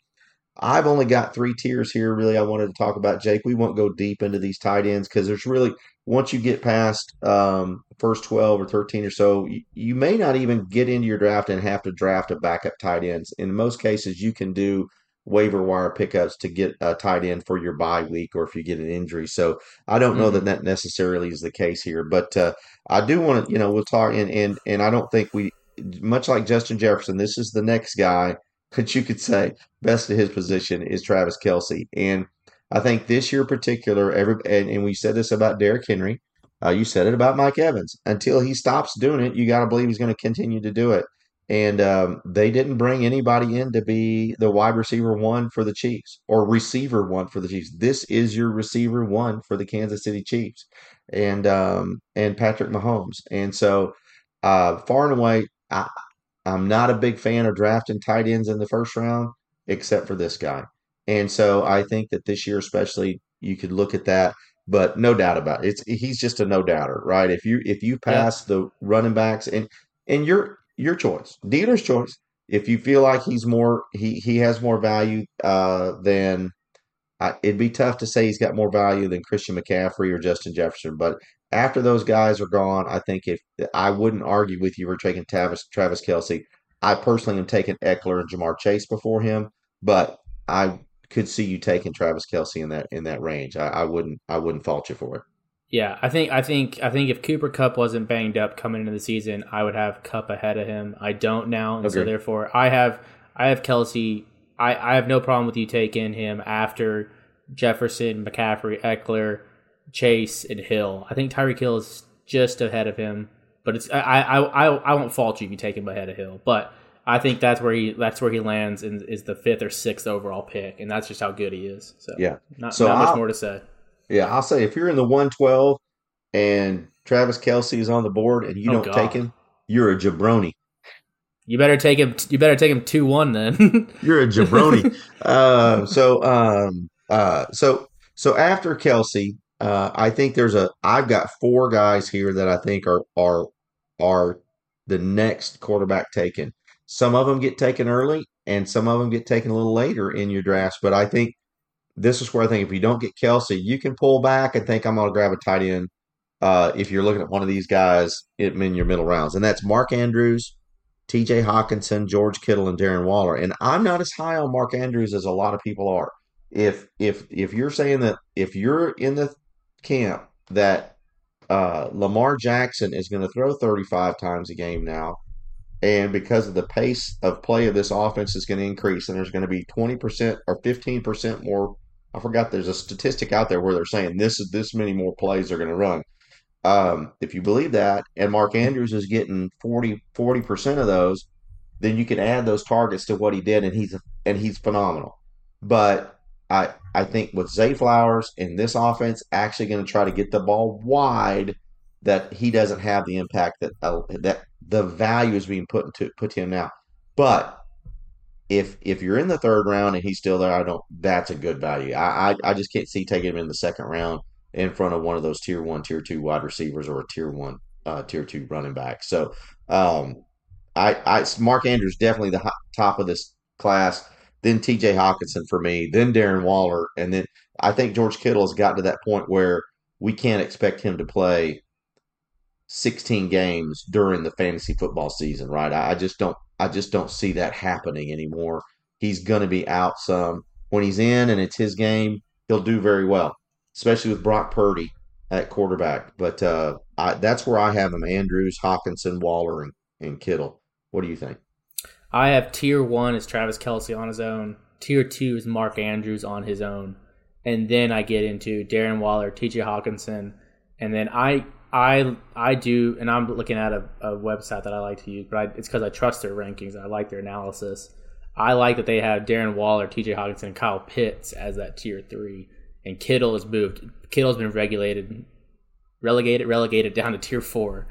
Speaker 1: I've only got three tiers here. Really, I wanted to talk about Jake. We won't go deep into these tight ends because there's really once you get past um, first 12 or 13 or so, you, you may not even get into your draft and have to draft a backup tight ends. In most cases, you can do waiver wire pickups to get a tight end for your bye week or if you get an injury. So I don't know that that necessarily is the case here, but uh, I do want to, you know, we'll talk and, and, and I don't think we, much like Justin Jefferson, this is the next guy that you could say best at his position is Travis Kelce. And I think this year in particular, every and, and we said this about Derrick Henry. Uh, you said it about Mike Evans. Until he stops doing it, you got to believe he's going to continue to do it. And um, they didn't bring anybody in to be the wide receiver one for the Chiefs or receiver one for the Chiefs. This is your receiver one for the Kansas City Chiefs, and um, and Patrick Mahomes. And so, uh, far and away, I, I'm not a big fan of drafting tight ends in the first round, except for this guy. And so I think that this year, especially, you could look at that. But no doubt about it, it's he's just a no doubter, right? If you if you pass the running backs and and your your choice, dealer's choice. If you feel like he's more he he has more value uh, than I, it'd be tough to say he's got more value than Christian McCaffrey or Justin Jefferson. But after those guys are gone, I think if I wouldn't argue with you for taking Travis Travis Kelce. I personally am taking Ekeler and Ja'Marr Chase before him, but I could see you taking Travis Kelce in that in that range. I, I wouldn't I wouldn't fault you for it.
Speaker 2: Yeah, I think I think I think if Cooper Kupp wasn't banged up coming into the season, I would have Kupp ahead of him. I don't now, and so therefore I have I have Kelce. I, I have no problem with you taking him after Jefferson, McCaffrey, Ekeler, Chase, and Hill. I think Tyreek Hill is just ahead of him, but it's I I I, I won't fault you if you take him ahead of Hill, but. I think that's where he that's where he lands and is the fifth or sixth overall pick, and that's just how good he is. So
Speaker 1: Yeah.
Speaker 2: not,
Speaker 1: So
Speaker 2: not much more to say.
Speaker 1: Yeah, I'll say if you're in the 112 and Travis Kelce is on the board and you
Speaker 2: Oh,
Speaker 1: don't
Speaker 2: God.
Speaker 1: take him, you're a jabroni.
Speaker 2: You better take him. You better take him two one then.
Speaker 1: You're a jabroni. uh, so um uh so so after Kelce, uh, I think there's a I've got four guys here that I think are are are the next quarterback taken. Some of them get taken early, and some of them get taken a little later in your drafts. But I think this is where I think if you don't get Kelce, you can pull back and think I'm going to grab a tight end. Uh, if you're looking at one of these guys in your middle rounds, and that's Mark Andrews, T.J. Hockenson, George Kittle, and Darren Waller. And I'm not as high on Mark Andrews as a lot of people are. If if if you're saying that if you're in the camp that uh, Lamar Jackson is going to throw 35 times a game now, and because of the pace of play of this offense is going to increase, and there's going to be 20% or 15% more. I forgot there's a statistic out there where they're saying this is this many more plays they're going to run. Um, if you believe that, and Mark Andrews is getting 40 percent of those, then you can add those targets to what he did, and he's and he's phenomenal. But I I think with Zay Flowers in this offense, actually going to try to get the ball wide, that he doesn't have the impact that uh, that the value is being put into put to him now. But if if you're in the third round and he's still there, I don't. That's a good value. I I, I just can't see taking him in the second round in front of one of those tier one, tier two wide receivers or a tier one, uh, tier two running back. So, um, I I Mark Andrews definitely the top of this class. Then T.J. Hockenson for me. Then Darren Waller, and then I think George Kittle has gotten to that point where we can't expect him to play 16 games during the fantasy football season, right? I just don't I just don't see that happening anymore. He's going to be out some. When he's in and it's his game, he'll do very well, especially with Brock Purdy at quarterback. But uh, I, that's where I have him: Andrews, Hockenson, Waller, and, and Kittle. What do you think?
Speaker 2: I have tier one is Travis Kelce on his own. Tier two is Mark Andrews on his own, and then I get into Darren Waller, T.J. Hockenson, and then I I I do, and I'm looking at a, a website that I like to use, but I, it's because I trust their rankings. I like their analysis. I like that they have Darren Waller, T.J. Hockenson, and Kyle Pitts as that tier three, and Kittle has moved. Kittle's been regulated, relegated, relegated down to tier four,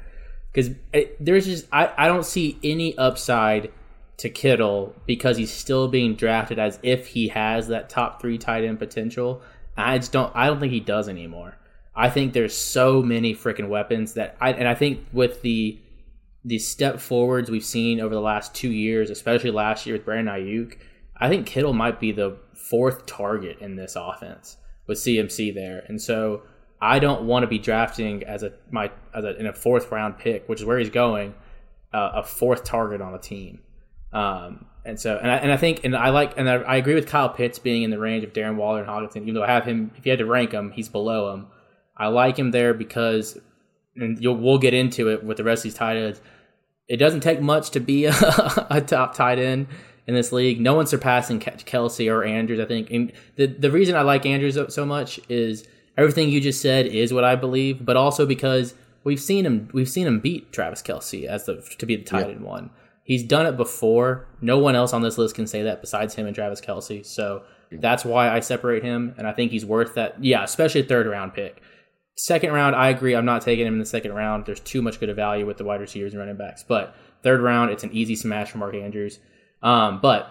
Speaker 2: because there's just I, I don't see any upside to Kittle because he's still being drafted as if he has that top three tight end potential. I just don't I don't think he does anymore. I think there's so many freaking weapons that I and I think with the the step forwards we've seen over the last two years, especially last year with Brandon Aiyuk, I think Kittle might be the fourth target in this offense with CMC there, and so I don't want to be drafting as a my as a, in a fourth round pick, which is where he's going, uh, a fourth target on a team. Um, and so, and I, and I think, and I like, and I, I, agree with Kyle Pitts being in the range of Darren Waller and Hockenson, even though I have him, if you had to rank him, he's below him. I like him there because, and you'll, we'll get into it with the rest of these tight ends. It doesn't take much to be a, a top tight end in this league. No one's surpassing Kelce or Andrews, I think. And the, the reason I like Andrews so much is everything you just said is what I believe, but also because we've seen him, we've seen him beat Travis Kelce as the, to be the tight end one. He's done it before. No one else on this list can say that besides him and Travis Kelce. So that's why I separate him, and I think he's worth that. Yeah, especially a third round pick. Second round, I agree. I'm not taking him in the second round. There's too much good of value with the wide receivers and running backs. But third round, it's an easy smash for Mark Andrews. Um, but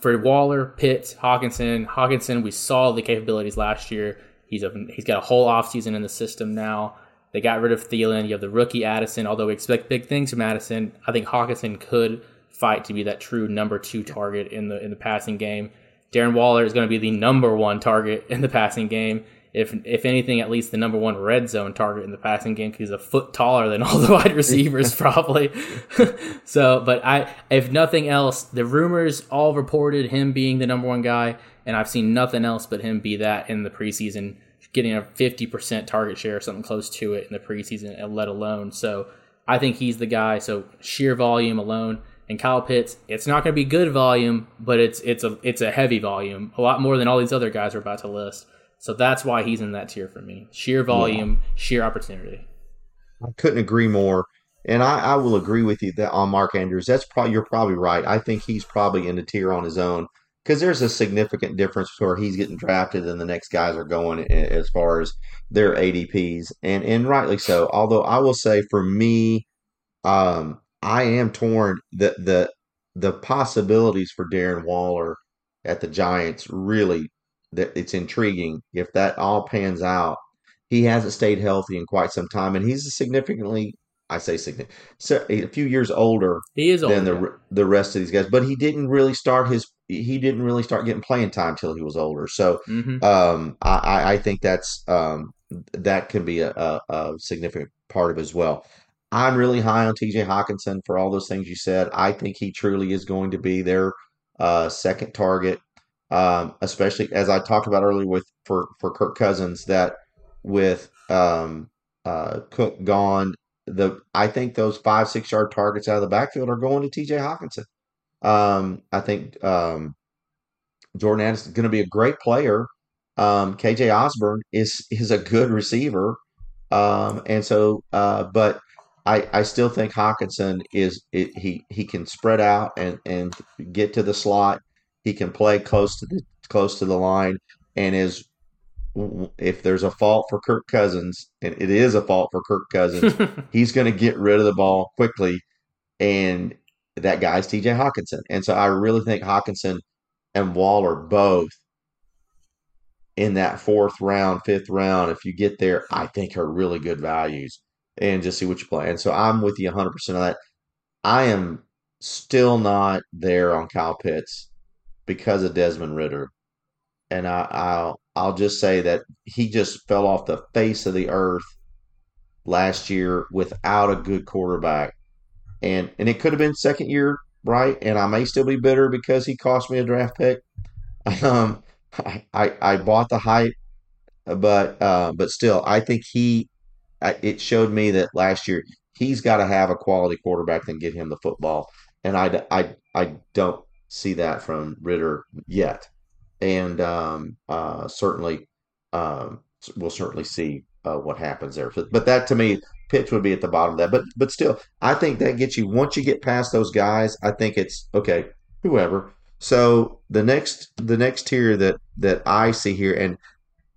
Speaker 2: for Waller, Pitts, Hockenson, Hockenson, we saw the capabilities last year. He's a, he's got a whole offseason in the system now. They got rid of Thielen. You have the rookie Addison. Although we expect big things from Addison, I think Hockenson could fight to be that true number two target in the in the passing game. Darren Waller is going to be the number one target in the passing game. If if anything, at least the number one red zone target in the passing game because he's a foot taller than all the wide receivers probably. so, but I, if nothing else, the rumors all reported him being the number one guy, and I've seen nothing else but him be that in the preseason getting a 50% target share or something close to it in the preseason, uh, let alone. So I think he's the guy. So sheer volume alone. And Kyle Pitts, it's not going to be good volume, but it's it's a it's a heavy volume, a lot more than all these other guys are about to list. So that's why he's in that tier for me. Sheer volume, yeah. sheer opportunity.
Speaker 1: I couldn't agree more. And I, I will agree with you that on Mark Andrews, that's probably you're probably right. I think he's probably in the tier on his own because there's a significant difference where he's getting drafted and the next guys are going as far as their ADPs, and and rightly so. Although I will say for me, um, I am torn. that the the possibilities for Darren Waller at the Giants really that it's intriguing if that all pans out. He hasn't stayed healthy in quite some time, and he's a significantly I say significant, so a few years older.
Speaker 2: He is
Speaker 1: older. than the the rest of these guys, but he didn't really start his he didn't really start getting playing time till he was older. So mm-hmm. um, I, I think that's um, that can be a, a, a, significant part of it as well. I'm really high on TJ Hockenson for all those things you said. I think he truly is going to be their uh, second target, um, especially as I talked about earlier with for for Kirk Cousins that with um, uh, Cook gone the I think those five six yard targets out of the backfield are going to T.J. Hockenson. Um, I think um, Jordan Addison is going to be a great player. Um, KJ Osborn is is a good receiver, um, and so uh, but I I still think Hockenson is it, he he can spread out and and get to the slot. He can play close to the close to the line and is if there's a fault for Kirk Cousins, and it is a fault for Kirk Cousins, he's going to get rid of the ball quickly. And that guy's TJ Hockenson. And so I really think Hockenson and Waller both in that fourth round, fifth round, if you get there, I think are really good values and just see what you play. And so I'm with you 100% on that. I am still not there on Kyle Pitts because of Desmond Ridder. And I, I'll I'll just say that he just fell off the face of the earth last year without a good quarterback. And and it could have been second year, right? And I may still be bitter because he cost me a draft pick. Um, I, I, I bought the hype, but uh, but still, I think he it showed me that last year he's got to have a quality quarterback and get him the football, and I, I, I don't see that from Ridder yet and um, uh, certainly um, we'll certainly see uh, what happens there. But, but, that to me, Pitts would be at the bottom of that. But but still, I think that gets you once you get past those guys. I think it's okay. Whoever. So the next the next tier that that I see here, and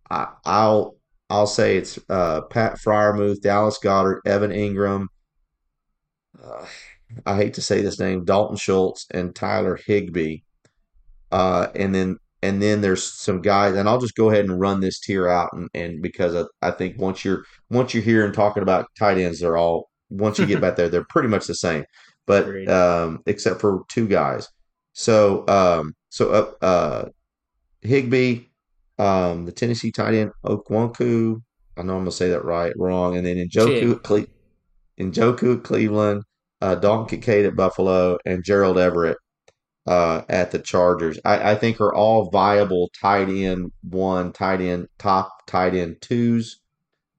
Speaker 1: I, I'll I'll say it's uh, Pat Freiermuth, Dallas Goedert, Evan Engram. Uh, I hate to say this name, Dalton Schultz and Tyler Higbee. Uh, and then and then there's some guys, and I'll just go ahead and run this tier out, and, and because I, I think once you're once you're here and talking about tight ends, they're all once you get back there, they're pretty much the same, but um, except for two guys. So um, so uh, uh, Higbee, um, the Tennessee tight end Okonkwo. I know I'm gonna say that right, wrong, and then Njoku Cle- Njoku Cleveland, uh, Dalton Kincaid at Buffalo, and Gerald Everett uh, at the Chargers. I, I, think are all viable tight end one, tight end top tight end twos.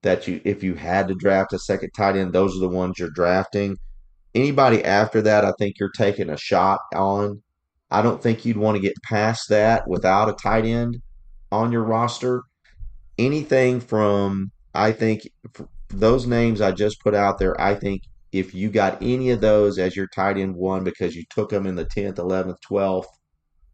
Speaker 1: That you, if you had to draft a second tight end, those are the ones you're drafting. Anybody after that, I think you're taking a shot on. I don't think you'd want to get past that without a tight end on your roster. Anything from, I think, those names I just put out there, I think if you got any of those as your tight end one because you took them in the 10th, 11th, 12th,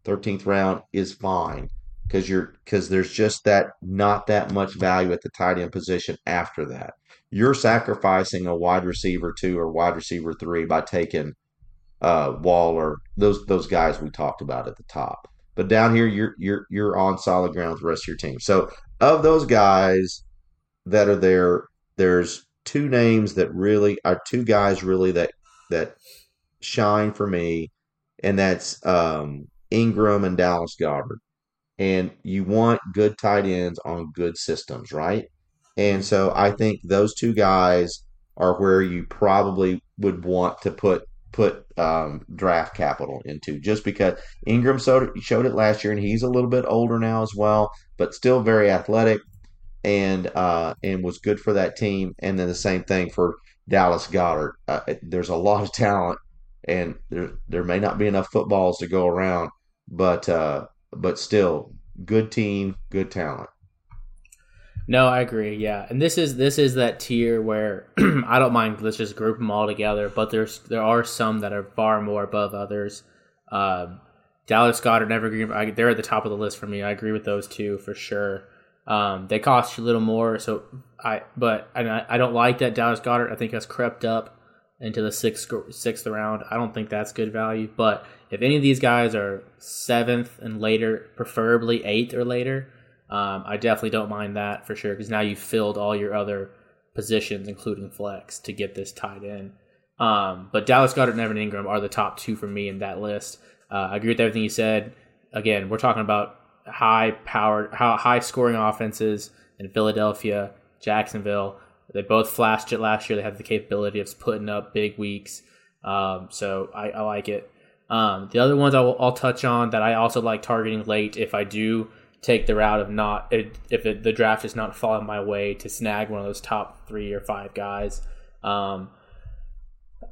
Speaker 1: 13th round is fine because you're because there's just that not that much value at the tight end position after that. You're sacrificing a wide receiver two or wide receiver three by taking uh, Waller, those those guys we talked about at the top. But down here, you're you're you're on solid ground with the rest of your team. So of those guys that are there, there's two names that really are two guys really that that shine for me, and that's um, Engram and Dallas Goedert. And you want good tight ends on good systems, right? And so I think those two guys are where you probably would want to put put um, draft capital into, just because Engram showed, showed it last year, and he's a little bit older now as well, but still very athletic and uh, and was good for that team. And then the same thing for Dallas Goedert. Uh, there's a lot of talent, and there there may not be enough footballs to go around, but uh, but still good team, good talent.
Speaker 2: No, I agree. Yeah, and this is this is that tier where I don't mind. Let's just group them all together. But there's there are some that are far more above others. Um, Dallas Goedert, never. they're at the top of the list for me. I agree with those two for sure. Um, they cost you a little more, so I but I, I don't like that Dallas Goedert. I think has crept up into the sixth sixth round. I don't think that's good value. But if any of these guys are seventh and later, preferably eighth or later, um, I definitely don't mind that for sure because now you've filled all your other positions, including flex, to get this tied in. Um, but Dallas Goedert and Evan Engram are the top two for me in that list. Uh, I agree with everything you said. Again, we're talking about high powered, high scoring offenses in Philadelphia, Jacksonville. They both flashed it last year. They have the capability of putting up big weeks. Um, so I, I, like it. Um, the other ones I'll, I'll, touch on that I also like targeting late if I do take the route of not if it, the draft is not falling my way to snag one of those top three or five guys. Um,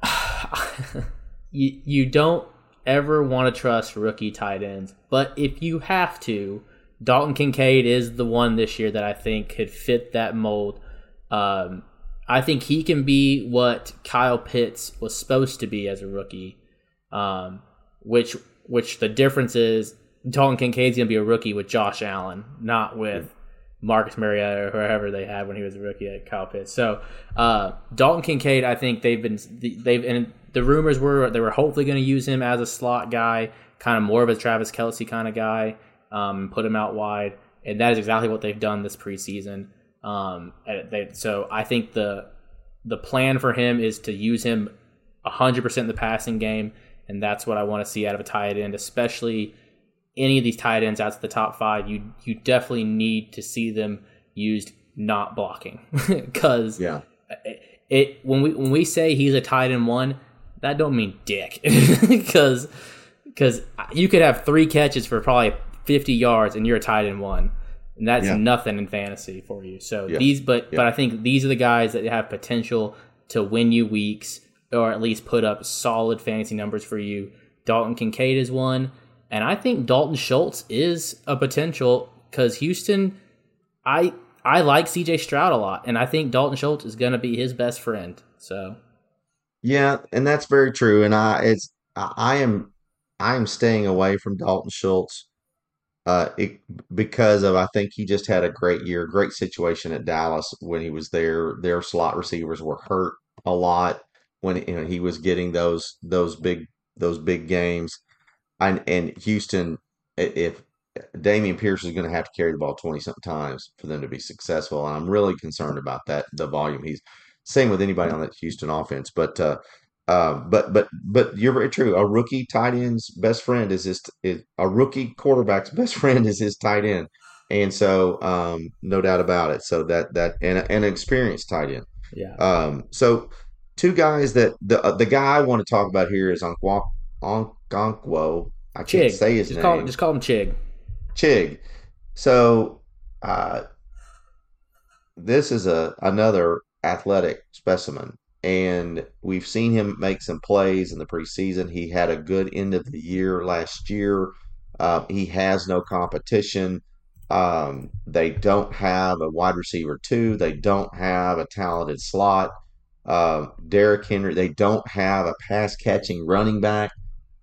Speaker 2: you you don't ever want to trust rookie tight ends. But if you have to, Dalton Kincaid is the one this year that I think could fit that mold. Um, I think he can be what Kyle Pitts was supposed to be as a rookie, um, which which the difference is Dalton Kincaid's gonna be a rookie with Josh Allen, not with Marcus Mariota or whoever they had when he was a rookie at Kyle Pitts. So uh, Dalton Kincaid, I think they've been they've and the rumors were they were hopefully going to use him as a slot guy, kind of more of a Travis Kelce kind of guy, um, put him out wide, and that is exactly what they've done this preseason. Um, they, so I think the the plan for him is to use him 100% in the passing game, and that's what I want to see out of a tight end, especially any of these tight ends out of the top five. You you definitely need to see them used not blocking because
Speaker 1: yeah.
Speaker 2: It, it when we when we say he's a tight end one, that don't mean dick because because you could have three catches for probably 50 yards and you're tied in one and that's yeah. nothing in fantasy for you so yeah. these but yeah. but i think these are the guys that have potential to win you weeks or at least put up solid fantasy numbers for you dalton kincaid is one and i think dalton schultz is a potential because houston i I like CJ Stroud a lot, and I think Dalton Schultz is going to be his best friend. So,
Speaker 1: yeah, and that's very true. And I, it's I am I am staying away from Dalton Schultz uh, it, because of I think he just had a great year, great situation at Dallas when he was there. Their slot receivers were hurt a lot when you know, he was getting those those big those big games, and and Houston if Dameon Pierce is going to have to carry the ball 20 something times for them to be successful. And I'm really concerned about that, the volume. He's same with anybody on that Houston offense. But, uh, uh, but, but, but you're very true. A rookie tight end's best friend is his, is, a rookie quarterback's best friend is his tight end. And so, um, no doubt about it. So that, that, and, and an experienced tight end.
Speaker 2: Yeah.
Speaker 1: Um, so two guys that the, uh, the guy I want to talk about here is Onkwo, Onkwo. I can't
Speaker 2: Chig.
Speaker 1: say his
Speaker 2: just
Speaker 1: name.
Speaker 2: Call, just call him Chig.
Speaker 1: Chig. So uh, this is a another athletic specimen, and we've seen him make some plays in the preseason. He had a good end of the year last year. Uh, he has no competition. Um, they don't have a wide receiver two. They don't have a talented slot. Uh, Derrick Henry. They don't have a pass catching running back.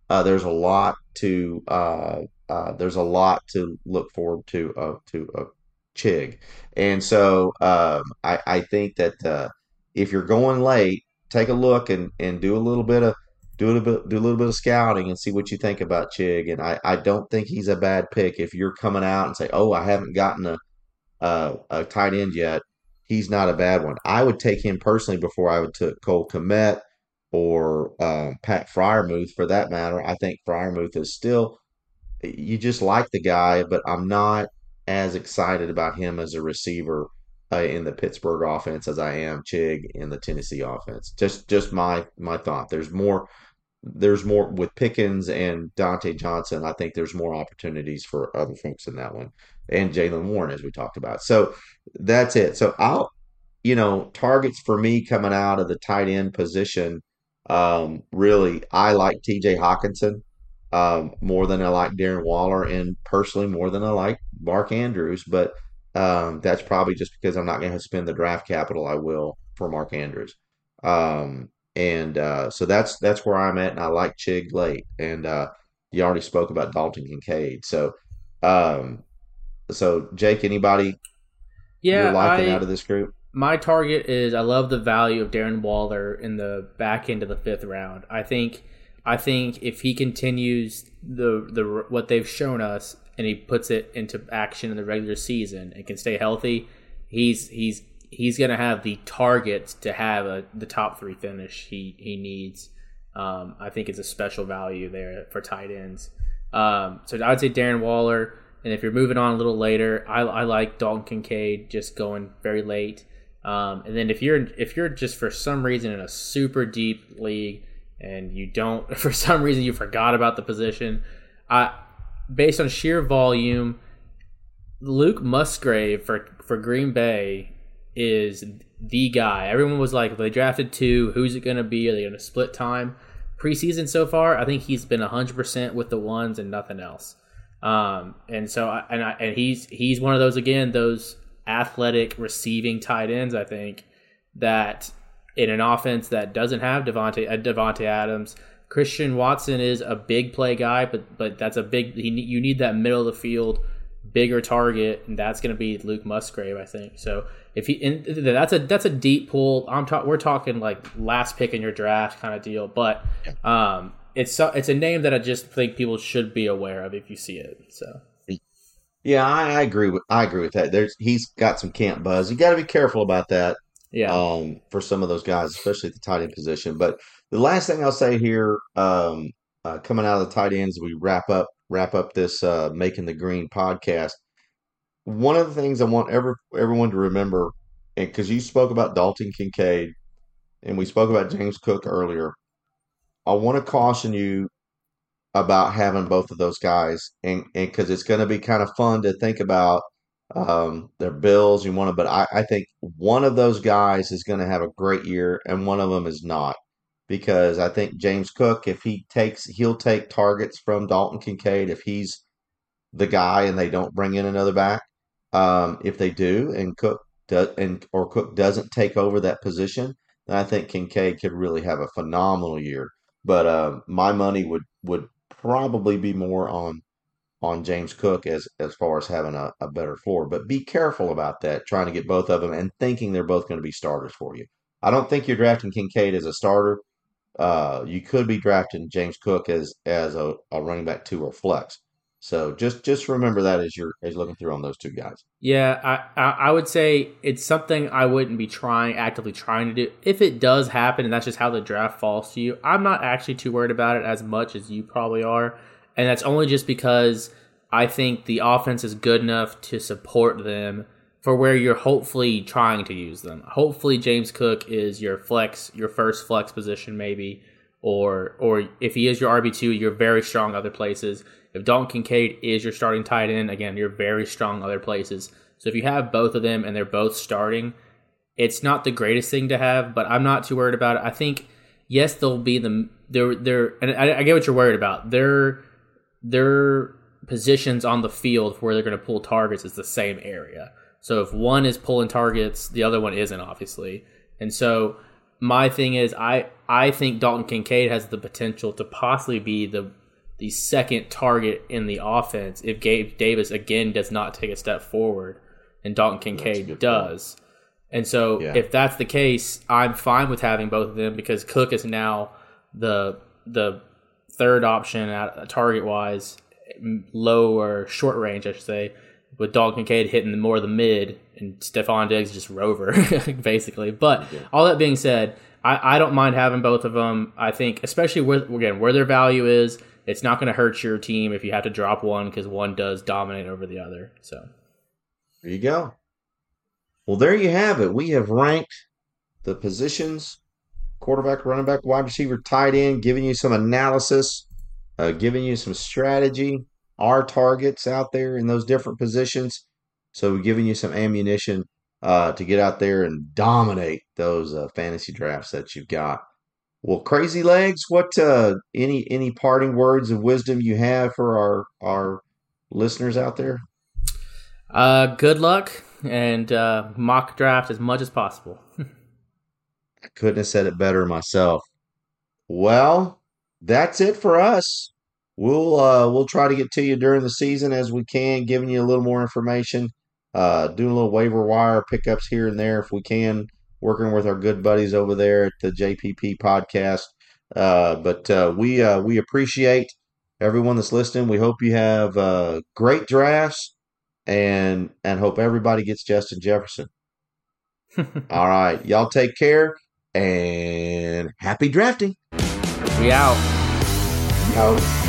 Speaker 1: Uh, there's a lot to uh, uh, there's a lot to look forward to uh, to uh, Chig, and so um, I, I think that uh, if you're going late, take a look and, and do a little bit of do a bit do a little bit of scouting and see what you think about Chig. And I, I don't think he's a bad pick if you're coming out and say, oh, I haven't gotten a a, a tight end yet. He's not a bad one. I would take him personally before I would take Cole Kmet or uh, Pat Freiermuth for that matter. I think Freiermuth is still you just like the guy, but I'm not as excited about him as a receiver uh, in the Pittsburgh offense as I am Chig in the Tennessee offense. Just just my my thought. There's more there's more with Pickens and Diontae Johnson. I think there's more opportunities for other folks in that one, and Jaylen Warren as we talked about. So that's it. So I'll you know targets for me coming out of the tight end position. Um, really, I like T.J. Hockenson um, more than I like Darren Waller, and personally more than I like Mark Andrews. But um, that's probably just because I'm not going to spend the draft capital I will for Mark Andrews. Um, and uh, so that's that's where I'm at, and I like Chig late. And uh, you already spoke about Dalton Kincaid, so um, so Jake, anybody
Speaker 2: yeah,
Speaker 1: you're liking
Speaker 2: I,
Speaker 1: out of this group?
Speaker 2: My target is I love the value of Darren Waller in the back end of the fifth round. I think I think if he continues the the what they've shown us and he puts it into action in the regular season and can stay healthy, he's he's he's going to have the targets to have a, the top three finish he he needs. Um, I think it's a special value there for tight ends. Um, so I'd say Darren Waller, and if you're moving on a little later, I, I like Dalton Kincaid just going very late. Um, and then if you're if you're just for some reason in a super deep league and you don't for some reason you forgot about the position, I based on sheer volume, Luke Musgrave for for Green Bay is the guy. Everyone was like, they drafted two. Who's it going to be? Are they going to split time? Preseason so far, I think he's been hundred percent with the ones and nothing else. Um, and so, and I, and he's he's one of those again, those athletic receiving tight ends. I think that in an offense that doesn't have Devonte uh, Davante Adams. Christian Watson is a big play guy, but but that's a big. He, you need that middle of the field, bigger target, and that's going to be Luke Musgrave, I think. So if he, that's a that's a deep pull. I'm talk, we're talking like last pick in your draft kind of deal, but um, it's it's a name that I just think people should be aware of if you see it. So.
Speaker 1: Yeah, I, I agree with I agree with that. There's he's got some camp buzz. You got to be careful about that.
Speaker 2: Yeah.
Speaker 1: Um, for some of those guys, especially at the tight end position. But the last thing I'll say here, um, uh, coming out of the tight ends, we wrap up wrap up this uh, making the green podcast. One of the things I want every, everyone to remember, and because you spoke about Dalton Kincaid, and we spoke about James Cook earlier, I want to caution you about having both of those guys, and because it's going to be kind of fun to think about um, their bills. You want to, but I, I think one of those guys is going to have a great year, and one of them is not because I think James Cook, if he takes, he'll take targets from Dalton Kincaid if he's the guy and they don't bring in another back. Um, if they do, and Cook does, and or Cook doesn't take over that position, then I think Kincaid could really have a phenomenal year. But uh, my money would would probably be more on on James Cook as as far as having a, a better floor. But be careful about that, trying to get both of them and thinking they're both going to be starters for you. I don't think you're drafting Kincaid as a starter. Uh, you could be drafting James Cook as as a, a running back two or flex. So just just remember that as you're as looking through on those two guys.
Speaker 2: Yeah, I, I I would say it's something I wouldn't be trying actively trying to do. If it does happen, and that's just how the draft falls to you, I'm not actually too worried about it as much as you probably are, and that's only just because I think the offense is good enough to support them for where you're hopefully trying to use them. Hopefully, James Cook is your flex, your first flex position, maybe, or or if he is your RB two, you're very strong other places. If Dalton Kincaid is your starting tight end, again, you're very strong other places. So if you have both of them and they're both starting, it's not the greatest thing to have, but I'm not too worried about it. I think yes, they'll be the they're they're and I, I get what you're worried about. Their their positions on the field where they're going to pull targets is the same area. So if one is pulling targets, the other one isn't, obviously. And so my thing is, I I think Dalton Kincaid has the potential to possibly be the the second target in the offense if Gabe Davis again does not take a step forward, and Dalton Kincaid does. Point. And so yeah. if that's the case, I'm fine with having both of them because Cook is now the the third option at target wise, low or short range, I should say with Dalton Kincaid hitting more of the mid and Stefon Diggs just rover, basically. But all that being said, I, I don't mind having both of them. I think, especially where, again, where their value is, it's not going to hurt your team if you have to drop one because one does dominate over the other. So
Speaker 1: there you go. Well, there you have it. We have ranked the positions quarterback, running back, wide receiver, tight end, giving you some analysis, uh, giving you some strategy our targets out there in those different positions. So we're giving you some ammunition uh, to get out there and dominate those uh, fantasy drafts that you've got. Well, crazy legs. What uh, any any parting words of wisdom you have for our our listeners out there?
Speaker 2: Uh, good luck and uh, mock draft as much as possible.
Speaker 1: I couldn't have said it better myself. Well, that's it for us we'll uh, we'll try to get to you during the season as we can, giving you a little more information, uh, doing a little waiver wire pickups here and there if we can, working with our good buddies over there at the JPP podcast. Uh, but uh, we uh, we appreciate everyone that's listening. We hope you have uh, great drafts and and hope everybody gets Justin Jefferson. All right, y'all take care and happy drafting.
Speaker 2: We out.
Speaker 1: Out.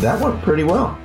Speaker 1: that worked pretty well.